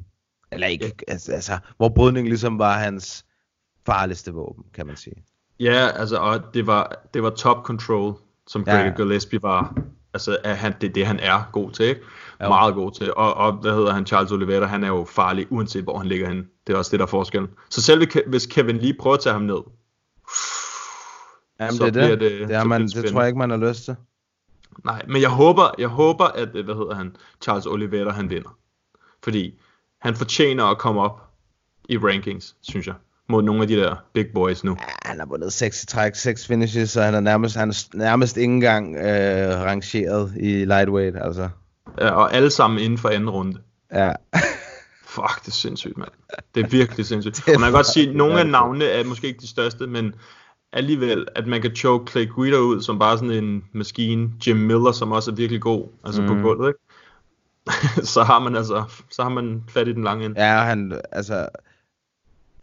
eller ikke, altså, altså, hvor brydningen ligesom var hans farligste våben, kan man sige. Ja, altså, og det var, det var top control, som Ja. Greg Gillespie var. Altså, at han, det er det, han er god til, ikke? Jo. Meget god til. Og, og, hvad hedder han, Charles Oliveira, han er jo farlig, uanset hvor han ligger henne. Det er også det, der er forskellen. Så selv hvis- Kevin lige prøver at tage ham ned, Jamen så det er bliver det, det, det, er man, det tror jeg ikke, man har lyst til. Nej, men jeg håber, jeg håber, at, øh, hvad hedder han, Charles Oliveira, han vinder. Fordi han fortjener at komme op i rankings, synes jeg, mod nogle af de der big boys nu. Ja, han har vundet 6 i træk, 6 finishes, og han er nærmest, han er nærmest ikke engang øh, rangeret i lightweight, altså. Ja, og alle sammen inden for anden runde. Ja. Fuck, det er sindssygt, mand. Det er virkelig sindssygt. Og man kan godt sige, at nogle af navnene er måske ikke de største, men alligevel, at man kan choke Clay Guida ud som bare sådan en maskine. Jim Miller, som også er virkelig god, altså mm. på gulvet, ikke? så har man altså, så har man fat i den lange ende. Ja, han, altså,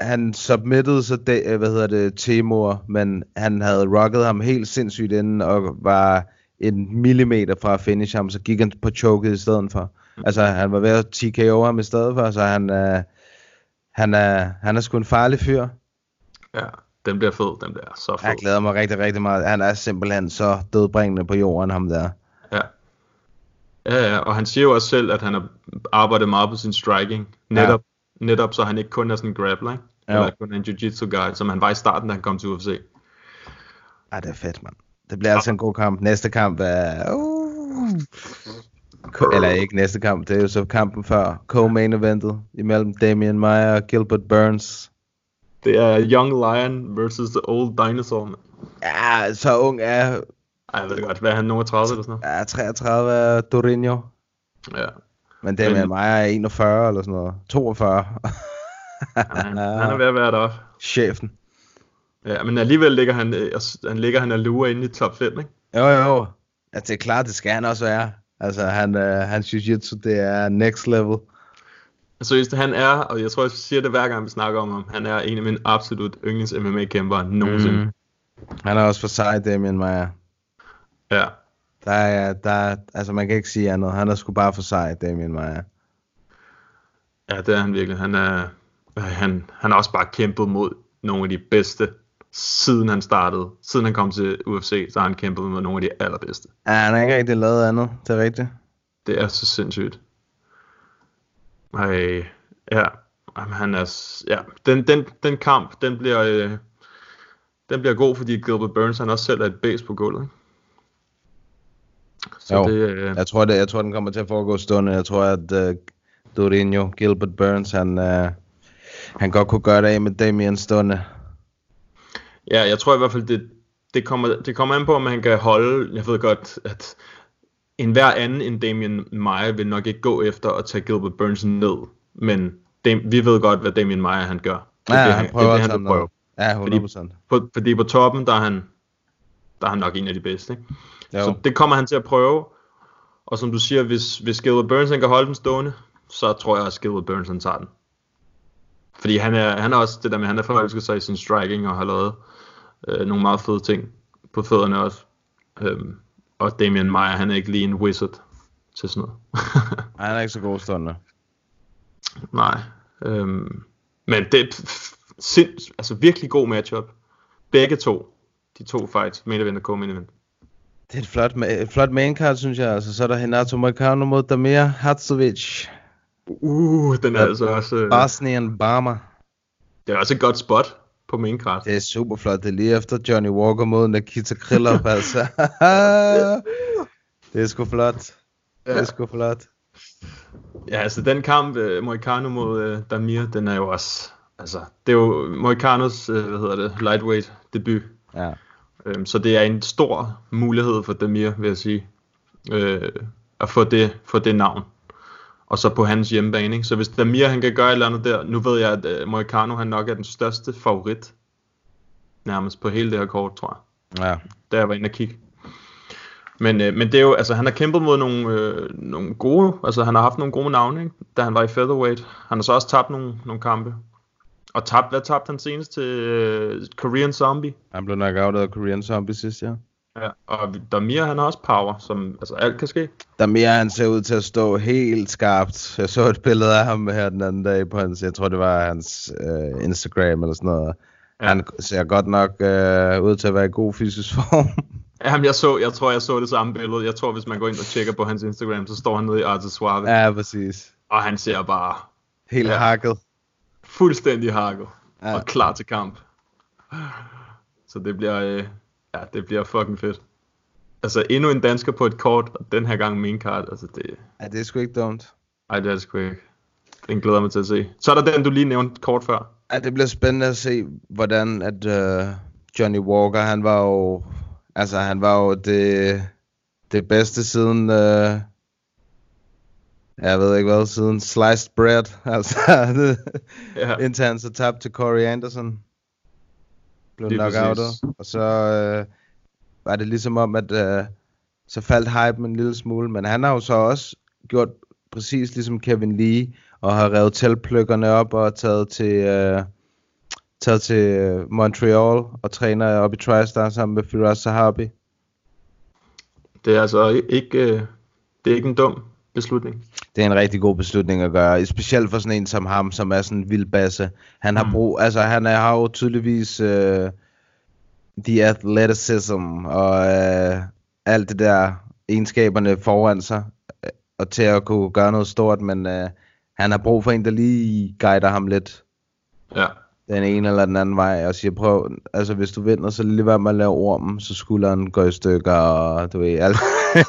han submittede så det, hvad hedder det, Timur, men han havde rocket ham helt sindssygt inden, og var en millimeter fra at finish ham, så gik han på choket i stedet for. Mm. Altså, han var ved at TKO ham i stedet for, så han, øh, han, er, han er sgu en farlig fyr. Ja, den bliver fed, den bliver så fed. Jeg glæder mig rigtig, rigtig meget. Han er simpelthen så dødbringende på jorden, ham der. Ja. Ja, ja, og han siger jo også selv, at han har arbejdet meget på sin striking. Netop, ja. netop så han ikke kun er sådan en grappler, ikke? Eller kun en jiu-jitsu guy, som han var i starten, da han kom til UFC. Ej, det er fedt, mand. Det bliver altså en god kamp. Næste kamp er... Uh, eller ikke næste kamp, det er jo så kampen før. Co-main eventet imellem Damian Maia og Gilbert Burns. Det er Young Lion versus The Old Dinosaur, man. Ja, så ung er... Ej, jeg ved godt. Hvad er han, 39 eller sådan noget? Ja, 33 er Dorinho. Ja. Men Damian Men... Maia er 41 eller sådan noget. 42. han, han er ved at være deroppe. Chefen. Ja, men alligevel ligger han, øh, han ligger han alure inde i top 5, ikke? Jo, jo. Ja, det er klart, det skal han også være. Altså, han, øh, hans jiu-jitsu, det er next level. Seriøst, han er, og jeg tror, jeg siger det hver gang, vi snakker om ham, han er en af mine absolut yndlings MMA-kæmpere nogensinde. Mm. Han er også for sej, Damien Maia. Ja. Der er, der er, altså man kan ikke sige andet. Han er sgu bare for sej, Damien Maia. Ja, det er han virkelig. Han er, han, han har også bare kæmpet mod nogle af de bedste siden han startede. Siden han kom til UFC, så har han kæmpet med nogle af de allerbedste. Ja, han har ikke rigtig lavet andet. Det er rigtigt. Det er så sindssygt. Ej, ja. Jamen, han er, ja. Den, den, den kamp, den bliver, øh, den bliver god, fordi Gilbert Burns, han også selv er et base på gulvet. Så jo, det, øh... jeg, tror, det, jeg tror, den kommer til at foregå stående. Jeg tror, at uh, Dorinho, Gilbert Burns, han, uh, han godt kunne gøre det af med Damien stående. Ja, jeg tror i hvert fald, det, det, kommer, det kommer an på, om han kan holde. Jeg ved godt, at en hver anden end Damien Maia vil nok ikke gå efter at tage Gilbert Burns ned. Men Dam, vi ved godt, hvad Damien Maia han gør. Det, ja, det, han, prøver det, det, han vil prøve. Ja, 100%. Fordi på, fordi på toppen, der er han, der er han nok en af de bedste. Ikke? Så det kommer han til at prøve. Og som du siger, hvis, hvis Gilbert Burns han kan holde den stående, så tror jeg at Gilbert Burns han tager den. Fordi han er, han er også det der med, han er forelsket sig i sin striking og har lavet øh, nogle meget fede ting på fødderne også. Øhm, og Damian Meyer, han er ikke lige en wizard til sådan noget. han er ikke så god stående. Nej. Øhm, men det er sind, altså virkelig god matchup. Begge to. De to fights, main event og co-main event. Det er et flot, et flot main card, synes jeg. Altså, så er der Renato Moicano mod Damir Hatzovic. Uh, den er ja, altså også... Uh... Bosnian Barmer. Det er også et godt spot på card. Det er super flot. Det er lige efter Johnny Walker mod Nikita Krylov, altså. det er sgu flot. Ja. Det er sgu flot. Ja, altså den kamp, uh, Moicano mod uh, Damir, den er jo også... Altså, det er jo Moicanos, uh, hvad hedder det, lightweight debut. Ja. Um, så det er en stor mulighed for Damir, vil jeg sige, uh, at få det, få det navn og så på hans hjemmebane. Ikke? Så hvis Damir han kan gøre et eller andet der, nu ved jeg, at uh, Moicano han nok er den største favorit, nærmest på hele det her kort, tror jeg. Ja. Der jeg var inde og kigge. Men, øh, men det er jo, altså han har kæmpet mod nogle, øh, nogle gode, altså han har haft nogle gode navne, ikke? da han var i featherweight. Han har så også tabt nogle, nogle kampe. Og tabt, hvad tabte han senest til øh, Korean Zombie? Han blev nok af Korean Zombie sidst, ja. Ja, og Damir han har også power, som altså alt kan ske. Damir han ser ud til at stå helt skarpt. Jeg så et billede af ham her den anden dag på hans, jeg tror det var hans øh, Instagram eller sådan noget. Ja. Han ser godt nok øh, ud til at være i god fysisk form. Jamen, jeg, så, jeg tror, jeg så det samme billede. Jeg tror, hvis man går ind og tjekker på hans Instagram, så står han nede i Arte Suave. Ja, præcis. Og han ser bare... Helt ja, hakket. Fuldstændig hakket. Ja. Og klar til kamp. Så det bliver... Øh, Ja, det bliver fucking fedt. Altså endnu en dansker på et kort, og den her gang main card. Altså det... Ja, det er sgu ikke dumt. Ej, det er det sgu ikke. Den glæder mig til at se. Så er der den, du lige nævnte kort før. Ja, det bliver spændende at se, hvordan at uh, Johnny Walker, han var jo, altså han var jo det, det bedste siden, uh, jeg ved ikke hvad, siden sliced bread, altså Ja. indtil han så tabte til Corey Anderson, blev Lige knockoutet, præcis. og så uh, var det ligesom om, at uh, så faldt hype en lille smule, men han har jo så også gjort præcis ligesom Kevin Lee, og har revet teltpløkkerne op og taget til, uh, taget til øh, Montreal og træner op i TriStar sammen med Firas Sahabi. Det er altså ikke, øh, det er ikke en dum beslutning. Det er en rigtig god beslutning at gøre, specielt for sådan en som ham, som er sådan en vild basse. Han har brug, altså han er, har jo tydeligvis uh, the athleticism og uh, alt det der egenskaberne foran sig, øh, og til at kunne gøre noget stort, men uh, han har brug for en, der lige guider ham lidt Ja. Den ene eller den anden vej, og siger, prøv, altså hvis du vinder, så lige være med at lave ormen, så skulderen går i stykker, og du ved, alt.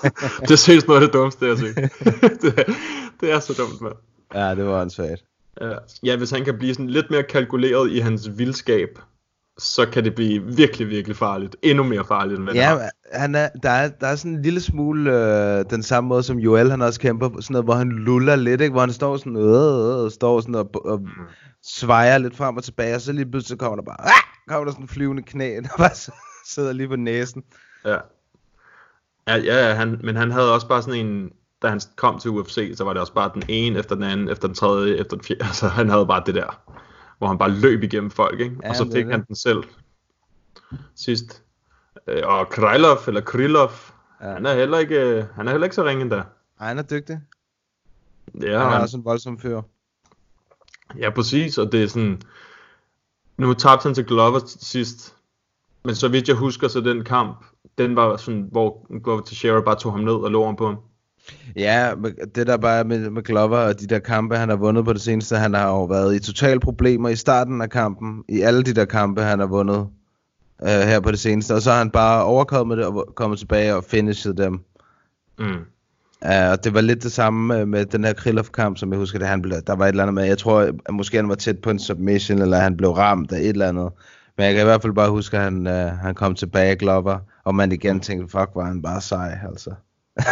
det er seriøst noget af det dummeste, jeg set. det, er- det er så dumt, mand. ja, det var ansvaret. Ja. ja, hvis han kan blive sådan lidt mere kalkuleret i hans vildskab, så kan det blive virkelig, virkelig farligt. Endnu mere farligt, end hvad Ja, han er, der, er, der er sådan en lille smule øh, den samme måde, som Joel han også kæmper, på, sådan noget, hvor han luller lidt, ikke? hvor han står sådan, øh, øh, står sådan og, og svejer lidt frem og tilbage, og så lige pludselig kommer der bare, ah! kommer der sådan en flyvende knæ, der bare sidder lige på næsen. Ja. Ja, ja, han, men han havde også bare sådan en, da han kom til UFC, så var det også bare den ene efter den anden, efter den tredje, efter den fjerde. Altså, han havde bare det der, hvor han bare løb igennem folk, ikke? Ja, og så fik det. han den selv sidst. Øh, Og Krylov, eller Krylov, ja. han er heller ikke, øh, han er heller ikke så ringe endda. Ej, han er dygtig. Ja, han er han, også en voldsom fyr. Ja, præcis, og det er sådan, nu tabte han til Glover sidst, men så vidt jeg husker, så den kamp, den var sådan, hvor Glover Teixeira bare tog ham ned og lå om på ham. Ja, det der bare med, med Glover og de der kampe, han har vundet på det seneste, han har jo været i totale problemer i starten af kampen, i alle de der kampe, han har vundet øh, her på det seneste, og så har han bare overkommet det og kommet tilbage og finishet dem. Mm. Uh, og det var lidt det samme med, den her Krylov-kamp, som jeg husker, det han blev, der var et eller andet med, jeg tror, at måske han var tæt på en submission, eller han blev ramt af et eller andet. Men jeg kan i hvert fald bare huske, at han, uh, han kom tilbage, Glover, og man igen tænkte, fuck, var han bare sej, altså.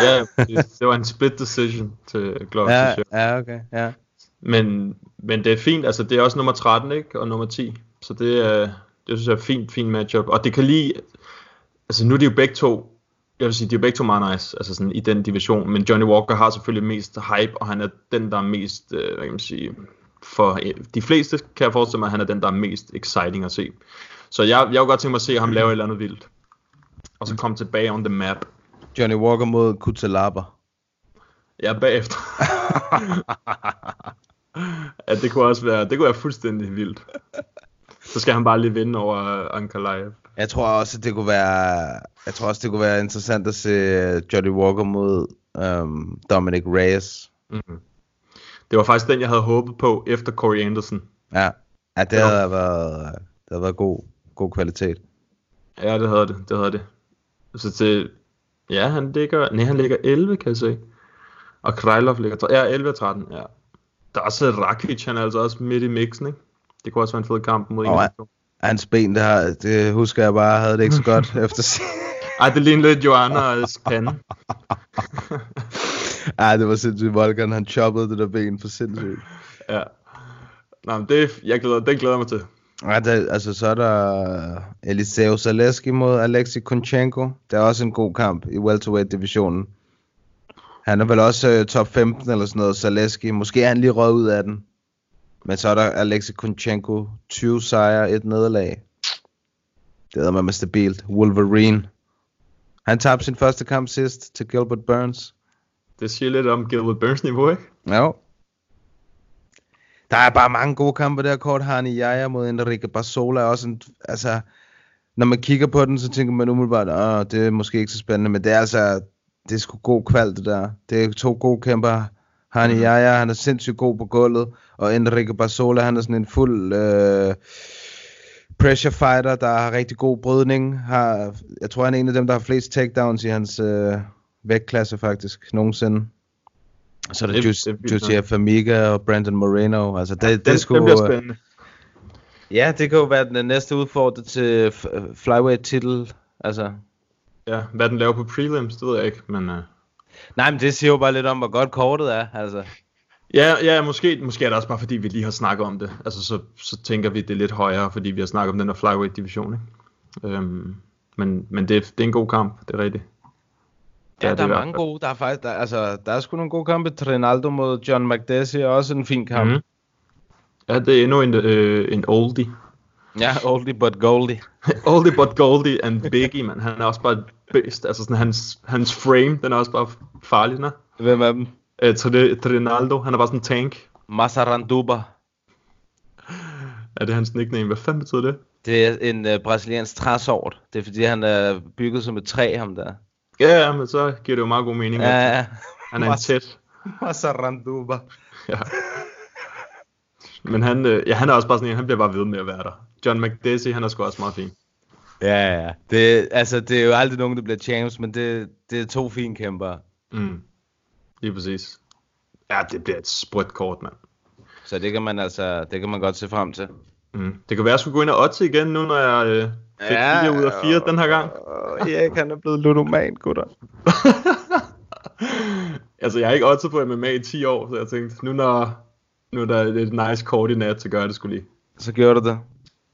ja, det var en split decision til Glover Ja, ja, okay, ja. Men, men det er fint, altså det er også nummer 13, ikke? Og nummer 10. Så det er, det synes jeg er et fint, fint matchup. Og det kan lige, altså nu er de jo begge to, jeg vil sige, de er begge to meget nice, altså sådan i den division. Men Johnny Walker har selvfølgelig mest hype, og han er den, der er mest, øh, hvad kan man sige, for øh, de fleste kan jeg forestille mig, at han er den, der er mest exciting at se. Så jeg, jeg kunne godt tænke mig at se ham lave et eller andet vildt. Og så komme tilbage on the map. Johnny Walker mod Kutalaba. Ja, bagefter. ja, det kunne også være, det kunne være fuldstændig vildt. Så skal han bare lige vinde over Ankalaev. Jeg tror også, det kunne være, jeg tror også, det kunne være interessant at se øh, Johnny Walker mod um, Dominic Reyes. Mm-hmm. Det var faktisk den, jeg havde håbet på efter Corey Anderson. Ja, ja det, havde været, det havde været god, god kvalitet. Ja, det havde det, det havde det. Så til, ja, han ligger, nej, han ligger 11, kan jeg se. Og Krylov ligger, ja, 11 og 13, ja. Der er også Rakic, han er altså også midt i mixen, ikke? Det kunne også være en fed kamp mod en de to. Hans ben, det, har, det husker jeg bare, havde det ikke så godt efter. Ej, det ligner lidt Joannas pande. Ej, det var sindssygt. Volkan, han choppede det der ben for sindssygt. Ja. Nå, men det, jeg glæder, den glæder jeg mig til. Ja, det, altså så er der Eliseo Zaleski mod Alexei Kunchenko. Det er også en god kamp i welterweight-divisionen. Han er vel også uh, top 15 eller sådan noget, Zaleski. Måske er han lige røget ud af den. Men så er der Alexei Kunchenko, 20 sejre, et nederlag. Det er med stabilt. Wolverine. Han tabte sin første kamp sidst til Gilbert Burns. Det siger lidt om Gilbert Burns niveau, ikke? Jo. Der er bare mange gode kampe der. Kort Hani Jaja mod Enrique Barzola også en, altså, når man kigger på den, så tænker man umiddelbart, åh, det er måske ikke så spændende, men det er altså, det er sgu god kvalt det der. Det er to gode kæmper. Hani Mhm. Jaja, han er sindssygt god på gulvet, og Enrique Barzola, han er sådan en fuld øh, pressure fighter, der har rigtig god brydning. Har, jeg tror, han er en af dem, der har flest takedowns i hans øh, vægtklasse faktisk, nogensinde. Så er der Det- det er Josiah Famiga og Brandon Moreno. Altså, det, det, Den, skulle, bliver spændende. Ja, det kan jo være den næste udfordrer til f- flyweight titel. Altså, Ja, hvad den laver på prelims, det ved jeg ikke, men... Uh... nej, men det siger jo bare lidt om, hvor godt kortet er. Altså. Ja, ja måske, måske er det også bare fordi, vi lige har snakket om det. Altså, så, så tænker vi, det er lidt højere, fordi vi har snakket om den der flyweight division, ikke? Øhm, men men det, er, det er en god kamp, det er rigtigt. Ja, der i er hvert mange gode. Der er faktisk, der, altså, der er sgu nogle gode kampe. Trinaldo mod John McDessie er også en fin kamp. Mhm. Ja, det er endnu en, øh, en oldie. Ja, oldie but goldie. oldie but goldie and Biggie, man. Han er også bare beast. Altså sådan hans, hans frame, den er også bare farlig, er. Hvem er dem? Øh, Trin- Trinaldo, han er bare sådan en tank. Masaranduba. Er det hans nickname? Hvad fanden betyder det? Det er en uh, brasiliansk træsort. Det er fordi, han er bygget som et træ, ham der. Ja, ja, men så giver det jo meget god mening. Ja, ja. Han er en tæt. Masaranduba. Ja. Men han, øh, ja, han er også bare sådan en, han bliver bare ved med at være der. John McDessie, han er sgu også meget fin. Ja, ja. Det, altså, det er jo aldrig nogen, der bliver champs, men det, det er to fine kæmper. Mm. Lige præcis. Ja, det bliver et sprødt kort, mand. Så det kan man altså, det kan man godt se frem til. Mm. Det kan være, at jeg skulle gå ind og otte igen, nu når jeg øh, fik Ja, 4 ud af 4 den her gang. Erik, han er blevet ludoman, gutter. Altså, jeg har ikke oddset på MMA i 10 år, så jeg tænkte, nu når, nu er der et, et nice kort i nat, så gør jeg det skulle lige. Så gjorde du det?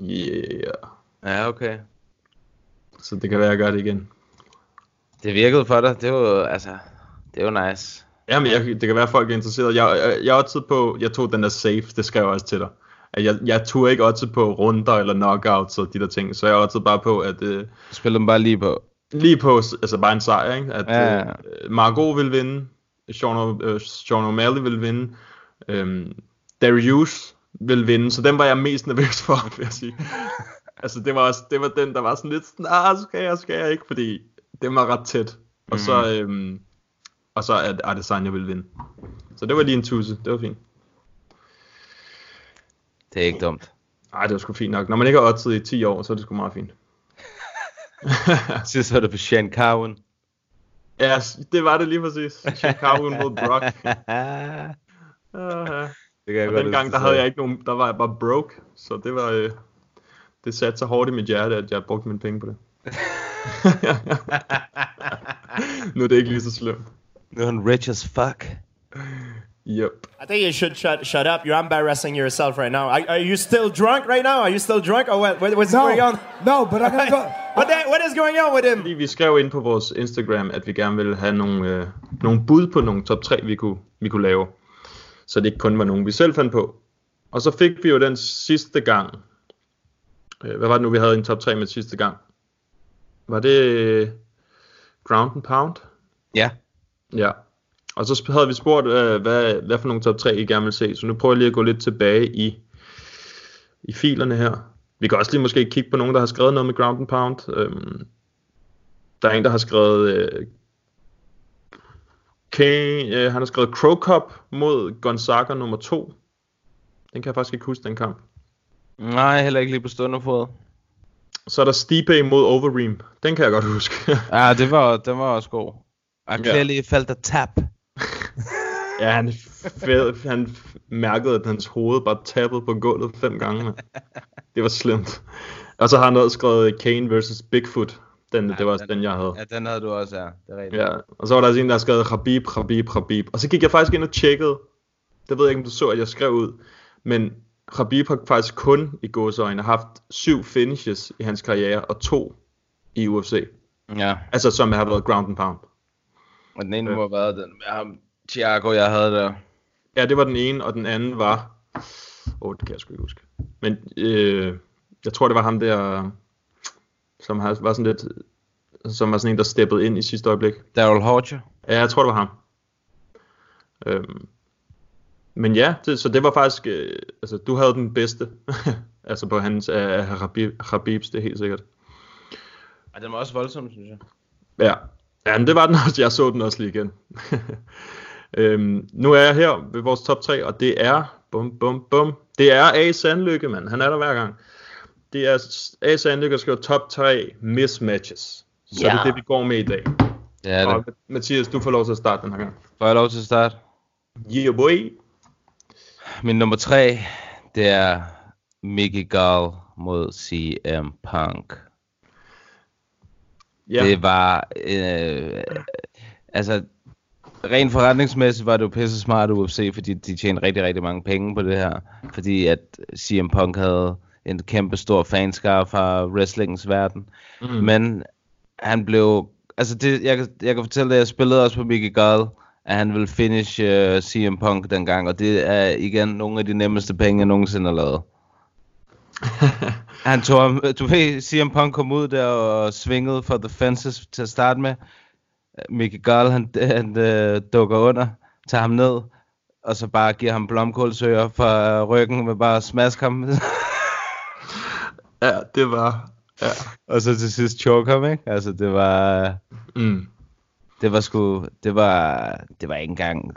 Yeah. Ja, okay. Så det kan være, at jeg gør det igen. Det virkede for dig. Det var altså, det er jo nice. Jamen, jeg, det kan være, at folk er interesseret. Jeg, jeg, jeg oddset på, jeg tog den der safe, det skrev jeg også til dig. At jeg, jeg tog ikke oddset på runder eller knockouts og de der ting, så jeg oddset bare på, at... Øh, Spil dem bare lige på. Lige på, altså bare en sejr, ikke? At Ja. øh, Margot vil vinde, Sean, øh, Sean O'Malley vil vinde, øhm, Darius vil vinde, så den var jeg mest nervøs for, vil jeg sige. altså det var, også, det var den, der var sådan lidt sådan, ah, skal jeg, skal jeg ikke, fordi den var ret tæt. Og så, øhm, og så at Adesanya vil vinde. Så det var lige en tusse, det var fint. Det er ikke dumt. Nej, det var sgu fint nok. Når man ikke har oddset i 10 år, så er det sgu meget fint. Sidst var det på Shane Carwin. Ja, det var det lige præcis. Chicago mod Brock. Uh, Det kan jeg og godt dengang, der havde jeg ikke nogen, der var jeg bare broke, så det var, øh, det satte så hårdt i mit hjerte, at jeg brugte mine penge på det. nu er det ikke lige så slemt. Nu er han rich as fuck. Yep. I think you should shut shut up. You're embarrassing yourself right now. Are, are you still drunk right now? Are you still drunk or what? what what's No, going on? no, but I'm gonna go. What, the, what is going on with him? Fordi vi skrev ind på vores Instagram, at vi gerne ville have nogle, øh, nogle bud på nogle top 3, vi kunne, vi kunne lave. Så det ikke kun var nogen, vi selv fandt på. Og så fik vi jo den sidste gang. Øh, hvad var det nu, vi havde en top 3 med sidste gang? Var det øh, Ground and Pound? Ja. Ja. Og så havde vi spurgt, øh, hvad, hvad for nogle top 3 I gerne vil se. Så nu prøver jeg lige at gå lidt tilbage i, i filerne her. Vi kan også lige måske kigge på nogen, der har skrevet noget med Ground and Pound. Øhm, der er en, der har skrevet... Øh, Kane, øh, han har skrevet Crow Cup mod Gonzaga nummer 2. Den kan jeg faktisk ikke huske, den kamp. Nej, heller ikke lige på stående fod. Så er der Stipe mod Overeem. Den kan jeg godt huske. Ja, det var, den var også god. Og clearly faldt der tab. Ja, han, fed, han mærkede, at hans hoved bare tappede på gulvet fem gange. mand. Det var slemt. Og så har han også skrevet Kane vs. Bigfoot. Den, ja, det var også den, jeg havde. Ja, den havde du også, ja. Det er rigtigt. Ja, og så var der også en, der har skrevet Habib, Habib, Habib. Og så gik jeg faktisk ind og tjekkede. Det ved jeg ikke, om du så, at jeg skrev ud. Men Habib har faktisk kun i gåseøjne haft syv finishes i hans karriere, og to i UFC. Ja. Altså, som har været ground and pound. Og den ene må have været den med ham, Thiago, jeg havde der. Ja, det var den ene, og den anden var... Åh, oh, det kan jeg sgu ikke huske. Men øh, jeg tror, det var ham der, som har- var sådan lidt... Som var sådan en, der steppede ind i sidste øjeblik. Daryl Horcher. Ja, jeg tror, det var ham. Øhm, men ja, det, så det var faktisk... Øh, altså, du havde den bedste. altså på hans af Habib, Habibs, det er helt sikkert. Ja, den var også voldsom, synes jeg. Ja. Ja, men det var den også. Jeg så den også lige igen. øhm, nu er jeg her ved vores top 3, og det er... Bum, bum, bum. Det er A. Sandlykke, mand. Han er der hver gang. det er A.S. Andy, der skriver top 3 mismatches. Så ja. det er det, vi går med i dag. Det er Og det. Mathias, du får lov til at starte den her gang. Får jeg lov til at starte? Yeah, boy. Min nummer tre, det er Mickey Gall mod CM Punk. Ja. Det var, øh, altså, rent forretningsmæssigt var det jo pisse smart UFC, fordi de tjente rigtig, rigtig mange penge på det her. Fordi at CM Punk havde en kæmpe stor fanskare fra wrestlingens verden. Mm. Men han blev, altså det, jeg, kan- jeg kan fortælle dig, jeg spillede også på Mickey Gall, at han ville finish uh, CM Punk dengang, og det er igen nogle af de nemmeste penge, jeg nogensinde har lavet. Han tog du ved, CM Punk kom ud der og svingede for the fences til at starte med. Mickey Gall, han, han uh, dukker under, tager ham ned, og så bare giver ham blomkålsøger fra ryggen med bare at smaske ham. Ja, det var... Ja. og så til sidst choke ham, ikke? Altså, det var... Mm. Det var sgu... Det var... Det var ikke engang...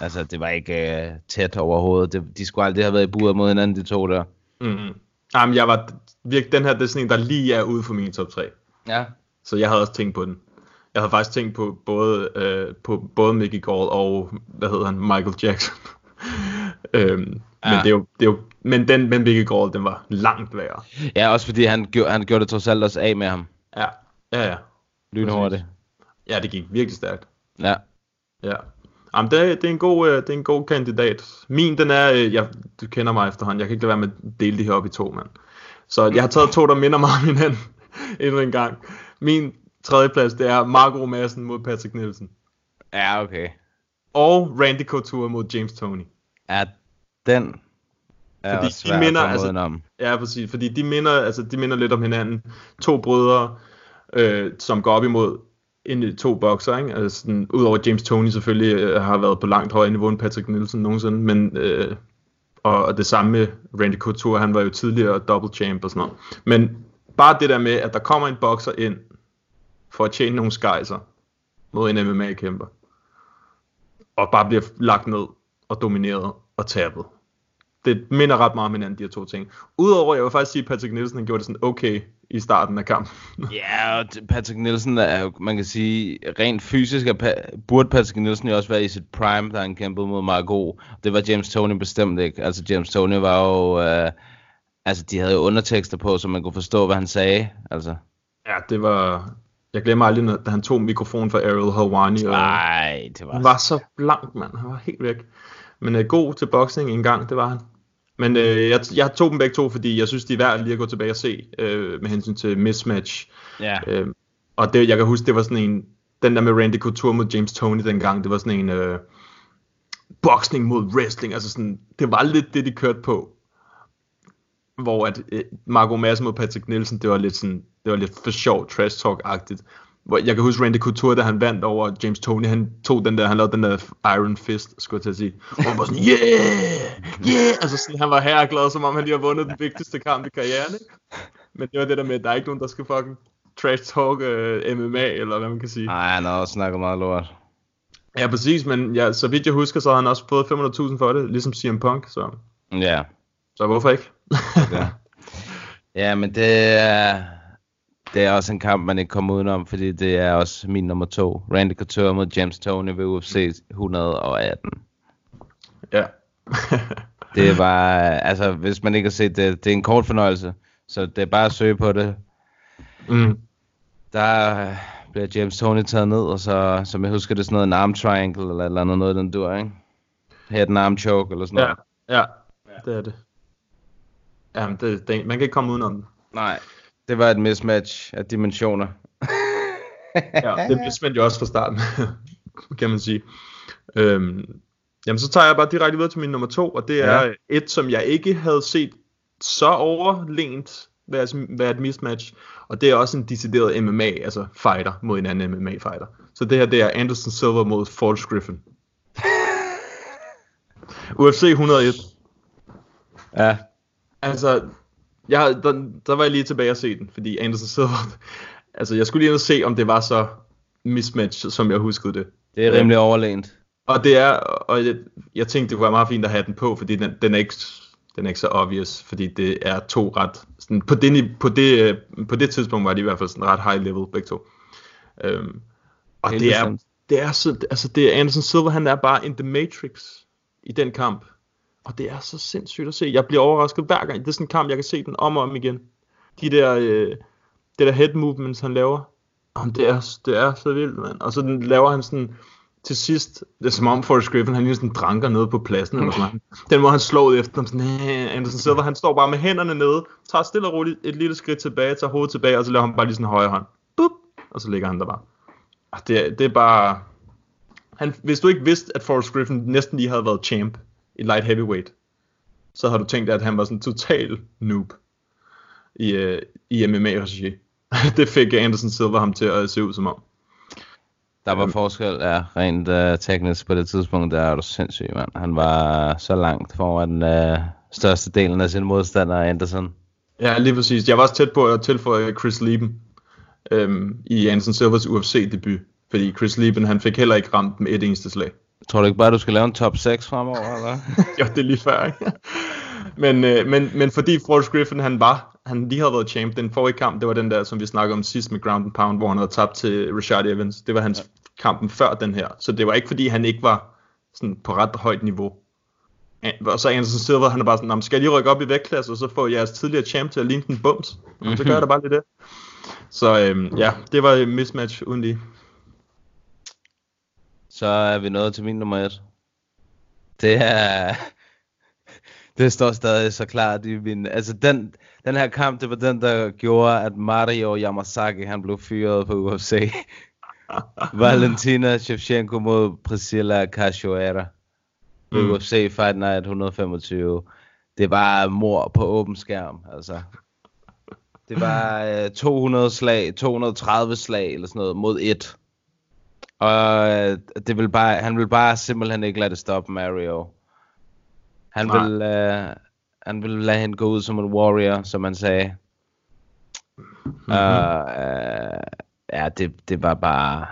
Altså, det var ikke uh, tæt overhovedet. Det, de skulle aldrig have været i buret mod hinanden, de to der. Mm. Jamen, jeg var virkelig, den her, det er sådan en, der lige er ude for min top 3. Ja. Så jeg havde også tænkt på den. Jeg havde faktisk tænkt på både, øh, på både Mickey Gall og, hvad hedder han, Michael Jackson. øhm, ja. Men det er jo, det er jo, men den med Mickey Gall, den var langt værre. Ja, også fordi han, gjorde, han gjorde det trods alt også af med ham. Ja, ja, ja. Lynhurtigt. Ja, det gik virkelig stærkt. Ja. Ja. Jamen, det, er, det, er en god, øh, det er en god kandidat. Min, den er, øh, jeg, du kender mig efterhånden, jeg kan ikke lade være med at dele det her op i to, mand. Så jeg har taget to, der minder mig om hinanden endnu en gang. Min tredje plads, det er Marco Madsen mod Patrick Nielsen. Ja, okay. Og Randy Couture mod James Tony. Ja, den er Fordi også de svær minder, at altså, udenom. Ja, præcis. Fordi de minder, altså, de minder lidt om hinanden. To brødre, øh, som går op imod en, to bokser, ikke? Altså, sådan, udover James Tony selvfølgelig øh, har været på langt højere niveau end Patrick Nielsen nogensinde, men øh, og, og det samme med Randy Couture, han var jo tidligere double champ og sådan noget. Men bare det der med, at der kommer en bokser ind for at tjene nogle skejser mod en MMA-kæmper, og bare bliver lagt ned og domineret og tabet. Det minder ret meget om hinanden, de her to ting. Udover, jeg vil faktisk sige, at Patrick Nielsen han gjorde det sådan okay i starten af kampen. Ja, og Patrick Nielsen er jo, man kan sige, rent fysisk er burde Patrick Nielsen jo også være i sit prime, da han kæmpede mod Margot. Det var James Tony bestemt ikke. Altså James Tony var jo, øh, altså de havde jo undertekster på, så man kunne forstå, hvad han sagde. Altså. Ja, det var... Jeg glemmer aldrig, når- da han tog mikrofonen fra Ariel Helwani. Nej, det var... Han var så blank, mand. Han var helt væk. Men øh, god til boksning en gang, det var han. Men øh, jeg, jeg tog dem begge to, fordi jeg synes, de er værd lige at gå tilbage og se øh, med hensyn til mismatch. Ja. Øh, og det, jeg kan huske, det var sådan en, den der med Randy Couture mod James Tony dengang, det var sådan en øh, boksning mod wrestling, altså sådan, det var lidt det, de kørte på. Hvor at øh, Marco Madsen mod Patrick Nielsen, det var lidt sådan, det var lidt for sjov trash talk-agtigt. Hvor jeg kan huske Randy Couture, da han vandt over James Tony, han tog den der, han lavede den der Iron Fist, skulle jeg til at sige. Og han var sådan, yeah, yeah, altså sådan, han var herreglad, som om han lige har vundet den vigtigste kamp i karrieren, ikke? Men det var det der med, at der er ikke nogen, der skal fucking trash talk uh, MMA, eller hvad man kan sige. Nej, han har også snakket meget lort. Ja, præcis, men ja, så vidt jeg husker, så har han også fået 500.000 for det, ligesom CM Punk, så, Ja. så hvorfor ikke? ja. ja, men det er, det er også en kamp, man ikke kommer udenom, fordi det er også min nummer to. Randy Couture mod James Tony ved UFC 118. Ja. det var, altså hvis man ikke har set det, det er en kort fornøjelse, så det er bare at søge på det. Mm. Der bliver James Tony taget ned, og så, som jeg husker, det er sådan noget en arm triangle, eller eller andet noget, den dur, ikke? Head and arm choke, eller sådan Ja, noget. ja, det er det. Jamen, det, det, man kan ikke komme udenom den. Nej, det var et mismatch af dimensioner. ja, det mismatch jo også fra starten, kan man sige. Øhm, jamen, så tager jeg bare direkte videre til min nummer to, og det er Ja. ja. et, som jeg ikke havde set så overlænt være, være et mismatch, og det er også en decideret MMA, altså fighter mod en anden MMA fighter. Så det her, det er Anderson Silva mod Forrest Griffin. UFC 101. Ja. Altså, jeg, der, der var jeg lige tilbage og se den, fordi Anderson Silva, altså jeg skulle lige ind og se, om det var så mismatch, som jeg huskede det. Det er rimelig overlænt. Og det er, og jeg, jeg tænkte, det kunne være meget fint at have den på, fordi den, den er ikke, Den er ikke så obvious, fordi det er to ret... Sådan, på, det, ni- på, det, øh, på det tidspunkt var de i hvert fald sådan ret high level, begge to. Øhm, og det er, det er så... Altså, det er Anderson Silva, han er bare in the matrix i den kamp. Og det er så sindssygt at se. Jeg bliver overrasket hver gang. Det er sådan en kamp, jeg kan se den om og om igen. De der, øh, det der head movements, han laver. Jamen, det, er, det er så vildt, mand. Og så den laver han sådan til sidst, det er som om Forrest Griffin, han lige sådan dranker nede på pladsen, eller sådan noget. Den måde han slår ud efter dem, sådan, "Næh." Anderson Silva, han står bare med hænderne nede, tager stille og roligt et lille skridt tilbage, tager hovedet tilbage, og så laver han bare lige sådan en højre hånd. Bup, og så ligger han der bare. Og det, er- det er bare... Han, hvis du ikke vidste, at Forrest Griffin næsten lige havde været champ i light heavyweight, så har du tænkt, at han var sådan en total noob i, øh, i MMA-regi. det fik Anderson Silva ham til at se ud som om. Der var forskel, ja, rent uh, teknisk på det tidspunkt, der er du sindssyg, mand. Han var så langt foran uh, største delen af sine modstandere, Anderson. Ja, lige præcis. Jeg var også tæt på at tilføje Chris Lieben øhm, i Anderson Silvers UFC-debut. Fordi Chris Lieben, han fik heller ikke ramt med et eneste slag. Tror du ikke bare, du skal lave en top 6 fremover, eller? jo, det er lige før, ikke? men, øh, men, men fordi Forrest Griffin, han var, han lige havde været champ, den forrige kamp, det var den der, som vi snakkede om sidst med Ground and Pound, hvor han havde tabt til Rashad Evans. Det var hans ja. kampen før den her. Så det var ikke fordi, han ikke var sådan på ret højt niveau. Og så Anderson Silva, han er bare sådan, "Nå, men skal jeg lige rykke op i vægtklasse, og så få jeres tidligere champ til at ligne den bums? Mm-hmm. Så gør jeg da bare lige det. Så øhm, ja, det var et mismatch uden lige. Så er vi nået til min nummer 1. Det er... Det står stadig så klart i min... Altså den, den her kamp, det var den, der gjorde, at Mario Yamasaki, han blev fyret på UFC. Valentina Shevchenko mod Priscilla Cachoeira. Mm. UFC Fight Night 125. Det var mor på åben skærm, altså. Det var øh, 200 slag, 230 slag eller sådan noget mod et. Og øh, det vil bare, han vil bare simpelthen ikke lade det stoppe Mario. Han Nej. vil, øh, han vil lade hende gå ud som en warrior, som han sagde. Mm-hmm. Og, øh, ja, det, det var bare,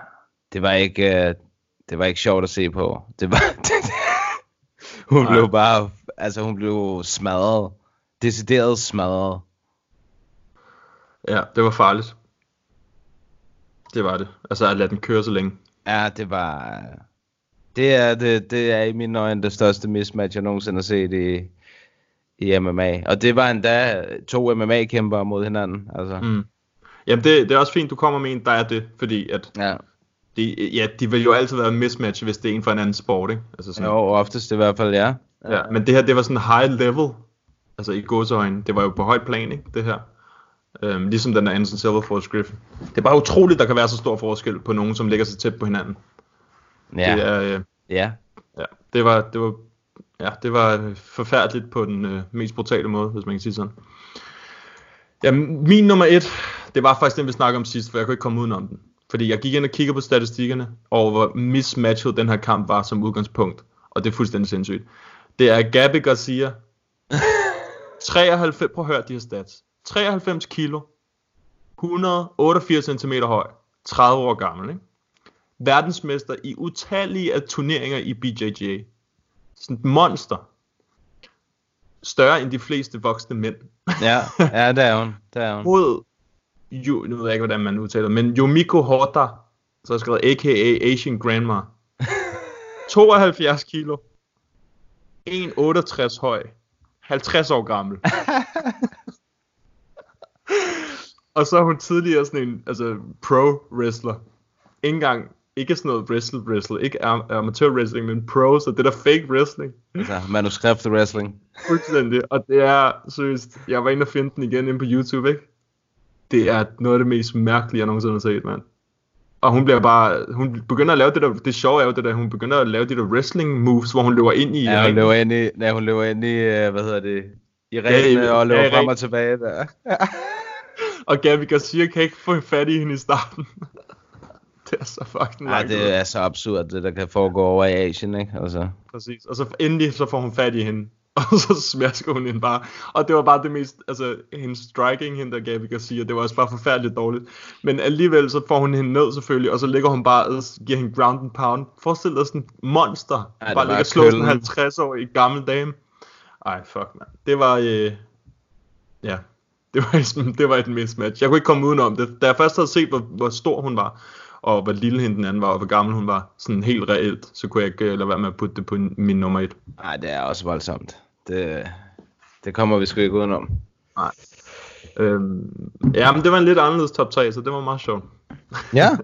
det var ikke, øh, det var ikke sjovt at se på. Det var, hun Nej. blev bare, altså hun blev smadret. Decideret smadret. Ja, det var farligt. Det var det. Altså at lade den køre så længe. Ja, det var... Det er, det, det er i mine øjne det største mismatch, jeg nogensinde har set i, i MMA. Og det var endda to MMA-kæmpere mod hinanden. Altså. Mm. Jamen det, det er også fint, du kommer med en, der er det, fordi at ja. de, ja, de vil jo altid være en mismatch, hvis det er en fra en anden sport, ikke? Altså sådan, Jo, oftest i hvert fald, ja. ja, men det her, det var sådan high level, altså i gåseøjne. Det var jo på højt plan, ikke? Det her. Øhm, ligesom den der Anderson Silva Forrest Griffin. Det er bare utroligt, der kan være så stor forskel på nogen, som ligger så tæt på hinanden. Ja. Det er, øh, ja. ja, det var, det var, ja, det var øh, forfærdeligt på den øh, mest brutale måde, hvis man kan sige sådan. Ja, min nummer et, det var faktisk den, vi snakkede om sidst, for jeg kunne ikke komme udenom den. Fordi jeg gik ind og kiggede på statistikkerne, og hvor mismatchet den her kamp var som udgangspunkt. Og det er fuldstændig sindssygt. Det er Gabi Garcia. 93, prøv at høre de her stats. 93 kilo. 188 cm høj. 30 år gammel, ikke? Verdensmester i utallige af turneringer i BJJ. Sådan et monster. Større end de fleste voksne mænd. Ja, ja det er hun. Det er hun. Mod, jo, nu ved jeg ikke, hvordan man udtaler men Yumiko Horta, så skrevet a.k.a. Asian Grandma. 72 kilo. 1,68 høj. 50 år gammel. og så er hun tidligere sådan en altså, pro-wrestler. Ikke engang, ikke sådan noget wrestle-wrestle, ikke am- amatør-wrestling, men pro, så det der fake wrestling. Altså, manuskript wrestling. Fuldstændig. Og det er, seriøst, jeg var inde og finde den igen inde på YouTube, ikke? Det er noget af det mest mærkelige, jeg nogensinde har set, mand. Og hun bliver bare, hun begynder at lave det der, det sjove er jo det der, hun begynder at lave de der wrestling moves, hvor hun løber ind i Ja, hun løber ind i, ja, hun løber ind i, øh, hvad hedder det, i i- ringen og løber ja, frem og tilbage der. Og Gabi Garcia kan ikke få fat i hende i starten. det er så fucking Nej, ud. det er så absurd, det der kan foregå over i Asien, ikke? Altså. Præcis. Og så endelig så får hun fat i hende. Og så smasker hun hende bare. Og det var bare det mest, altså hendes striking, hende der Gabi Garcia, det var også bare forfærdeligt dårligt. Men alligevel så får hun hende ned selvfølgelig, og så ligger hun bare og giver hende ground and pound. Forestil dig sådan en monster, det bare ligger og slår sådan en køllen. 50 år i gammel dame. Ej, fuck, man. Det var, øh, ja, det var, et- det var et mismatch. Jeg kunne ikke komme udenom det. Da jeg først havde set, hvor, hvor stor hun var, og hvor lille hende den anden var, og hvor gammel hun var, sådan helt reelt, så kunne jeg ikke øh, lade være med at putte det på min, nummer et. Nej, det er også voldsomt. Det, det kommer vi sgu ikke udenom. Nej. Øhm, ja, men det var en lidt anderledes top 3, så det var meget sjovt. Ja.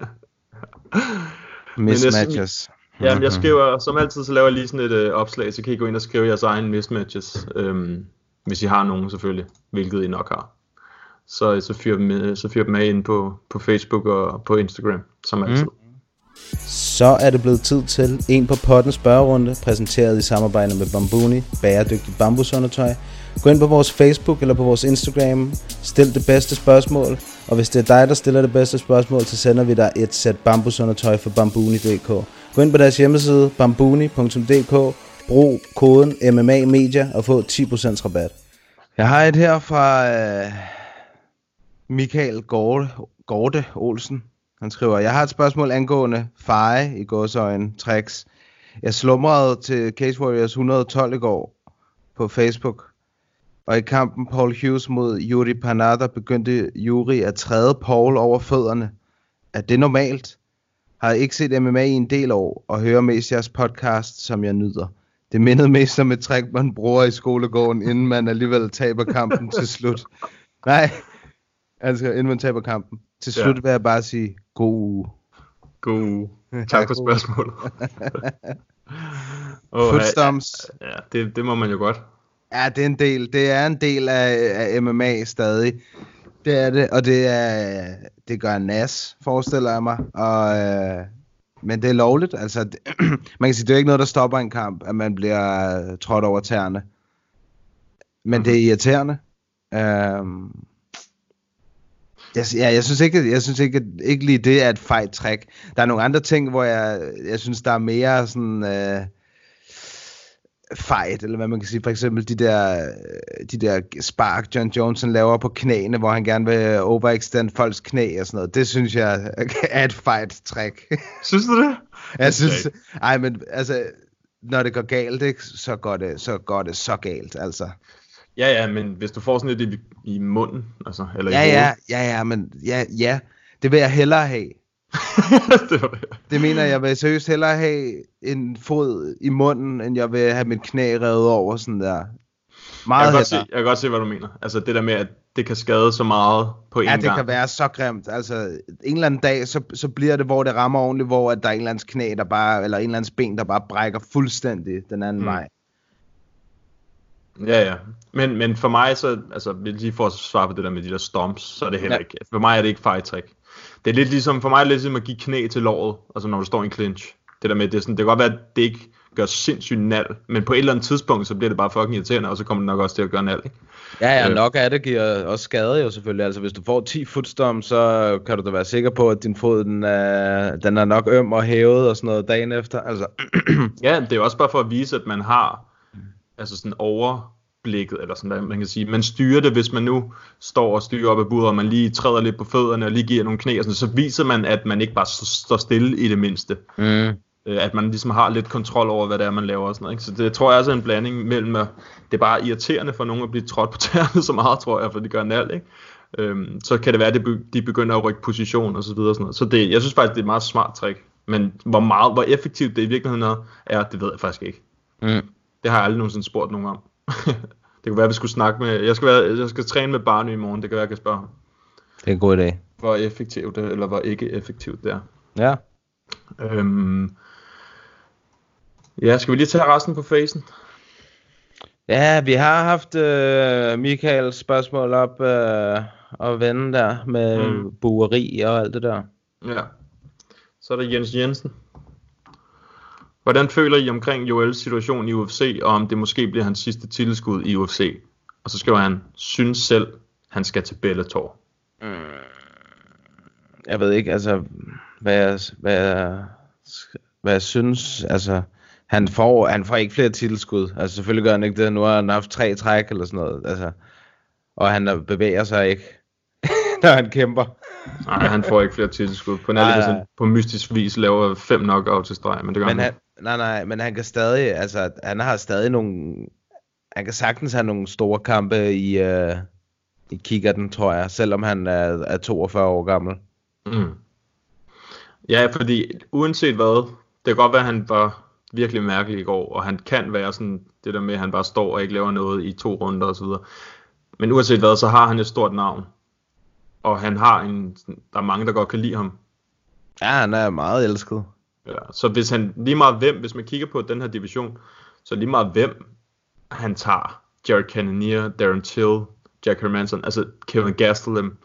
Men jeg- Mismatches. Jamen, jeg skriver, som altid, så laver jeg lige sådan et øh, opslag, så kan I gå ind og skrive jeres egen mismatches, øhm, hvis I har nogen selvfølgelig, hvilket I nok har. Så, så fyr dem, øh, så fyr dem af ind på, på Facebook og på Instagram, som altid. Så er det blevet tid til en på potten spørgerunde, præsenteret i samarbejde med Bambuni, bæredygtigt bambusundertøj. Gå ind på vores Facebook eller på vores Instagram, stil det bedste spørgsmål, og hvis det er dig, der stiller det bedste spørgsmål, så sender vi dig et sæt bambusundertøj fra bambuni.dk. Gå ind på deres hjemmeside, bambuni.dk, brug koden MMA Media og få 10% rabat. Jeg har et her fra øh, Michael Gorte, Gorte Olsen. Han skriver, jeg har et spørgsmål angående feje i gåsøjen tricks. Jeg slumrede til Cage Warriors 112 i går på Facebook. Og i kampen Paul Hughes mod Yuri Panada begyndte Yuri at træde Paul over fødderne. Er det normalt? Har ikke set MMA i en del år, og hører mest jeres podcast, som jeg nyder. Det mindede mest om et trick, man bruger i skolegården, inden man alligevel taber kampen til slut. Nej, altså inden man taber kampen. Til Ja. slut vil jeg bare sige, god uge. God uge. Tak for spørgsmålet. Åh, Footstomps. Ja, det, det må man jo godt. Ja, det er en del. Det er en del af, af MMA stadig. Det er det, og det er det gør nas, forestiller jeg mig. Og, øh, men det er lovligt. Altså, det, man kan sige, det er ikke noget, der stopper en kamp, at man bliver øh, trådt over tæerne. Men det er irriterende. Øhm, jeg, ja, jeg synes ikke, jeg synes ikke, ikke lige det er et fejt trick. Der er nogle andre ting, hvor jeg, jeg synes, der er mere sådan... Øh, fight, eller hvad man kan sige. For eksempel de der, øh, de der spark, John Johnson laver på knæene, hvor han gerne vil overextend folks knæ og sådan noget. Det synes jeg er et fight trick. Synes du det? jeg synes, ej, men altså, når det går galt, ikke, så, går det, så går det så galt, altså. Ja, ja, men hvis du får sådan lidt i, i munden, altså, eller Ja, i ja, ja, ja, men ja, ja, det vil jeg hellere have. det, var det. det mener jeg, jeg vil seriøst hellere have en fod i munden, end jeg vil have mit knæ revet over sådan der. jeg, Meget kan godt se, jeg kan godt se, hvad du mener. Altså det der med, at det kan skade så meget på en Ja, det gang. kan være så grimt. Altså, en eller anden dag, så, så bliver det, hvor det rammer ordentligt, hvor at der er en eller andens knæ, der bare, eller en eller andens ben, der bare brækker fuldstændig den anden mm. vej. Ja, ja. Men, men for mig, så, altså, lige for at svare på det der med de der stomps, så er det heller Ja. ikke, for mig er det ikke trick. Det er lidt ligesom, for mig er det lidt ligesom at give knæ til låret, altså når du står i en clinch. Det der med, det, er sådan, det kan godt være, at det ikke gør sindssygt nal, men på et eller andet tidspunkt, så bliver det bare fucking irriterende, og så kommer det nok også til at gøre nal, ikke? Ja, ja, Øh. nok af det giver også skade jo selvfølgelig. Altså, hvis du får 10 footstomp, så kan du da være sikker på, at din fod, den er, den er nok øm og hævet og sådan noget dagen efter. Altså, Ja, det er jo også bare for at vise, at man har altså sådan overblikket, eller sådan man kan sige. Man styrer det, hvis man nu står og styrer op ad buret, og man lige træder lidt på fødderne, og lige giver nogle knæ, og sådan, så viser man, at man ikke bare står stille i det mindste. mm. Øh, At man ligesom har lidt kontrol over, hvad det er, man laver og sådan noget. Ikke? Så det tror jeg også er en blanding mellem, at det er bare irriterende for nogen at blive trådt på tæerne så meget, tror jeg, for det gør en alt, ikke? Øhm, så kan det være, at de begynder at rykke position og så videre og sådan noget. Så det, jeg synes faktisk, det er et meget smart trick. Men hvor meget, hvor effektivt det i virkeligheden er, er, det ved jeg faktisk ikke. Mm. Det har jeg aldrig nogensinde spurgt nogen om. det kunne være, at vi skulle snakke med... Jeg skal, være, jeg skal træne med Barney i morgen, det kan være, jeg kan spørge ham. det er en god idé. Hvor effektivt det, eller hvor ikke effektivt det er. Ja. Øhm, ja, skal vi lige tage resten på facen? Ja, vi har haft øh, Michaels spørgsmål op øh, og vende der med mm. bueri og alt det der. Ja. Så er der Jens Jensen. Hvordan føler I omkring Joels situation i UFC, og om det måske bliver hans sidste titelskud i UFC? Og så skriver han, synes selv, han skal til Bellator. Jeg ved ikke, altså, hvad jeg, hvad jeg, hvad jeg synes, altså, han får, han får ikke flere titelskud. Altså, selvfølgelig gør han ikke det. Nu har han haft tre træk eller sådan noget. Altså, og han er- bevæger sig ikke, når han kæmper. Nej, han får ikke flere titelskud. På, nej. på mystisk vis laver fem knockout til streg, men det gør Men han. han, nej, nej, men han kan stadig, altså, han har stadig nogle han kan sagtens have nogle store kampe i, øh, i kikkerten, tror jeg, selvom han er, er 42 år gammel. Mm. Ja, fordi uanset hvad, det kan godt være, at han var virkelig mærkelig i går, og han kan være sådan det der med, at han bare står og ikke laver noget i to runder osv. Men uanset hvad, så har han et stort navn. Og han har en, der er mange, der godt kan lide ham. Ja, han er meget elsket. Ja, så hvis han lige meget hvem, hvis man kigger på den her division, så lige meget hvem han tager, Jared Cannonier, Darren Till, Jack Hermanson, altså Kevin Gastelum,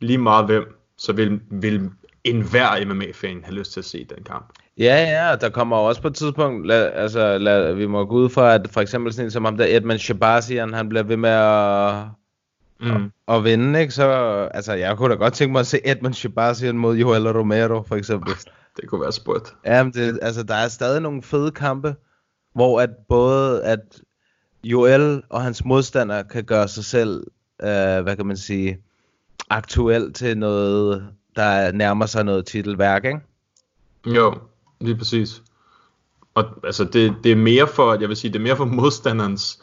lige meget hvem, så vil, vil enhver MMA-fan have lyst til at se den kamp. Ja, ja, der kommer også på et tidspunkt, lad, altså lad, vi må gå ud fra, at for eksempel sådan en som ham der Edmund Shabazian, han bliver ved med at, mm. at, at vinde, ikke? Så, altså jeg kunne da godt tænke mig at se Edmund Shabazian mod Joel Romero, for eksempel. Det kunne være spurgt. Ja, men det, altså der er stadig nogle fede kampe, hvor at både at Joel og hans modstander kan gøre sig selv, øh, hvad kan man sige, aktuel til noget, der nærmer sig noget titelværk, ikke? Jo, lige præcis. Og altså, det, det er mere for, jeg vil sige, det er mere for modstanderens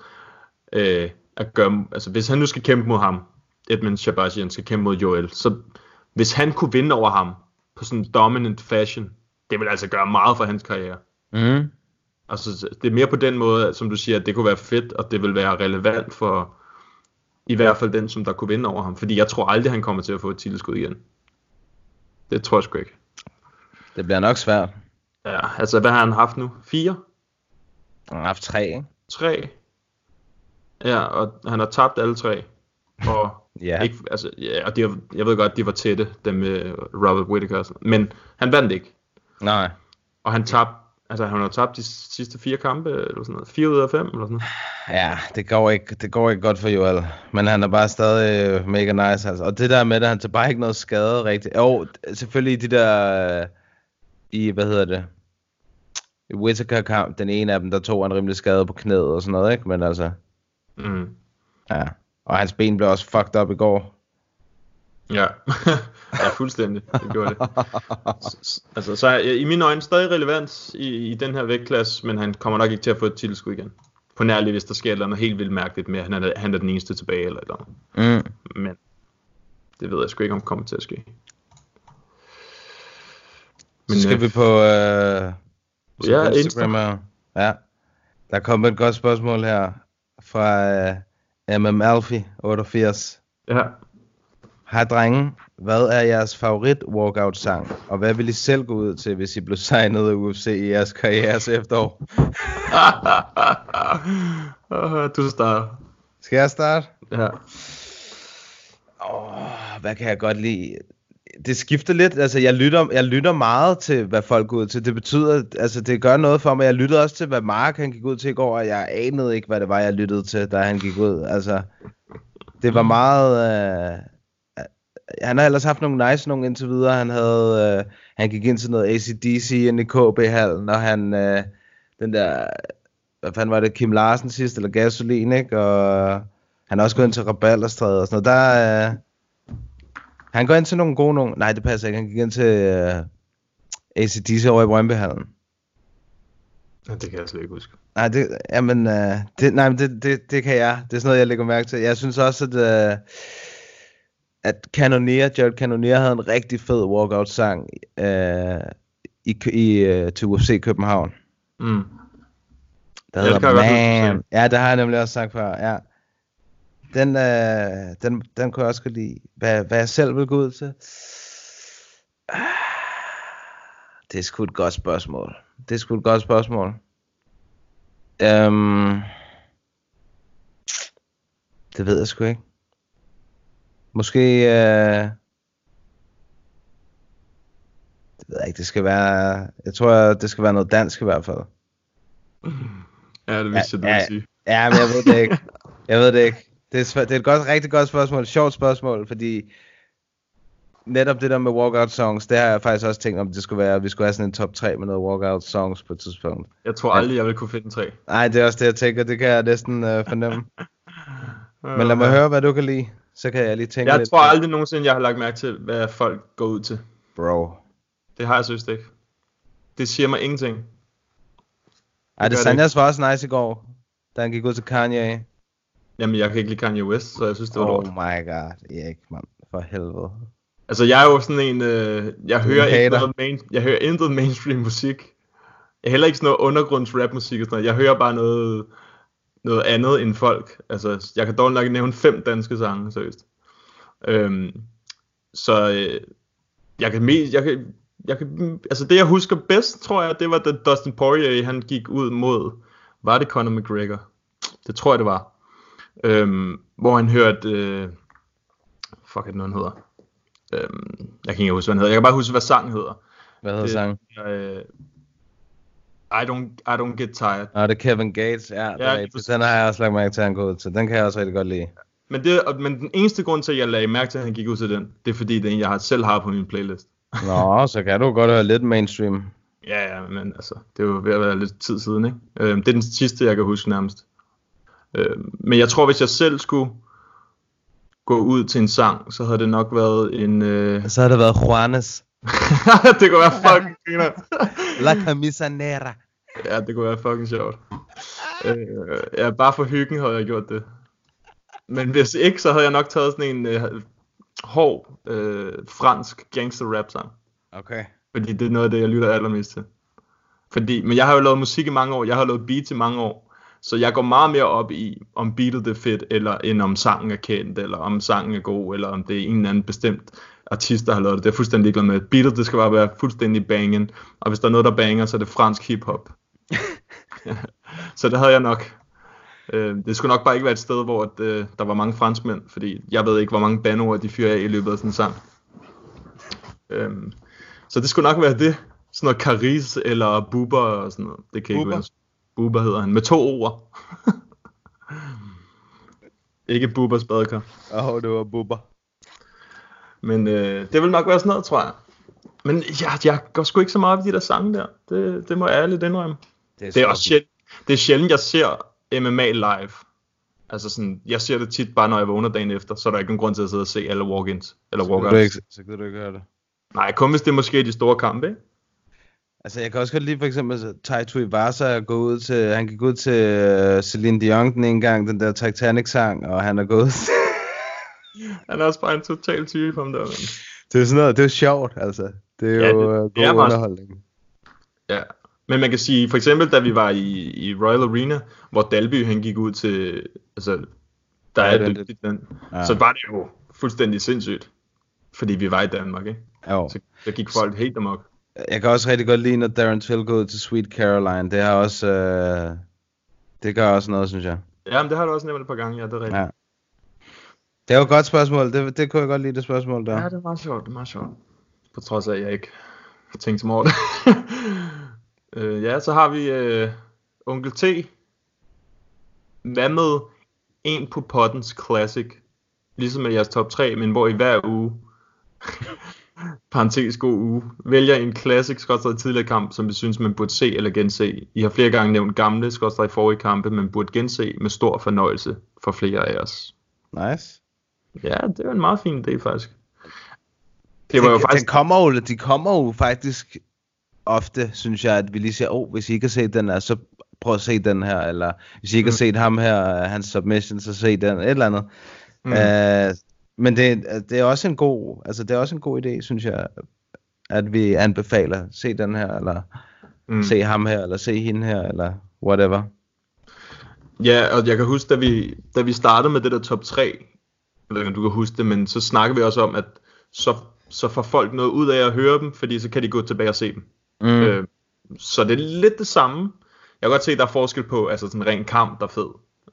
øh, at gøre, altså hvis han nu skal kæmpe mod ham, Edmund Shabazian skal kæmpe mod Joel, så hvis han kunne vinde over ham på sådan dominant fashion, det vil altså gøre meget for hans karriere. Mm. Altså, det er mere på den måde, som du siger, at det kunne være fedt, og det vil være relevant for i hvert fald den, som der kunne vinde over ham. Fordi jeg tror aldrig, han kommer til at få et titelskud igen. Det tror jeg sgu ikke. Det bliver nok svært. Ja, altså hvad har han haft nu? Fire? Han har haft tre, ikke? Tre. Ja, og han har tabt alle tre. Og ja. ikke, altså, ja, og de, jeg ved godt, de var tætte, dem med Robert Whittaker. Men han vandt ikke. Nej. Og han tabte, altså han har tabt de sidste fire kampe, eller sådan noget. Fire ud af fem, eller sådan noget. Ja, det går ikke, det går ikke godt for Joel. Men han er bare stadig øh, mega nice, altså. Og det der med, at han tager bare ikke noget skade rigtigt. Jo, selvfølgelig de der, øh, i, hvad hedder det, i Whittaker kamp, den ene af dem, der tog en rimelig skade på knæet og sådan noget, ikke? Men altså, Mm. ja. Og hans ben blev også fucked up i går. Ja, ja fuldstændig. Det gjorde det. Altså, så er, i mine øjne stadig relevant i, i den her vægtklasse, men han kommer nok ikke til at få et titelskud igen. På nærlig, hvis der sker noget helt vildt mærkeligt med, at han er, han er den eneste tilbage, eller eller andet. Mm. Men det ved jeg sgu ikke, om det kommer til at ske. Men, så skal øh, vi på, øh, Ja, Instagram. og- Ja. Der kom et godt spørgsmål her fra øh, MM Alfie 88. Ja. Hej drenge, hvad er jeres favorit workout sang? Og hvad vil I selv gå ud til, hvis I blev signet af UFC i jeres karrieres efterår? du starter. Skal jeg starte? Ja. Åh, hvad kan jeg godt lide? Det skifter lidt, altså jeg lytter, jeg lytter meget til, hvad folk går ud til. Det betyder, altså det gør noget for mig. Jeg lyttede også til, hvad Mark han gik ud til i går, og jeg anede ikke, hvad det var, jeg lyttede til, da han gik ud. Altså, det var meget... Øh, han har ellers haft nogle nice nogle indtil videre. Han havde, øh, han gik ind til noget ACDC ind i KB-hallen, og han, øh, den der, hvad fanden var det, Kim Larsen sidst, eller Gasolin, ikke? Og han har også gået ind til Rabalderstræde og sådan noget. Der, øh, han går ind til nogle gode nogle, nej det passer ikke, han gik ind til øh, ACDC over i Brøndbyhallen. Ja, det kan jeg slet ikke huske. Nej, det, jamen, øh, det, nej, det, det, det kan jeg. Det er sådan noget, jeg lægger mærke til. Jeg synes også, at, øh, at Cannoneer, Jared Cannoneer havde en rigtig fed walkout-sang øh, i, i, øh, til UFC København. Mm. Der hedder Man. Ja, det har jeg nemlig også sagt før, ja. Den, øh, den, den kunne jeg også godt lide. Hvad, hvad jeg selv vil gå ud til? Det er sgu et godt spørgsmål. Det er sgu et godt spørgsmål. Øhm, det ved jeg sgu ikke. Måske... Øh, det ved jeg ikke, det skal være... Jeg tror, det skal være noget dansk i hvert fald. Ja, det vidste jeg, du ja, ville sige. Ja, men jeg ved det ikke. Jeg ved det ikke. Det er, det er et godt, rigtig godt spørgsmål. Et sjovt spørgsmål, fordi netop det der med walkout songs, det har jeg faktisk også tænkt om, det skulle være, at vi skulle have sådan en top 3 med noget walkout songs på et tidspunkt. Jeg tror aldrig, jeg vil kunne finde tre. Nej, det er også det, jeg tænker. Det kan jeg næsten øh, fornemme. Men lad mig høre, hvad du kan lide. Så kan jeg lige tænke Jeg lidt. tror aldrig nogensinde, jeg har lagt mærke til, hvad folk går ud til. Bro. Det har jeg synes ikke. Det siger mig ingenting. Ej, det det Sanjas var også nice i går. da han gik ud til Kanye? Jamen, jeg kan ikke lide Kanye West, så jeg synes, det var Oh lort. my god, Erik, mand. For helvede. Altså, jeg er jo sådan en... Øh, jeg, Du hører ikke noget main, jeg hører intet mainstream musik. Jeg er heller ikke sådan noget undergrunds rap musik og sådan noget. Jeg hører bare noget, noget andet end folk. Altså, jeg kan dårligt nok nævne fem danske sange, seriøst. Øhm, så øh, jeg kan mest, jeg kan, jeg kan, altså det jeg husker bedst, tror jeg, det var da Dustin Poirier, han gik ud mod, var det Conor McGregor? Det tror jeg, det var. Øhm, hvor han hørte, øh, fuck er det nu, han hedder? Øhm, jeg kan ikke huske, hvad han hedder. Jeg kan bare huske, hvad sangen hedder. Hvad hedder sangen? Øh, I don't, I don't get tired. Nå, det er Kevin Gates, ja. Ja, er rigtigt. Den har jeg også lagt mærke til, at han går ud til. Den kan jeg også rigtig godt lide. Men, det, men den eneste grund til, at jeg lagde mærke til, at han gik ud til den, det er fordi, det er en, jeg har, selv har på min playlist. Nå, så kan du godt høre lidt mainstream. Ja, ja, men altså, det er jo ved at være lidt tid siden, ikke? Øhm, det er den sidste, jeg kan huske nærmest. Øhm, men jeg tror, hvis jeg selv skulle gå ud til en sang, så havde det nok været en... Øh... Så har det været Juanes. det kunne være fucking griner. La camisa negra. Ja, det kunne være fucking sjovt. Øh, ja, bare for hyggen havde jeg gjort det. Men hvis ikke, så havde jeg nok taget sådan en øh, hård øh, fransk gangster rap sang. Okay. Fordi det er noget af det, jeg lytter allermest til. Fordi, men jeg har jo lavet musik i mange år, jeg har lavet beats i mange år, så jeg går meget mere op i, om beatet er fedt, eller end om sangen er kendt, eller om sangen er god, eller om det er en eller anden bestemt artist, der har lavet det. Det er fuldstændig ligeglad med. Beatet, det skal bare være fuldstændig bangen, og hvis der er noget, der banger, så er det fransk hiphop. så det havde jeg nok. Øh, det skulle nok bare ikke være et sted, hvor at, øh, der var mange franskmænd, fordi jeg ved ikke, hvor mange banord de fyrer af i løbet af sådan en sang. Øhm, så det skulle nok være det. Sådan noget Caris eller Bubber og sådan noget. Det kan ikke Bubber? være. Bubber hedder han. Med to ord. ikke Bubbers badekar. Åh, oh, det var Bubber. Men øh, det vil nok være sådan noget, tror jeg. Men jeg, jeg går sgu ikke så meget op i de der sange der. Det, det må jeg ærligt indrømme. Det er, Det er også sjældent, det er sjældent, jeg ser MMA live. Altså sådan, jeg ser det tit bare, når jeg vågner dagen efter, så er der ikke nogen grund til at sidde og se alle walk-ins. Eller Så kan, du walk ikke, så kan du ikke høre det. Nej, kun hvis det er måske de store kampe, ikke? Altså, jeg kan også godt lide for eksempel Tai Tuivasa gå ud til, han gik ud til uh, Celine Dion den ene gang, den der Titanic-sang, og han er gået Han er også bare en total type om der, men... Det er sådan noget, det er sjovt, altså. Det er Ja, jo det- øh, det god er meget- underholdning. Ja, men man kan sige, for eksempel da vi var i, i Royal Arena, hvor Dalby han gik ud til, altså, der Ja, er den- dygtigt den, ja. så var det jo fuldstændig sindssygt, fordi vi var i Danmark, ikke? Jo. Så der gik folk helt amok. Jeg kan også rigtig godt lide, når Darren Till går ud til Sweet Caroline. Det har også, øh, det gør også noget, synes jeg. Ja, men det har du også nævnt et par gange, ja, det er rigtigt. Ja. Det er jo et godt spørgsmål. Det, det kunne jeg godt lide, det spørgsmål der. Ja, det er meget sjovt, det meget sjovt. På trods af, at jeg ikke har tænkt så over det. øh, ja, så har vi øh, Onkel T. Hvad med en på pottens classic? Ligesom med jeres top 3, men hvor I hver uge, parentes god uge, vælger en classic skodstræk tidligere kamp, som vi synes, man burde se eller gense. I har flere gange nævnt gamle skodstræk forrige kampe, man burde gense med stor fornøjelse for flere af os. Nice. Ja, det var en meget fin idé faktisk. Det var jo faktisk... den kommer jo, de kommer jo faktisk ofte, synes jeg, at vi lige siger, åh, oh, hvis I ikke har set den her, så prøv at se den her, eller hvis I ikke har Mm. set ham her, øh, hans submission, så se den, et eller andet. Mm. Mm. Men det, det er også en god, altså det er også en god idé, synes jeg, at vi anbefaler, se den her, eller Mm. se ham her, eller se hende her, eller whatever. Ja, og jeg kan huske, da vi, da vi startede med det der top 3, jeg ved ikke, om du kan huske det, men så snakkede vi også om, at så, så får folk noget ud af at høre dem, fordi så kan de gå tilbage og se dem. Mm. Øh, så det er lidt det samme. Jeg kan godt se, at der er forskel på, altså sådan en ren kamp, der er fed.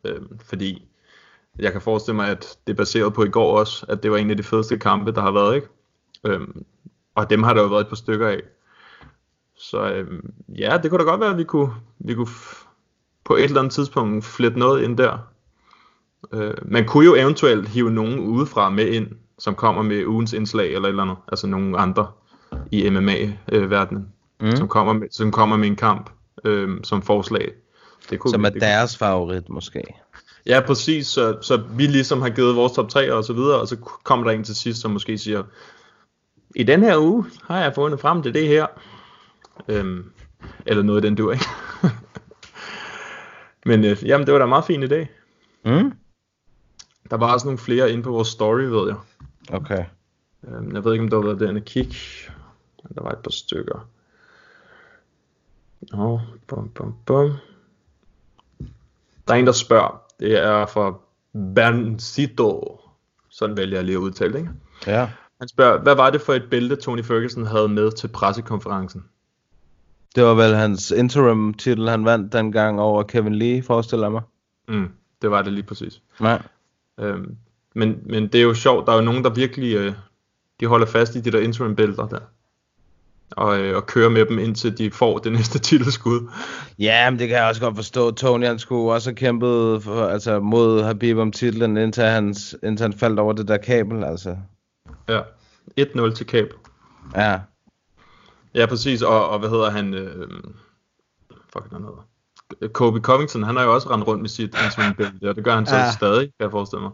Øh, fordi jeg kan forestille mig, at det er baseret på i går også, at det var en af de fedeste kampe, der har været, ikke? Øh, og dem har der jo været et par stykker af. Så øh, ja, det kunne da godt være, at vi kunne, vi kunne på et eller andet tidspunkt flette noget ind der. Øh, man kunne jo eventuelt hive nogen udefra med ind, som kommer med ugens indslag eller eller andet. Altså nogle andre i MMA-verdenen, Mm. som, kommer med, som kommer med en kamp øh, som forslag. Det kunne Som er det deres favorit, måske. Ja, præcis. Så, så vi ligesom har givet vores top 3 og så videre, og så kommer der en til sidst, som måske siger, i den her uge har jeg fundet frem til det her. Øhm, eller noget i den dur, ikke? Men øh, jamen, det var da en meget fin idé. Mm? Der var også nogle flere inde på vores story, ved jeg. Okay. Øhm, jeg ved ikke, om der var været derinde. Men Der var et par stykker. Nå, bum, bum, bum. Der er en, der spørger. Det er fra Berncito. Sådan vælger jeg lige at udtale det? Ja. Han spørger, hvad var det for et bælte, Tony Ferguson havde med til pressekonferencen? Det var vel hans interim titel, han vandt dengang over Kevin Lee, forestiller jeg mig. Mm, det var det lige præcis. Nej. Øhm, men, men det er jo sjovt, der er jo nogen, der virkelig øh, de holder fast i de der interim bælter der. Og, øh, og kører med dem indtil de får det næste titelskud. Ja, men det kan jeg også godt forstå. Tony, han skulle også have kæmpet for, altså, mod Habib om titlen, indtil, hans, indtil han faldt over det der kabel, altså. Ja, 1-0 til kabel. Ja. Ja, præcis. Og, og hvad hedder han? Øh, fuck, han hedder. Kobe Covington, han har jo også rendt rundt med sit interim bælte, og det gør han så Ja. stadig, kan jeg forestille mig.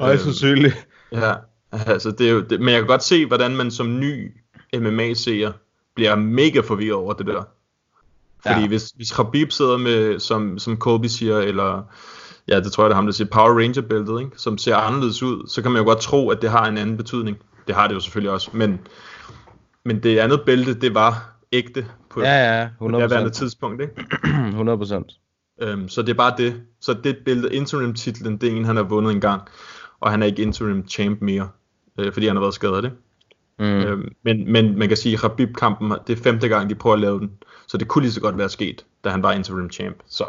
Højst sandsynligt. Ja, altså det er jo, det, men jeg kan godt se, hvordan man som ny MMA-seer bliver mega forvirret over det der. Fordi Ja. hvis, hvis Khabib sidder med, som, som Kobe siger, eller ja, det tror jeg, det er ham, der siger Power Ranger-bæltet, ikke? som ser anderledes ud, så kan man jo godt tro, at det har en anden betydning. Det har det jo selvfølgelig også, men, men det andet bælte, det var ægte på, Ja, ja, på det 100%. tidspunkt. Ikke? 100 procent. Øhm, så det er bare det. Så det bælte, interim-titlen, det er en, han har vundet en gang, og han er ikke interim champ mere, øh, fordi han har været skadet, ikke? Mm. Øhm, men, men man kan sige, at Khabib-kampen, det er femte gang, de prøver at lave den. Så det kunne lige så godt være sket, da han var interim champ. Så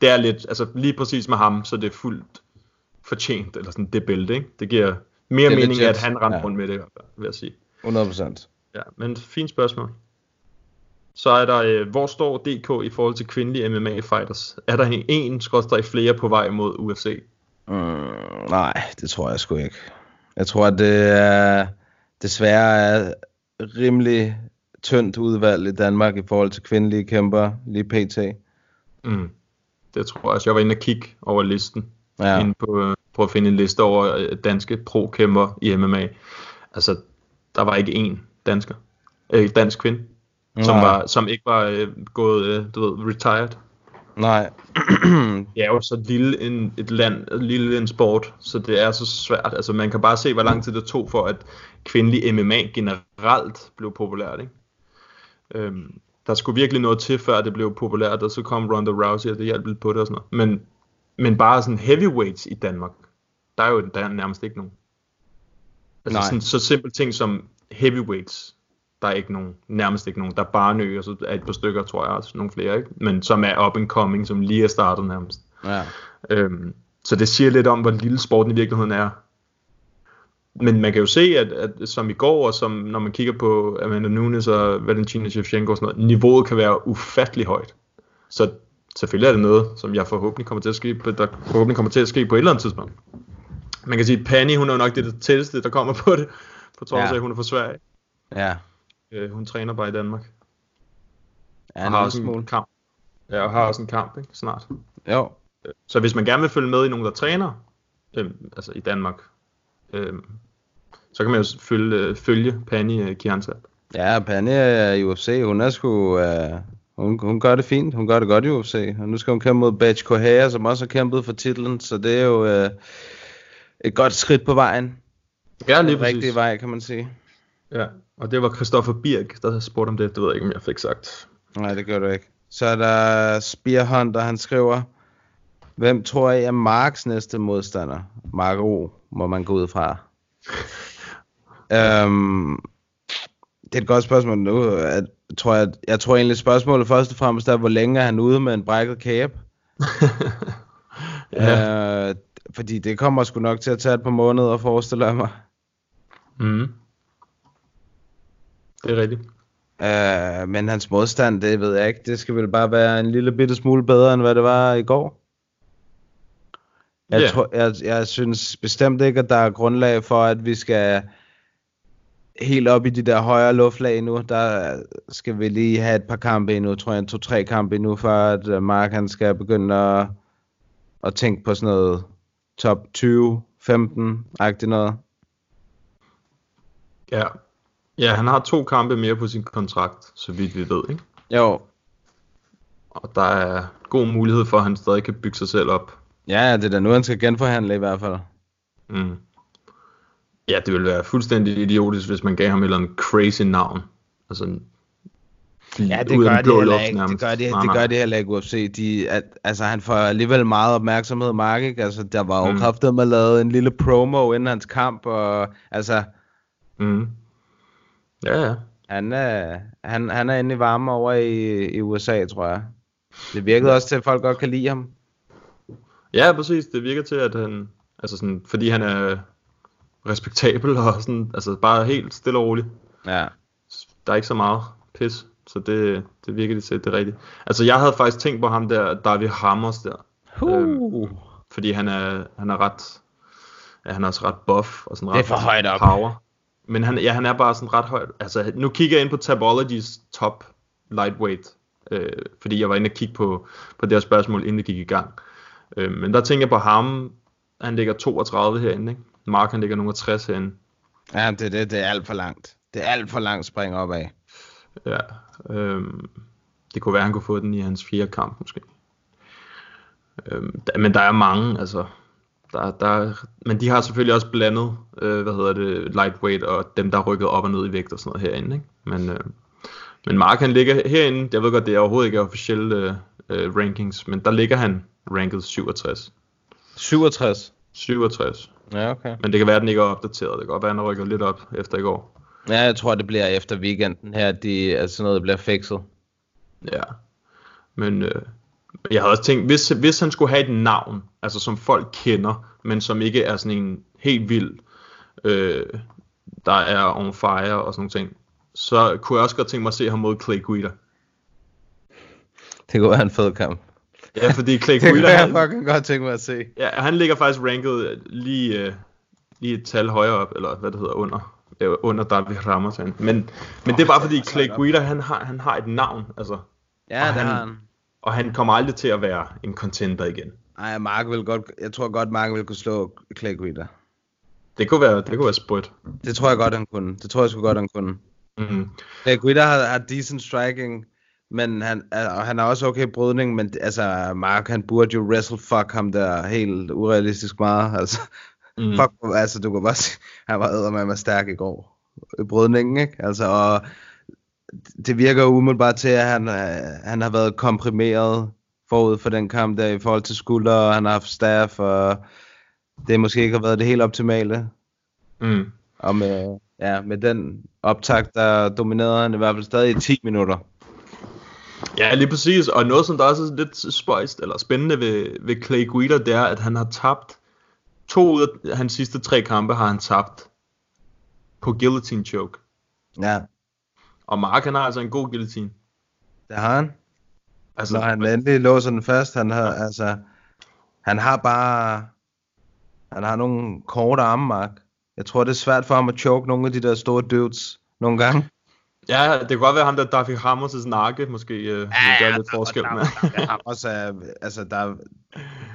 det er lidt, altså lige præcis med ham, så det er fuldt fortjent, eller sådan det bælte, ikke? Det giver mere Det mening, legit, at han rendte ja. rundt med det, vil jeg sige. 100 procent. Ja, men fint spørgsmål. Så er der, øh, hvor står DK i forhold til kvindelige MMA-fighters? Er der en, en skrådstræk flere på vej mod UFC? Mm, nej, det tror jeg sgu ikke. Jeg tror, at det er desværre er rimelig tyndt udvalg i Danmark i forhold til kvindelige kæmper lige pt. Mm. Det tror jeg også. Jeg var inde og kigge over listen. Ja. Inde på, øh, på at finde en liste over øh, danske pro-kæmper i MMA. Altså, der var ikke én dansker. Øh, dansk kvinde. Som, var, som ikke var øh, gået, øh, du ved, retired. Nej. Det er jo så lille en, et land, lille en sport, så det er så svært. Altså, man kan bare se, hvor lang tid det tog for, at kvindelig MMA generelt blev populært, ikke? Øhm, der skulle virkelig noget til, før det blev populært, og så kom Ronda Rousey, og det hjalp lidt på det og sådan noget. Men, men bare sådan heavyweights i Danmark, der er jo der er nærmest ikke nogen. Altså Nej. sådan, så simpelt ting som heavyweights, der er ikke nogen, nærmest ikke nogen. Der er Barnø, og så er et par stykker, tror jeg, også nogle flere, ikke? Men som er up and coming, som lige er startet nærmest. Ja. Øhm, så det siger lidt om, hvor lille sporten i virkeligheden er. Men man kan jo se, at, at som i går, og som når man kigger på Amanda Nunes og Valentina Shevchenko og sådan noget, niveauet kan være ufattelig højt. Så selvfølgelig er det noget, som jeg forhåbentlig kommer til at ske, der forhåbentlig kommer til at ske på et eller andet tidspunkt. Man kan sige, at Pani, hun er nok det, det tætteste, der kommer på det, på trods af, Ja. at hun er fra Sverige. Ja. Øh, hun træner bare i Danmark. Ja, og har også en kamp. Ja, og har også en kamp, ikke? Snart. Jo. Så hvis man gerne vil følge med i nogen, der træner, øh, altså i Danmark, øh, så kan man jo følge, øh, følge Pani øh, Kianza. Ja, Panja er i UFC. Hun er sgu... Uh, hun, hun gør det fint. Hun gør det godt i UFC. Og nu skal hun kæmpe mod Badge Correa, som også har kæmpet for titlen. Så det er jo uh, et godt skridt på vejen. Ja, lige præcis. rigtige vej, kan man sige. Ja, og det var Christoffer Birk, der spurgte om det. Det ved jeg ikke, om jeg fik sagt. Nej, det gør du ikke. Så er der Spearhunter, han skriver, hvem tror I er Marks næste modstander? Mark O, må man gå ud fra. øhm, det er et godt spørgsmål nu. At, tror jeg, jeg tror egentlig spørgsmålet først og fremmest er, hvor længe er han ude med en brækket kæbe? Ja. øh, fordi det kommer sgu nok til at tage et par måneder, forestiller jeg mig. Mm. Det er rigtigt. Øh, men hans modstand, det ved jeg ikke. Det skal vel bare være en lille bitte smule bedre, end hvad det var i går. Jeg, Ja. tror, jeg, jeg synes bestemt ikke, at der er grundlag for, at vi skal helt op i de der højere luftlag nu. Der skal vi lige have et par kampe endnu, tror jeg, to-tre kampe endnu, før at øh, Mark han skal begynde at, at tænke på sådan noget top 20-15-agtigt noget. Ja. Ja, han har to kampe mere på sin kontrakt, så vidt vi ved, ikke? Jo, Og der er god mulighed for, at han stadig kan bygge sig selv op. Ja, det er da nu, han skal genforhandle i hvert fald. Mm. Ja, det ville være fuldstændig idiotisk, hvis man gav ham et eller andet crazy navn. Altså, Ja, det gør, den de blå heller ikke. Det gør de, Nej, det gør de heller ikke UFC. De, at, altså, han får alligevel meget opmærksomhed, Mark, ikke? Altså, der var jo mm. kraftet med lavet en lille promo inden hans kamp, og altså, Mm. Ja, ja. han, er, han, han er inde i varme over i, i USA, tror jeg. Det virkede også til, at folk godt kan lide ham. Ja, præcis. Det virker til, at han, altså sådan, fordi han er respektabel og sådan, altså bare helt stille og roligt. Ja. Der er ikke så meget pis, så det, det virker det til, det er rigtigt. Altså, jeg havde faktisk tænkt på ham der, David Hammers der. Uh. fordi han er, han er ret, ja, han er også ret buff og sådan Det er ret for højt op. power. Men han, ja, han er bare sådan ret højt. Altså, nu kigger jeg ind på Tabologies top lightweight, øh, fordi jeg var inde og kigge på, på det her spørgsmål, inden det gik i gang. Øh, men der tænker jeg på ham, han ligger 32 herinde, ikke? Mark han ligger nummer 60 herinde. Ja, det, det, det er alt for langt. Det er alt for langt spring opad. Ja, øhm, det kunne være, han kunne få den i hans fjerde kamp måske. Der, men der er mange, altså. Der, der, men de har selvfølgelig også blandet, øh, hvad hedder det, lightweight og dem, der er rykket op og ned i vægt og sådan noget herinde. Ikke? Men, øh, men Mark han ligger herinde, jeg ved godt, det er overhovedet ikke officielle øh, øh, rankings, men der ligger han ranket 67. 67? 67. Ja, okay. Men det kan være, at den ikke er opdateret. Det kan godt være, at han er rykket lidt op efter i går. Ja, jeg tror, det bliver efter weekenden her, at de, altså sådan noget bliver fikset. Ja. Men øh, jeg havde også tænkt, hvis, hvis han skulle have et navn, altså som folk kender, men som ikke er sådan en helt vild, øh, der er on fire og sådan nogle ting, så kunne jeg også godt tænke mig at se ham mod Clay Guida. Det kunne være en fed kamp. Ja, fordi Clay det kunne Guida, jeg han, fucking godt tænke mig at se. ja, han ligger faktisk ranket lige, øh, lige et tal højere op, eller hvad det hedder, under, øh, under David Ramos. Men, men det er bare fordi Clay Guida, han har, han har et navn, altså. Ja, det han- har han. Og han kommer aldrig til at være en contender igen. Ej, Mark vil godt, jeg tror godt, Mark vil kunne slå Clay Guida. Det kunne være, det kunne være sprødt. Det tror jeg godt, han kunne. Det tror jeg sgu godt, han kunne. Mm. Clay Guida har, har decent striking, men han, og han har også okay brydning, men altså, Mark, han burde jo wrestle fuck ham der helt urealistisk meget, altså. Mm. Fuck, altså, du kan bare se, han var eddermame stærk i går. Brydningen, ikke? Altså, og det virker umiddelbart til, at han, øh, han har været komprimeret forud for den kamp der i forhold til skulder, og han har haft staff, og det måske ikke har været det helt optimale. Mm. Og med, ja, med den optakt, der dominerede han i hvert fald stadig i 10 minutter. Ja, lige præcis. Og noget, som der også er lidt spøjst, eller spændende ved, ved Clay Guida, det er, at han har tabt to ud af hans sidste tre kampe, har han tabt på guillotine choke. Ja, Og Mark, han har altså en god guillotine. det har han. Altså, Når han endelig låser den fast, han har, altså, han har bare, han har nogle korte arme, Mark. Jeg tror, det er svært for ham at choke nogle af de der store dudes nogle gange. Ja, det kan godt være ham der, David Hammers' nakke, måske øh, vil gøre lidt forskel. Men. Jeg har også, øh, altså, der,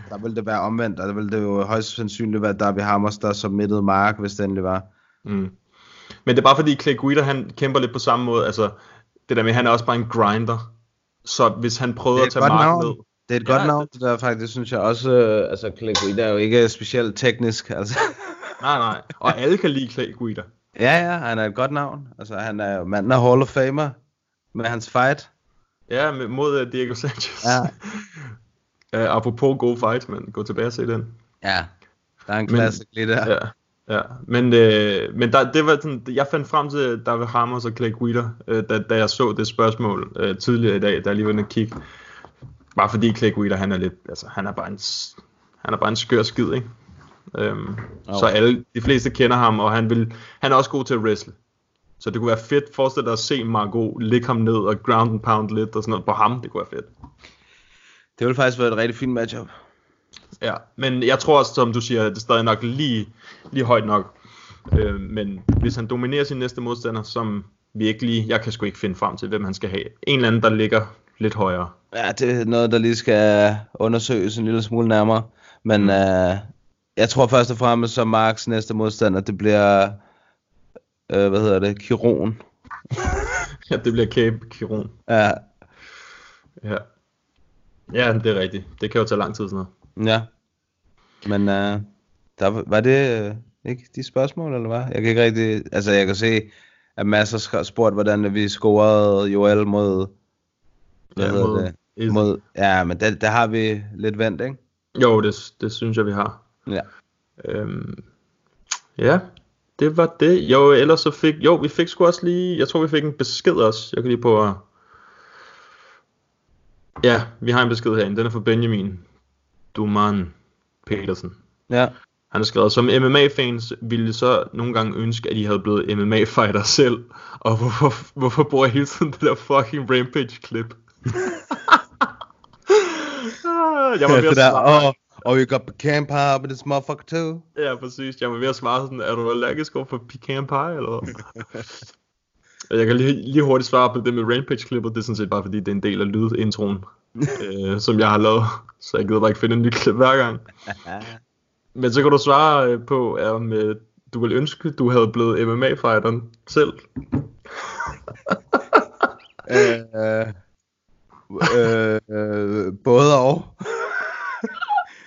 der vil det være omvendt, og der vil det jo højst sandsynligt være Darby Hammers, der submittede Mark, hvis det endelig var. Mm. Men det er bare fordi Clay Guida, han kæmper lidt på samme måde. Altså, det der med, han er også bare en grinder. Så hvis han prøver er at tage Mark navn. ned... Det er et Ja, godt navn, det der faktisk, synes jeg også, øh, altså Clay Guida er jo ikke specielt teknisk, altså. Nej, nej. Og alle kan lide Clay Guida. ja, ja, han er et godt navn. Altså, han er jo manden af Hall of Famer med hans fight. Ja, med, mod uh, Diego Sanchez. Ja. uh, apropos god fight, men gå tilbage og se den. Ja, der er en klassik lige der. Ja, ja. Men, øh, men der, det var sådan, jeg fandt frem til David Hammers og Clay Guida, øh, da, da jeg så det spørgsmål øh, tidligere i dag, da jeg lige var inde og kigge. Bare fordi Clay Guida, han er lidt, altså han er bare en, han er bare en skør skid, ikke? Øhm, Jo. Så alle, de fleste kender ham, og han, vil, han er også god til at wrestle. Så det kunne være fedt, forestil dig at se Margot ligge ham ned og ground and pound lidt og sådan noget på ham, det kunne være fedt. Det ville faktisk være et rigtig fint matchup. Ja, men jeg tror også, som du siger, det er stadig nok lige, lige højt nok. Øh, men hvis han dominerer sin næste modstander, som vi ikke lige, jeg kan sgu ikke finde frem til, hvem han skal have. En eller anden, der ligger lidt højere. Ja, det er noget, der lige skal undersøges en lille smule nærmere. Men mm. øh, jeg tror først og fremmest, som Marks næste modstander, det bliver, øh, hvad hedder det, Kiron. Ja, det bliver Cape Kiron. Ja, Ja. Ja, det er rigtigt. Det kan jo tage lang tid sådan noget. Ja. Men uh, der, var- det uh, ikke de spørgsmål, eller hvad? Jeg kan ikke rigtig... Altså, jeg kan se, at masser har spurgt, hvordan vi scorede Joel mod... Hvad Ja, hedder mod det? Izzy. Mod, ja, men der, der har vi lidt vendt, ikke? Jo, det, det synes jeg, vi har. Ja. Øhm, ja, det var det. Jo, ellers så fik... Jo, vi fik sgu også lige... Jeg tror, vi fik en besked også. Jeg kan lige på at... Ja, vi har en besked herinde. Den er fra Benjamin Duman Petersen. Ja. Han har skrevet, som MMA-fans ville så nogle gange ønske, at I havde blevet MMA-fighter selv. Og hvorfor, hvorfor bruger jeg hele tiden det der fucking Rampage-klip? Jeg var ved at svare. oh, oh, you got pecan pie up in this motherfucker too? Ja, præcis. Jeg var ved at svare sådan, er du allergisk over for pecan pie, eller hvad? Jeg kan lige, lige hurtigt svare på det med Rampage-klippet. Det er sådan set bare fordi, det er en del af lydintroen, øh, som jeg har lavet. Så jeg gider bare ikke finde en ny klip hver gang. Men så kan du svare øh, på, om øh, du vil ønske, du havde blevet MMA-fighteren selv. øh, øh, øh, både og.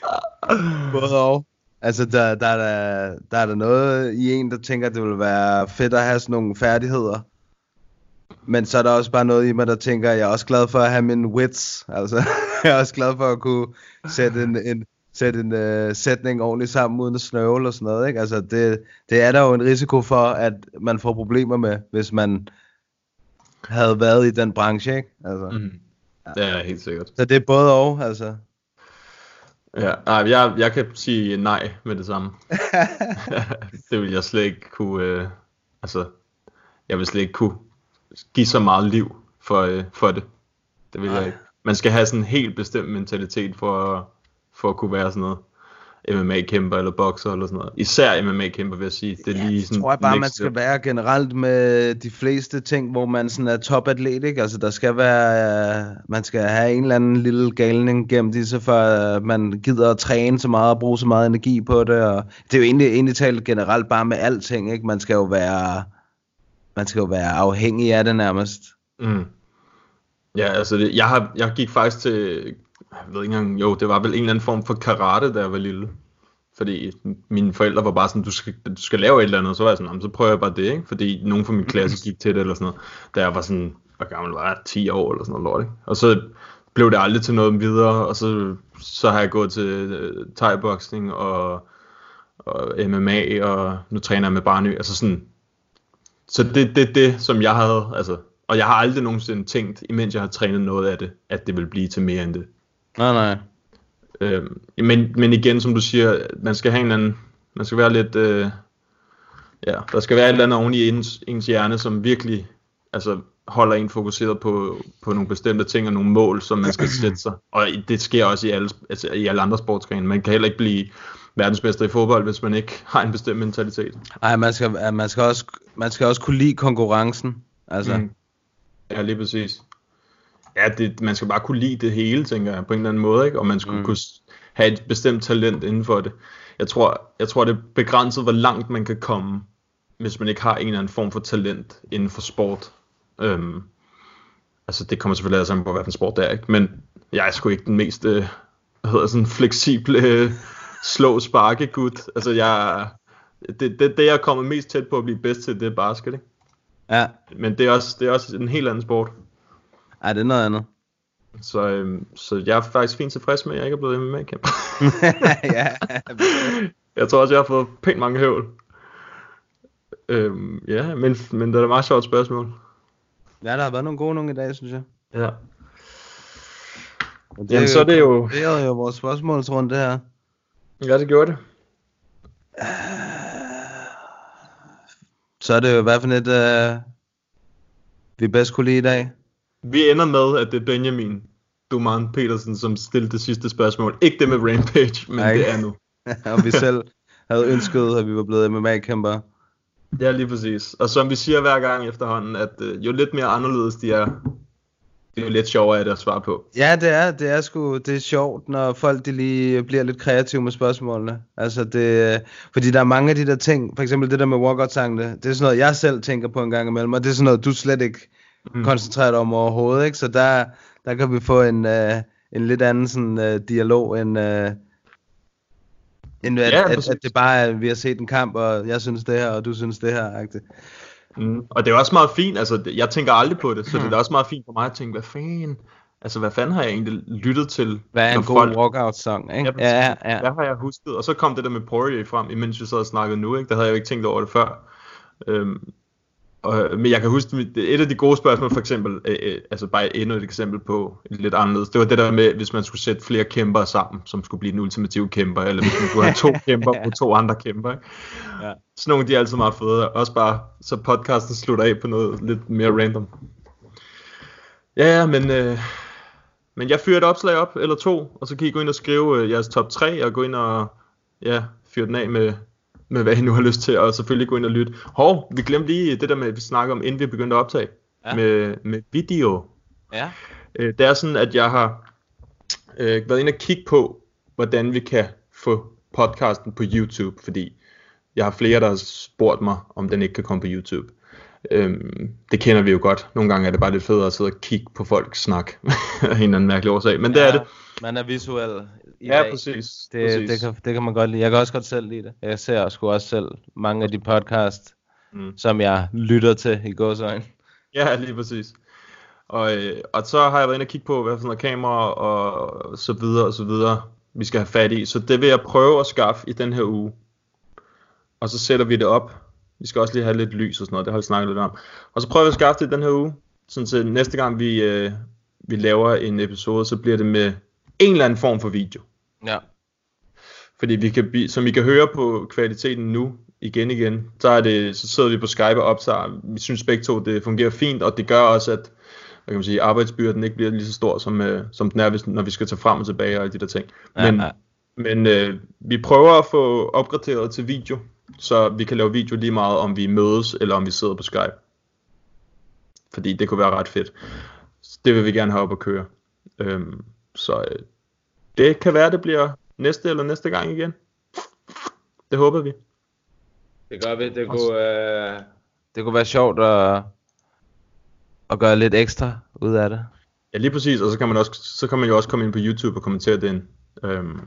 både og. Altså, der, der, der, der er der noget i en, der tænker, at det ville være fedt at have sådan nogle færdigheder. Men så er der også bare noget i mig, der tænker, at jeg er også glad for at have min wits. Altså, jeg er også glad for at kunne sætte en, en, sætte en uh, sætning ordentligt sammen uden at snøvle og sådan noget. Ikke? Altså, det, det er der jo en risiko for, at man får problemer med, hvis man havde været i den branche. Ikke? Altså. Mm. Det er helt sikkert. Så det er både og, altså. Ja, nej, jeg, jeg kan sige nej med det samme. det vil jeg slet ikke kunne, øh, altså, jeg vil slet ikke kunne give så meget liv for, øh, for det. Det vil jeg ikke. Man skal have sådan en helt bestemt mentalitet for, at- for at kunne være sådan noget MMA-kæmper eller bokser eller sådan noget. Især MMA-kæmper vil jeg sige. Det er lige sådan tror jeg bare, man skal level. være generelt med de fleste ting, hvor man sådan er topatlet, ikke? Altså, der skal være, man skal have en eller anden lille galning i sig, for man gider at træne så meget og bruge så meget energi på det, og det er jo egentlig, egentlig talt generelt bare med alting, ikke? Man skal jo være, man skal jo være afhængig af det nærmest. Mm. Ja, altså det, jeg, har, jeg gik faktisk til, jeg ved ikke engang, jo, det var vel en eller anden form for karate, da jeg var lille. Fordi mine forældre var bare sådan, du skal, du skal lave et eller andet, så var jeg sådan, men så prøver jeg bare det, ikke? Fordi nogen fra min klasse gik til det eller sådan noget. Da jeg var sådan, hvor gammel var jeg, 10 år eller sådan noget lort, ikke? Og så blev det aldrig til noget videre, og så, så har jeg gået til uh, thai-boksning og, og MMA, og nu træner jeg med Barnø, altså sådan, så det er det, det, som jeg havde, altså, og jeg har aldrig nogensinde tænkt, imens jeg har trænet noget af det, at det vil blive til mere end det. Nej, nej. Øhm, men, men igen, som du siger, man skal have en anden, man skal være lidt, øh, ja, der skal være et eller andet oven i ens, ens hjerne, som virkelig, altså, holder en fokuseret på, på nogle bestemte ting og nogle mål, som man skal sætte sig. Og det sker også i alle, altså, i alle andre sportsgrene. Man kan heller ikke blive verdensmester i fodbold, hvis man ikke har en bestemt mentalitet. Ej, man skal, man skal, også, man skal også kunne lide konkurrencen. Altså, Mm. Ja, lige præcis. Ja, det, man skal bare kunne lide det hele, tænker jeg, på en eller anden måde, ikke? Og man skulle mm. kunne have et bestemt talent inden for det. Jeg tror, jeg tror, det er begrænset, hvor langt man kan komme, hvis man ikke har en eller anden form for talent inden for sport. Øhm, altså, det kommer selvfølgelig sammen på, hvad for en sport det er, ikke? Men jeg er sgu ikke den mest, øh, hvad hedder sådan, fleksible, øh, slå sparke gut. Altså, jeg, det, det, det, jeg er kommet mest tæt på at blive bedst til, det er basket, ikke? Ja. Men det er også, det er også en helt anden sport. Ej, det er noget andet. Så, øhm, så jeg er faktisk fint tilfreds med, at jeg ikke er blevet MMA-kæmper. ja. jeg tror også, jeg har fået pænt mange høvl. Øhm, ja, men, men det er et meget sjovt spørgsmål. Ja, der har været nogle gode nogle i dag, synes jeg. Ja. Og Jamen, så er det jo- Det er jo vores spørgsmålsrunde, det her. Ja, det gjorde det. Så er det jo hvad for et, uh, vi bedst kunne lide i dag. Vi ender med, at det er Benjamin Duman Petersen, som stillede det sidste spørgsmål. Ikke det med Rampage, men Nej. det er nu. og vi selv havde ønsket, at vi var blevet MMA-kæmper. Ja, lige præcis. Og som vi siger hver gang efterhånden, at øh, jo lidt mere anderledes de er, det er jo lidt sjovere det at svare på. Ja, det er, det er sgu, det er sjovt, når folk de lige bliver lidt kreative med spørgsmålene. Altså det, fordi der er mange af de der ting, for eksempel det der med walkout-sangene, det er sådan noget, jeg selv tænker på en gang imellem, og det er sådan noget, du slet ikke mm. koncentrerer dig om overhovedet, ikke? Så der, der kan vi få en, uh, en lidt anden sådan, uh, dialog, end, uh, end at, Ja, at, at, det bare er, vi har set en kamp, og jeg synes det her, og du synes det her. Agtigt. Mm. Og det er også meget fint, altså jeg tænker aldrig på det, så Mm. det er også meget fint for mig at tænke, hvad fanden, altså hvad fanden har jeg egentlig lyttet til? Hvad er en god folk- walkout-song, ikke? Ja, ja, ja. Hvad har jeg husket? Og så kom det der med Poirier frem, imens vi sad og snakkede nu, ikke? Der havde jeg jo ikke tænkt over det før. Øhm, og, men jeg kan huske, mit- et af de gode spørgsmål, for eksempel, øh, øh, altså bare endnu et eksempel på et lidt anderledes, det var det der med, hvis man skulle sætte flere kæmper sammen, som skulle blive den ultimative kæmper, eller hvis man skulle have to kæmper på to andre kæmper, ikke? Ja. Sådan nogle, de er altid meget fede. Også bare, så podcasten slutter af på noget lidt mere random. Ja, ja, men, øh, men jeg fyrer et opslag op, eller to, og så kan I gå ind og skrive øh, jeres top 3, og gå ind og ja, fyre den af med, med, hvad I nu har lyst til, og selvfølgelig gå ind og lytte. Hov, vi glemte lige det der med, vi snakker om, inden vi begyndte at optage, Ja. ja. med, med video. Ja. Øh, det er sådan, at jeg har øh, været inde og kigge på, hvordan vi kan få podcasten på YouTube, fordi jeg har flere, der har spurgt mig, om den ikke kan komme på YouTube. Øhm, det kender vi jo godt. Nogle gange er det bare lidt federe at sidde og kigge på folk snak af en eller anden mærkelig årsag, men det er det. Man er visuel i Ja, dag. præcis, Det, præcis. Det, kan, det kan man godt lide. Jeg kan også godt selv lide det. Jeg ser sgu også selv mange af de podcast, Mm. som jeg lytter til i gåsøjne. Ja, lige præcis. Og, øh, og så har jeg været inde og kigge på, hvad for noget kamera og så videre og så videre, vi skal have fat i. Så det vil jeg prøve at skaffe i den her uge. Og så sætter vi det op. Vi skal også lige have lidt lys og sådan noget, det har vi snakket lidt om. Og så prøver vi at skaffe det i den her uge. Sådan så næste gang vi, øh, vi laver en episode, så bliver det med en eller anden form for video. Ja. Fordi vi kan, som I kan høre på kvaliteten nu, igen igen, så, er det, så sidder vi på Skype og optager. Vi synes begge to, det fungerer fint, og det gør også, at hvad kan man sige, arbejdsbyrden ikke bliver lige så stor, som, øh, som den er, hvis, når vi skal tage frem og tilbage og alle de der ting. Ja, Men, ja. men øh, vi prøver at få opgraderet til video, så vi kan lave video lige meget, om vi mødes, eller om vi sidder på Skype. Fordi det kunne være ret fedt. Så det vil vi gerne have op at køre. Øhm, så øh, det kan være, det bliver næste eller næste gang igen. Det håber vi. Det gør vi. Det kunne, øh, det kunne være sjovt at, at gøre lidt ekstra ud af det. Ja, lige præcis, og så kan man, også, så kan man jo også komme ind på YouTube og kommentere den. Øhm,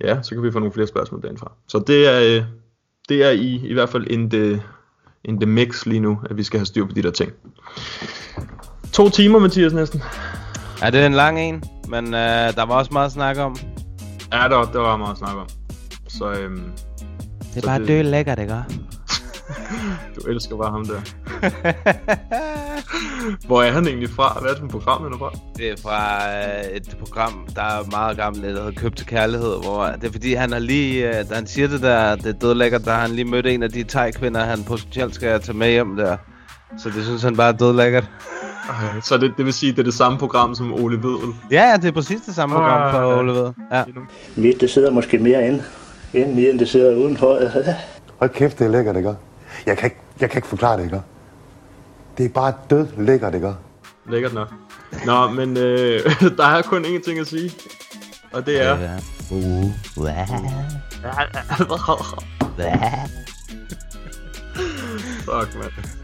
ja, så kan vi få nogle flere spørgsmål derindfra. Så det er, øh, det er i, i hvert fald in the, in the mix lige nu, at vi skal have styr på de der ting. To timer, Mathias, næsten. Ja, det er en lang en, men øh, der var også meget at snakke om. Ja, der, var- der var meget at snakke om. Så, øhm, Det er så bare dø lækkert, ikke? Du elsker bare ham der. Hvor er han egentlig fra? Hvad er det for et program, han er fra? Det er fra øh, et program, der er meget gammelt, der hedder Køb til Kærlighed, hvor det er fordi, han har lige, øh, da han siger det der, det er dødlækkert, der har han lige mødt en af de thai-kvinder, han potentielt skal tage med hjem der. Så det synes han bare er dødlækkert. Ej, Så det, det vil sige, det er det samme program som Ole Vedel? Ja, ja, det er præcis det samme program Ah, for ja. Ole Ved. Ja. Midt, det sidder måske mere ind, inden i, end det sidder udenfor. Hold kæft, det er lækkert, ikke? Jeg kan ikke, jeg kan ikke forklare det, ikke? Det er bare død lækkert, ikke? Lækkert nok. Nå, men øh, der er kun én ting at sige. Og det er... Uh, Fuck, man.